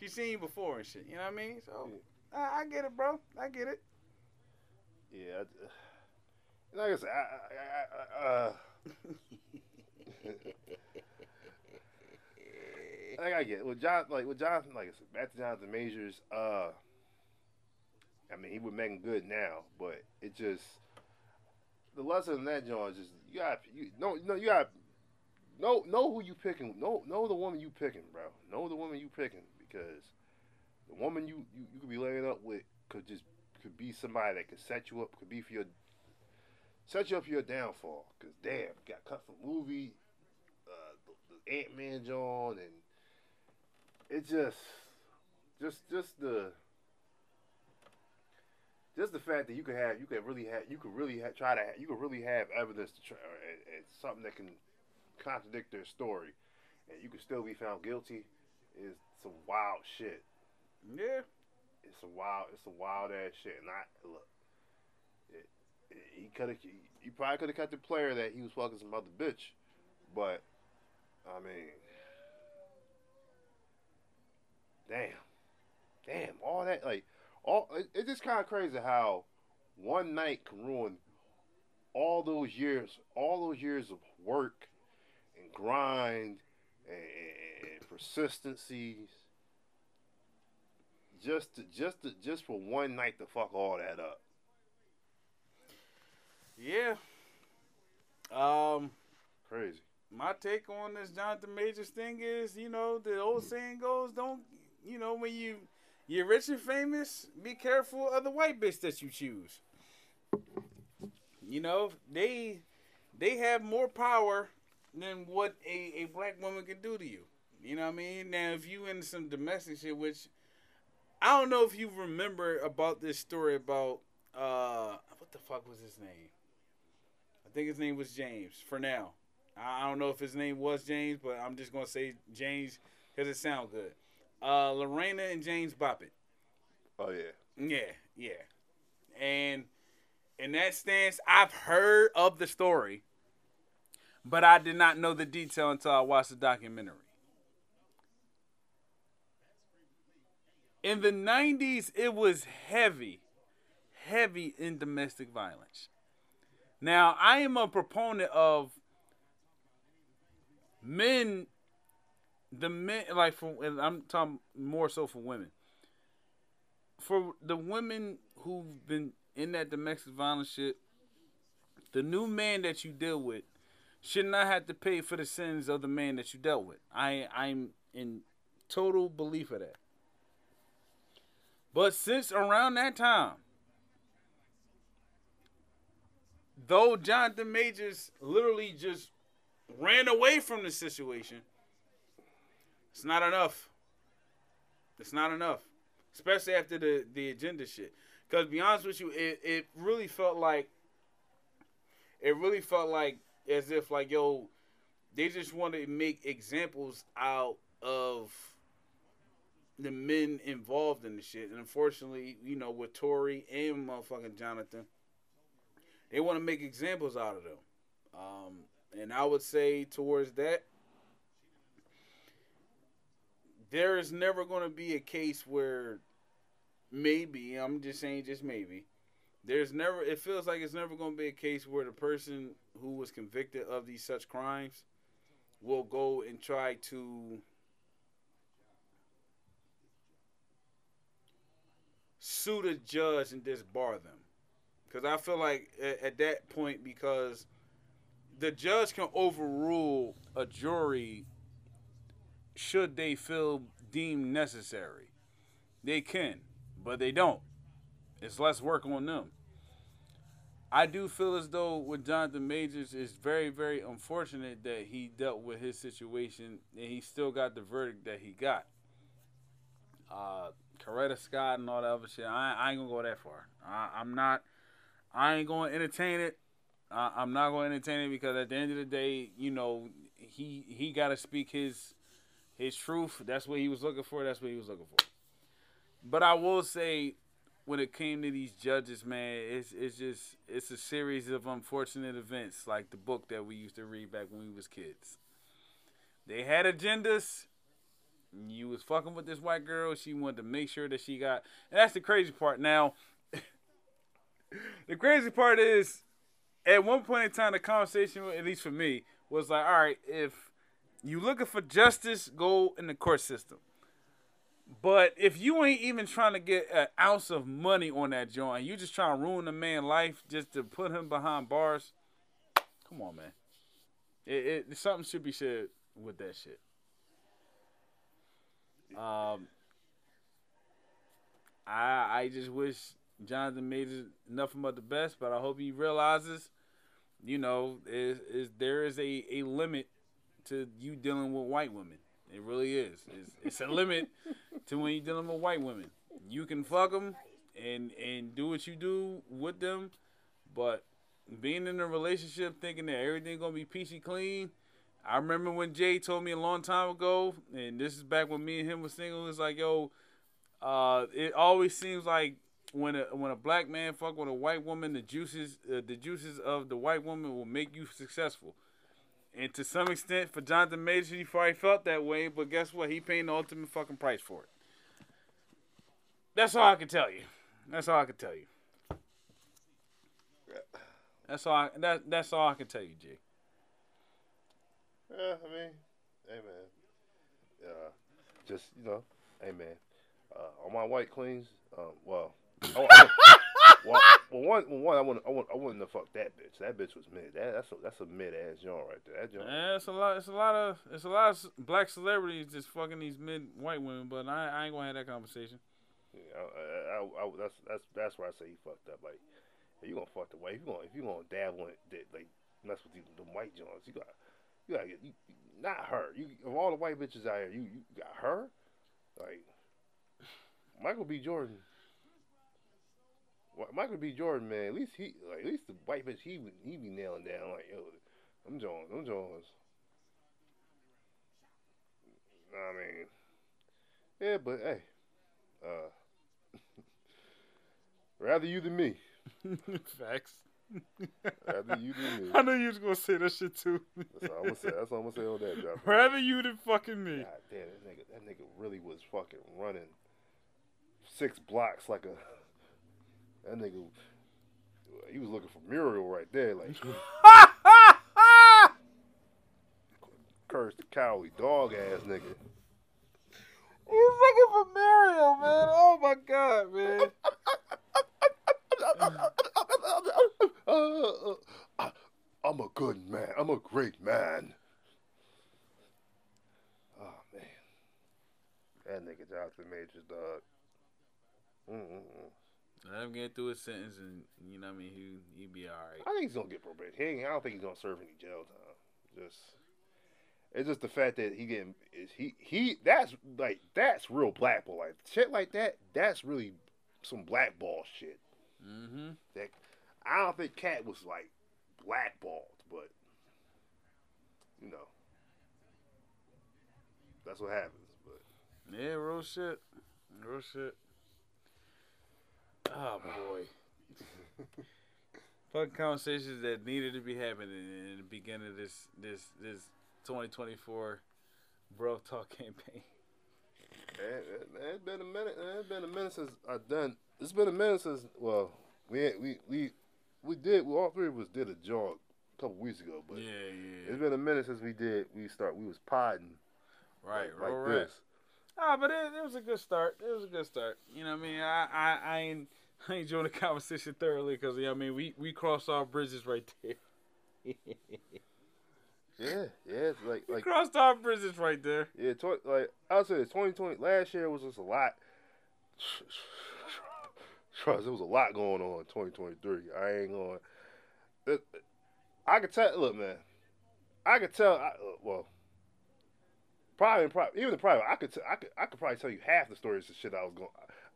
She seen you before and shit. You know what I mean? So I, I get it, bro. I get it. Yeah. I, like I said, I, I, I, uh, like I get with John, like with Jonathan, like I said, back to Jonathan Majors. Uh, I mean, he would make him good now, but it just the lesson in that, John, is just you got you no no you got know know who you picking. Know know the woman you picking, bro. Know the woman you picking because the woman you you, you could be laying up with could just could be somebody that could set you up. Could be for your set you up for your downfall. Cause damn, got cut from movie, uh, the, the Ant Man John, and it just, just, just the, just the fact that you could have, you could really have, you could really try to, you could really have evidence to try, and, and something that can contradict their story, and you could still be found guilty, is some wild shit. Yeah. It's a wild, it's a wild ass shit. And I look, it, it, he could have, he, probably could have kept the player that he was fucking some other bitch, but I mean, damn, damn, all that like, all it, it's just kind of crazy how one night can ruin all those years, all those years of work and grind and, and persistencies just to, just to, just for one night to fuck all that up. Yeah. Um, Crazy. my take on this Jonathan Majors thing is, you know, the old saying goes, don't, you know, when you you're rich and famous, be careful of the white bitch that you choose. You know, they they have more power than what a, a black woman can do to you. You know what I mean? Now, if you into some domestic shit, which I don't know if you remember about this story about uh what the fuck was his name? I think his name was James for now. I don't know if his name was James, but I'm just gonna say James because it sounds good. Uh, Lorena and James Bobbitt. Oh yeah. Yeah, yeah. And in that stance, I've heard of the story, but I did not know the detail until I watched the documentary. In the 90s, it was heavy, heavy in domestic violence. Now, I am a proponent of men, the men, like, for, I'm talking more so for women for the women who've been in that domestic violence shit, the new man that you deal with should not have to pay for the sins of the man that you dealt with. I I'm in total belief of that. But since around that time, though Jonathan Majors literally just ran away from the situation, it's not enough. It's not enough especially after the the agenda shit. Because be honest with you, it it really felt like it really felt like as if like yo, they just want to make examples out of the men involved in the shit. And unfortunately, you know, with Tory and motherfucking Jonathan, they want to make examples out of them. Um, and I would say towards that, there is never going to be a case where maybe I'm just saying, just maybe. There's never. It feels like it's never going to be a case where the person who was convicted of these such crimes will go and try to sue the judge and disbar them. Because I feel like at, at, that point, because the judge can overrule a jury should they feel deemed necessary. They can but they don't. It's less work on them. I do feel as though with Jonathan Majors, it's very, very unfortunate that he dealt with his situation and he still got the verdict that he got. Uh, Coretta Scott and all that other shit. I, I ain't gonna go that far. I, am not. I ain't gonna entertain it. I, I'm not gonna entertain it because at the end of the day, you know, he he got to speak his his truth. That's what he was looking for. That's what he was looking for. But I will say, when it came to these judges, man, it's it's just it's a series of unfortunate events, like the book that we used to read back when we was kids. They had agendas. You was fucking with this white girl. She wanted to make sure that she got. And that's the crazy part. Now, the crazy part is, at one point in time, the conversation, at least for me, was like, all right, if you looking for justice, go in the court system. But if you ain't even trying to get an ounce of money on that joint, you just trying to ruin a man's life just to put him behind bars. Come on, man. It, it something should be said with that shit. Um, I I just wish Jonathan made it nothing but the best, but I hope he realizes, you know, is is there is a, a limit to you dealing with white women. It really is. It's, it's a limit to when you're dealing with white women. You can fuck them and and do what you do with them, but being in a relationship thinking that everything gonna be peachy clean. I remember when Jay told me a long time ago, and this is back when me and him was single. It's like, yo, uh, it always seems like when a when a black man fuck with a white woman, the juices uh, the juices of the white woman will make you successful. And to some extent, for Jonathan Major, he probably felt that way, but guess what? He paid the ultimate fucking price for it. That's all I can tell you. That's all I can tell you. That's all. I, that that's all I can tell you, G. Yeah, I mean, hey man, uh, just you know, hey man, uh, on my white queens, um, well, well, well, one, well, one, I want, I want, I wouldn't have fucked that bitch. That bitch was mid. That, that's a, that's a mid ass joint right there. That joint. Yeah, it's a lot. It's a lot of, it's a lot of black celebrities just fucking these mid white women. But I, I ain't gonna have that conversation. Yeah, I, I, I, that's that's that's where I say he fucked up. Like, if you gonna fuck the white, if you gonna if you gonna dabble in that, like mess with the, the white joints, you got, you gotta you, not her. You of all the white bitches out here, you you got her, like Michael B. Jordan Michael B. Jordan, man, at least he, like, at least the white bitch, he he be nailing down like, yo, them Jones, them Jones. I mean, yeah, but hey, uh, rather you than me, Facts. Rather you than me. I knew you was gonna say that shit too. That's all I'm gonna say. That's all I'm gonna say on that job. Rather you than fucking me. God damn, that nigga, that nigga really was fucking running six blocks like a. That nigga, he was looking for Muriel right there, like Courage the cowardly dog ass nigga. He's looking for Mario, man. Oh my god, man. Uh, uh, I'm a good man. I'm a great man. Oh man, that nigga Jonathan Majors, dog. Mm-mm-mm. Let him get through his sentence, and you know what I mean. He he be all right. I think he's gonna get probation. He ain't, I don't think he's gonna serve any jail time. Just it's just the fact that he getting is he he that's like that's real blackball like shit like that. That's really some blackball shit. Mm-hmm. That I don't think Katt was like blackballed, but you know that's what happens. But Yeah, real shit. Real shit. Oh boy. Fucking conversations that needed to be happening in the beginning of this this this 2024 Bruv Talk campaign. Man, it, it's been a minute. It's been a minute since I've done. It's been a minute since. Well, we we we we did. We all three of us did a jog a couple weeks ago, but Yeah, yeah. it's been a minute since we did. We start. We was podding Right, like, right, this. Ah, but it, it was a good start. It was a good start. You know what I mean? I I, I ain't I ain't enjoying the conversation thoroughly because you know I mean we we crossed our bridges right there. Yeah, yeah. It's like we like crossed our bridges right there. yeah. Tw- like I say, twenty twenty. Last year was just a lot. Trust, there was a lot going on in twenty twenty three. I ain't going. It, I could tell. Look, man. I could tell. I, uh, well, probably, pri- even in private, I could, t- I could, I could probably tell you half the stories of shit I was going.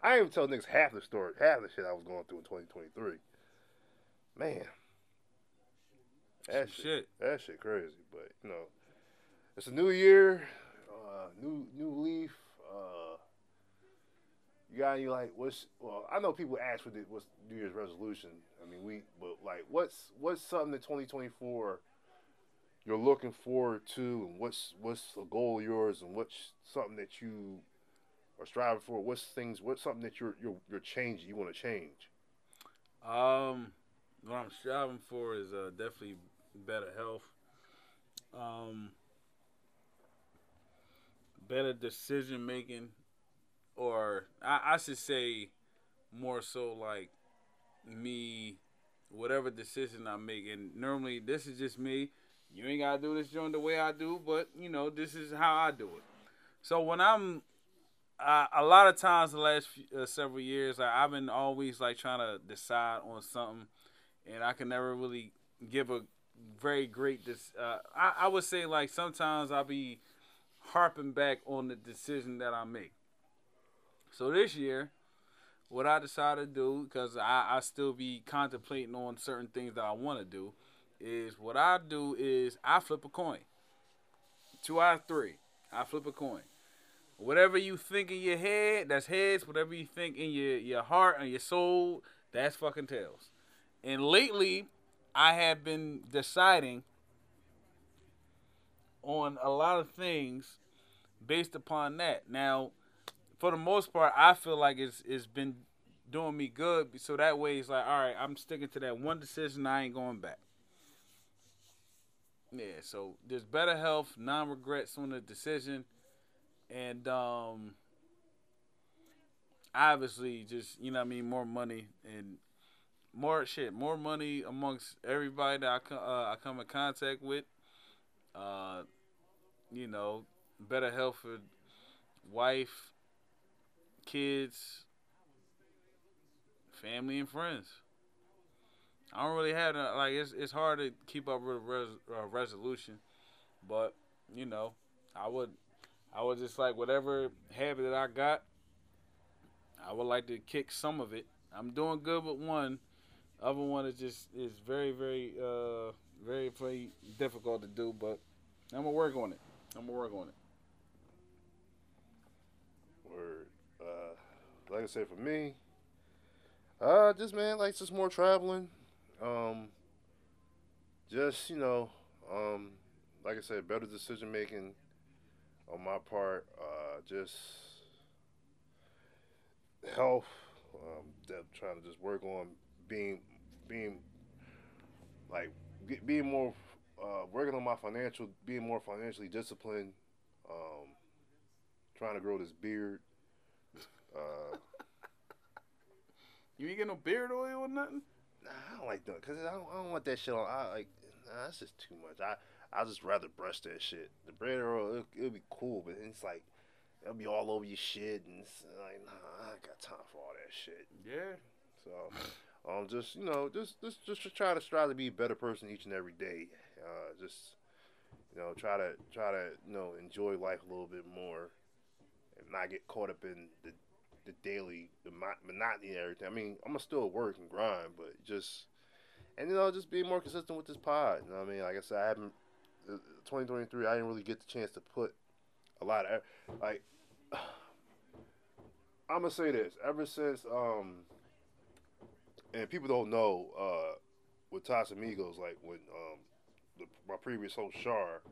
I ain't even tell niggas half the story, half the shit I was going through in 2023. Man, that shit, shit. that shit crazy. But you know, it's a new year, uh, new new leaf. Uh, you got any like what's? Well, I know people ask for the what's New Year's resolution. I mean, we but like what's what's something that 2024 you're looking forward to, and what's what's a goal of yours, and what's something that you are striving for? What's things? What's something that you're you're you're changing? You want to change? Um, what I'm striving for is uh, definitely better health. Um, better decision making, or I, I should say, more so like me, whatever decision I make. And normally, this is just me. You ain't gotta do this joint the way I do, but you know, this is how I do it. So when I'm a lot of times the last few, uh, several years, I've been always like trying to decide on something, and I can never really give a very great. Dis- uh, I, I would say like sometimes I'll be harping back on the decision that I make. So this year, what I decided to do, because I, I still be contemplating on certain things that I want to do, is what I do is I flip a coin. Two out of three, I flip a coin. Whatever you think in your head, that's heads. Whatever you think in your, your heart and your soul, that's fucking tails. And lately, I have been deciding on a lot of things based upon that. Now, for the most part, I feel like it's it's been doing me good. So that way, it's like, all right, I'm sticking to that one decision. I ain't going back. Yeah. So there's better health, non regrets on the decision, and um, obviously just you know I mean more money and more shit, more money amongst everybody that I come uh, I come in contact with. Uh, you know, better health for wife, kids, family, and friends. I don't really have a, like it's it's hard to keep up with res, uh, resolution, but you know, I would I would just like whatever habit that I got, I would like to kick some of it I'm doing good with one. Other one is just is very very uh very very difficult to do, but I'm gonna work on it. I'm gonna work on it. Word. Like I said, for me, uh, just man, likes just more traveling. Um, just you know, um, like I said, better decision making on my part. Uh, just health. Um, that trying to just work on being being like get, being more uh, working on my financial, being more financially disciplined. Um, trying to grow this beard. Uh, You ain't get no beard oil or nothing. nah, I don't like that because I don't, I don't want that shit on. I like nah, that's just too much. I I just rather brush that shit. The beard oil, it'll, it'll be cool, but it's like it'll be all over your shit, and it's like nah, I ain't got time for all that shit. Yeah. So, um, just you know, just just just to try to strive to be a better person each and every day. Uh, just you know, try to try to you know enjoy life a little bit more, and not get caught up in the the daily monotony and everything. I mean, I'm gonna still work and grind, but just and you know, just be more consistent with this pod. You know what I mean? Like I said, I haven't. uh, 2023, I didn't really get the chance to put a lot of like. I'm gonna say this. Ever since um, and people don't know uh, with Casamigos, like when um, the, my previous host Shar,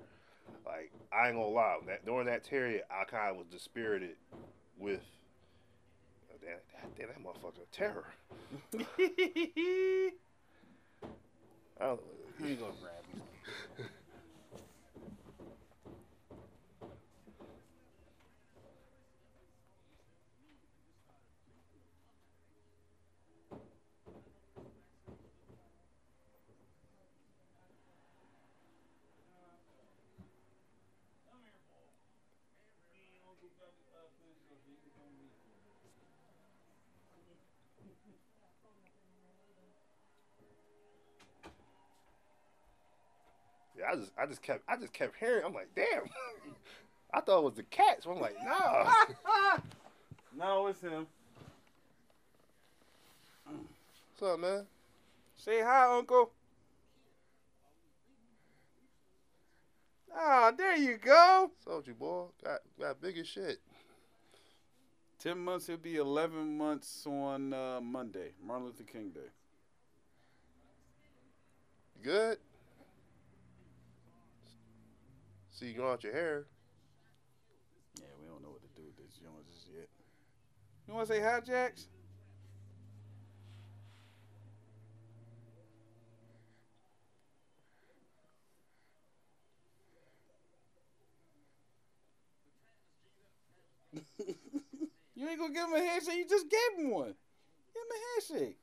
like I ain't gonna lie, that during that period, I kind of was dispirited with. Damn, damn, that motherfucker a terror. I don't, I ain't gonna I just, kept, I just kept hearing. I'm like, damn. I thought it was the cat, so I'm like, nah. No, it's him. What's up, man? Say hi, Uncle. Ah, there you go. With you, boy? Got, got big as shit. Ten months. It'll be eleven months on uh, Monday, Martin Luther King Day. You good? See you growing out your hair. Yeah, we don't know what to do with this Jones just yet. You want to say hi, Jax? you ain't gonna give him a handshake. You just gave him one. Give him a handshake.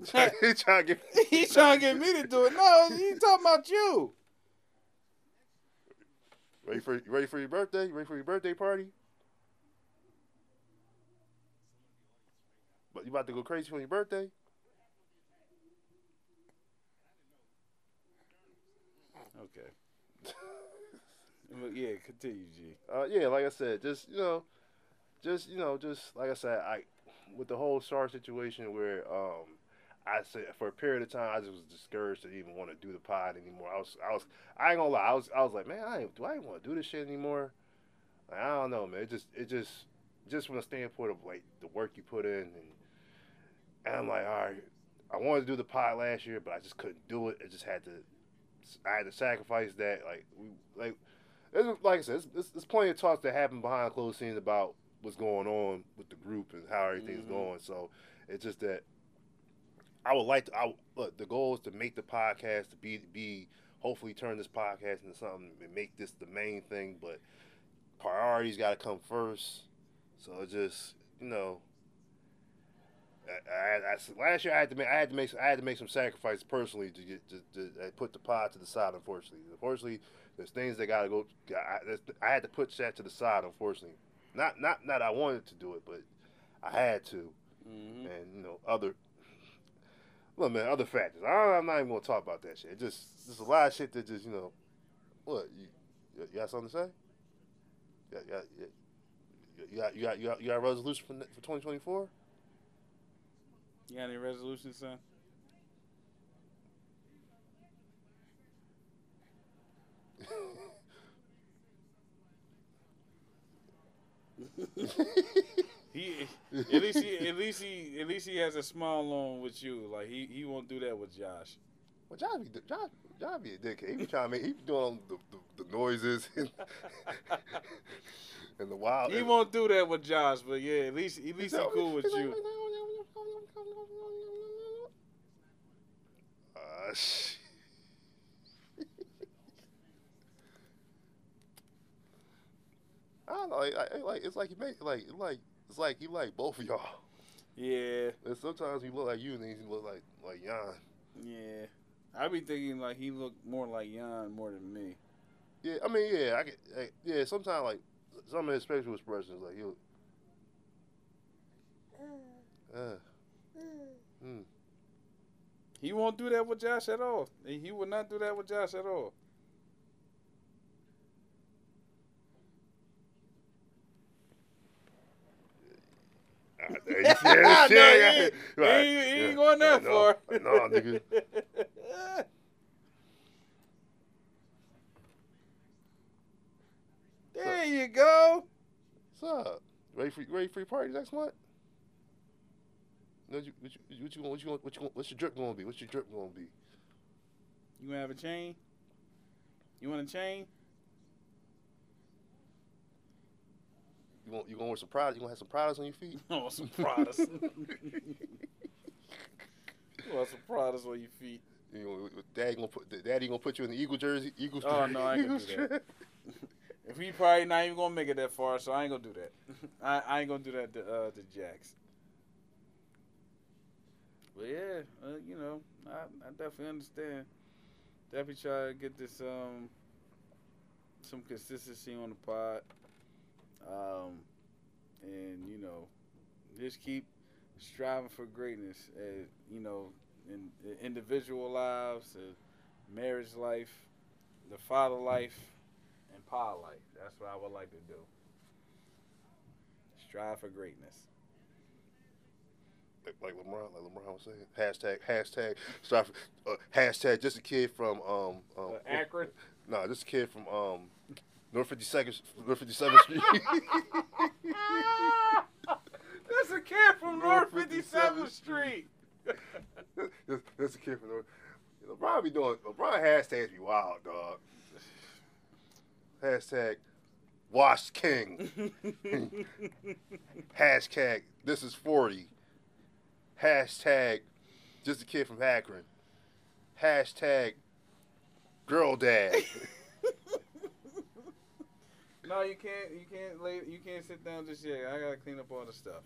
he trying to get. He's trying to get me to do it. No, he's talking about you. Ready for you ready for your birthday? Ready for your birthday party? But you about to go crazy for your birthday? Okay. Well, yeah, continue, G. Uh, yeah, like I said, just you know, just you know, just like I said, I with the whole SAR situation where um, I said for a period of time I just was discouraged to even want to do the pod anymore. I was, I was, I ain't gonna lie, I was, I was like, man, I ain't, do I even want to do this shit anymore? Like, I don't know, man. It just, it just, just from the standpoint of like the work you put in, and, and I'm like, all right, I wanted to do the pod last year, but I just couldn't do it. I just had to, I had to sacrifice that. Like we, like there's, like I said, there's, there's, plenty of talks that happen behind closed scenes about what's going on with the group and how everything's Mhm. going. So it's just that I would like to. I, look, the goal is to make the podcast to be be hopefully turn this podcast into something and make this the main thing. But priorities got to come first. So it just you know. I, I, I- last year I had to make I had to make I had to make some sacrifices personally to get to, to, put the pod to the side. Unfortunately, unfortunately, there's things that gotta go. I, I had to put that to the side. Unfortunately, not not not I wanted to do it, but I had to, Mm-hmm. and you know other. Look, man, other factors. I, I'm not even gonna talk about that shit. It just there's a lot of shit that just you know. What you you got something to say? Yeah, yeah, yeah. You got you got you got, you got a resolution for for 2024? You got any resolutions, son? He at least he at least he at least he has a smile on with you. Like he, he won't do that with Josh. Well, John be John, John be a dickhead. He be trying to make he be doing the, the, the noises and, and the wild. He won't do that with Josh, but yeah, at least at least he cool with you. Uh, sh- I don't know. Like, like, like it's like he make like like it's like he like both of y'all. Yeah, And sometimes he look like you, and then he look like like Jan. yeah. I be thinking like he looked more like Jan more than me. Yeah, I mean, yeah, I get, like, yeah. Sometimes like some of his facial expressions, like he'll. Uh, mm. He won't do that with Josh at all. He would not do that with Josh at all. Ah, there you No, he ain't- he he ain't going that no, far. No, nigga. there you go. What's up? Ready for ready for your party next month? What you what you what you what you what you what's your drip gonna be? What's your drip gonna be? You gonna have a chain? You want a chain? You want you gonna wear some Pradas? You gonna have some Pradas on your feet? I want some Pradas. you want some Pradas on your feet. You know, daddy gonna put daddy gonna put you in the eagle jersey, Eagles. Oh, no, I ain't gonna do that. If he probably not even gonna make it that far, so I ain't gonna do that. I, I ain't gonna do that to uh, to Jax. But yeah, uh, you know, I, I definitely understand. Definitely try to get this um some consistency on the pod. Um, and you know, just keep striving for greatness. As you know, in, in individual lives, the marriage life, the father life, and pod life. That's what I would like to do. Strive for greatness. Like, like LeBron, like LeBron was saying. Hashtag hashtag for, uh, hashtag just a kid from um um Uh, Akron. no just a kid from um North Fifty Second North Fifty Seventh Street. That's a kid from North 57th Street. that's, that's a kid from North. LeBron be doing LeBron hashtags be wild, dog. Hashtag Wash King. Hashtag this is 40. Hashtag just a kid from Akron. Hashtag girl dad. no, you can't. You can't lay. You can't sit down just yet. I gotta clean up all the stuff.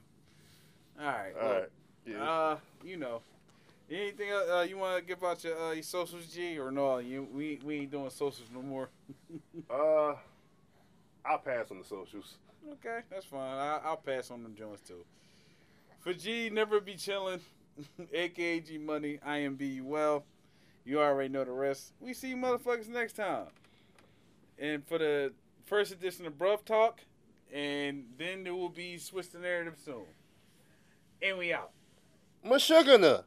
All right. All look, right. Yeah. Uh, you know, anything else, uh, you want to give out your uh, your socials, G, or no? You we we ain't doing socials no more. Uh, I'll pass on the socials. Okay, that's fine. I, I'll pass on them joints too. For G, never be chilling, aka G Money. I am be well. You already know the rest. We see you motherfuckers next time. And for the first edition of Bruv Talk, and then there will be Switch the Narrative soon. And we out. Mashugana.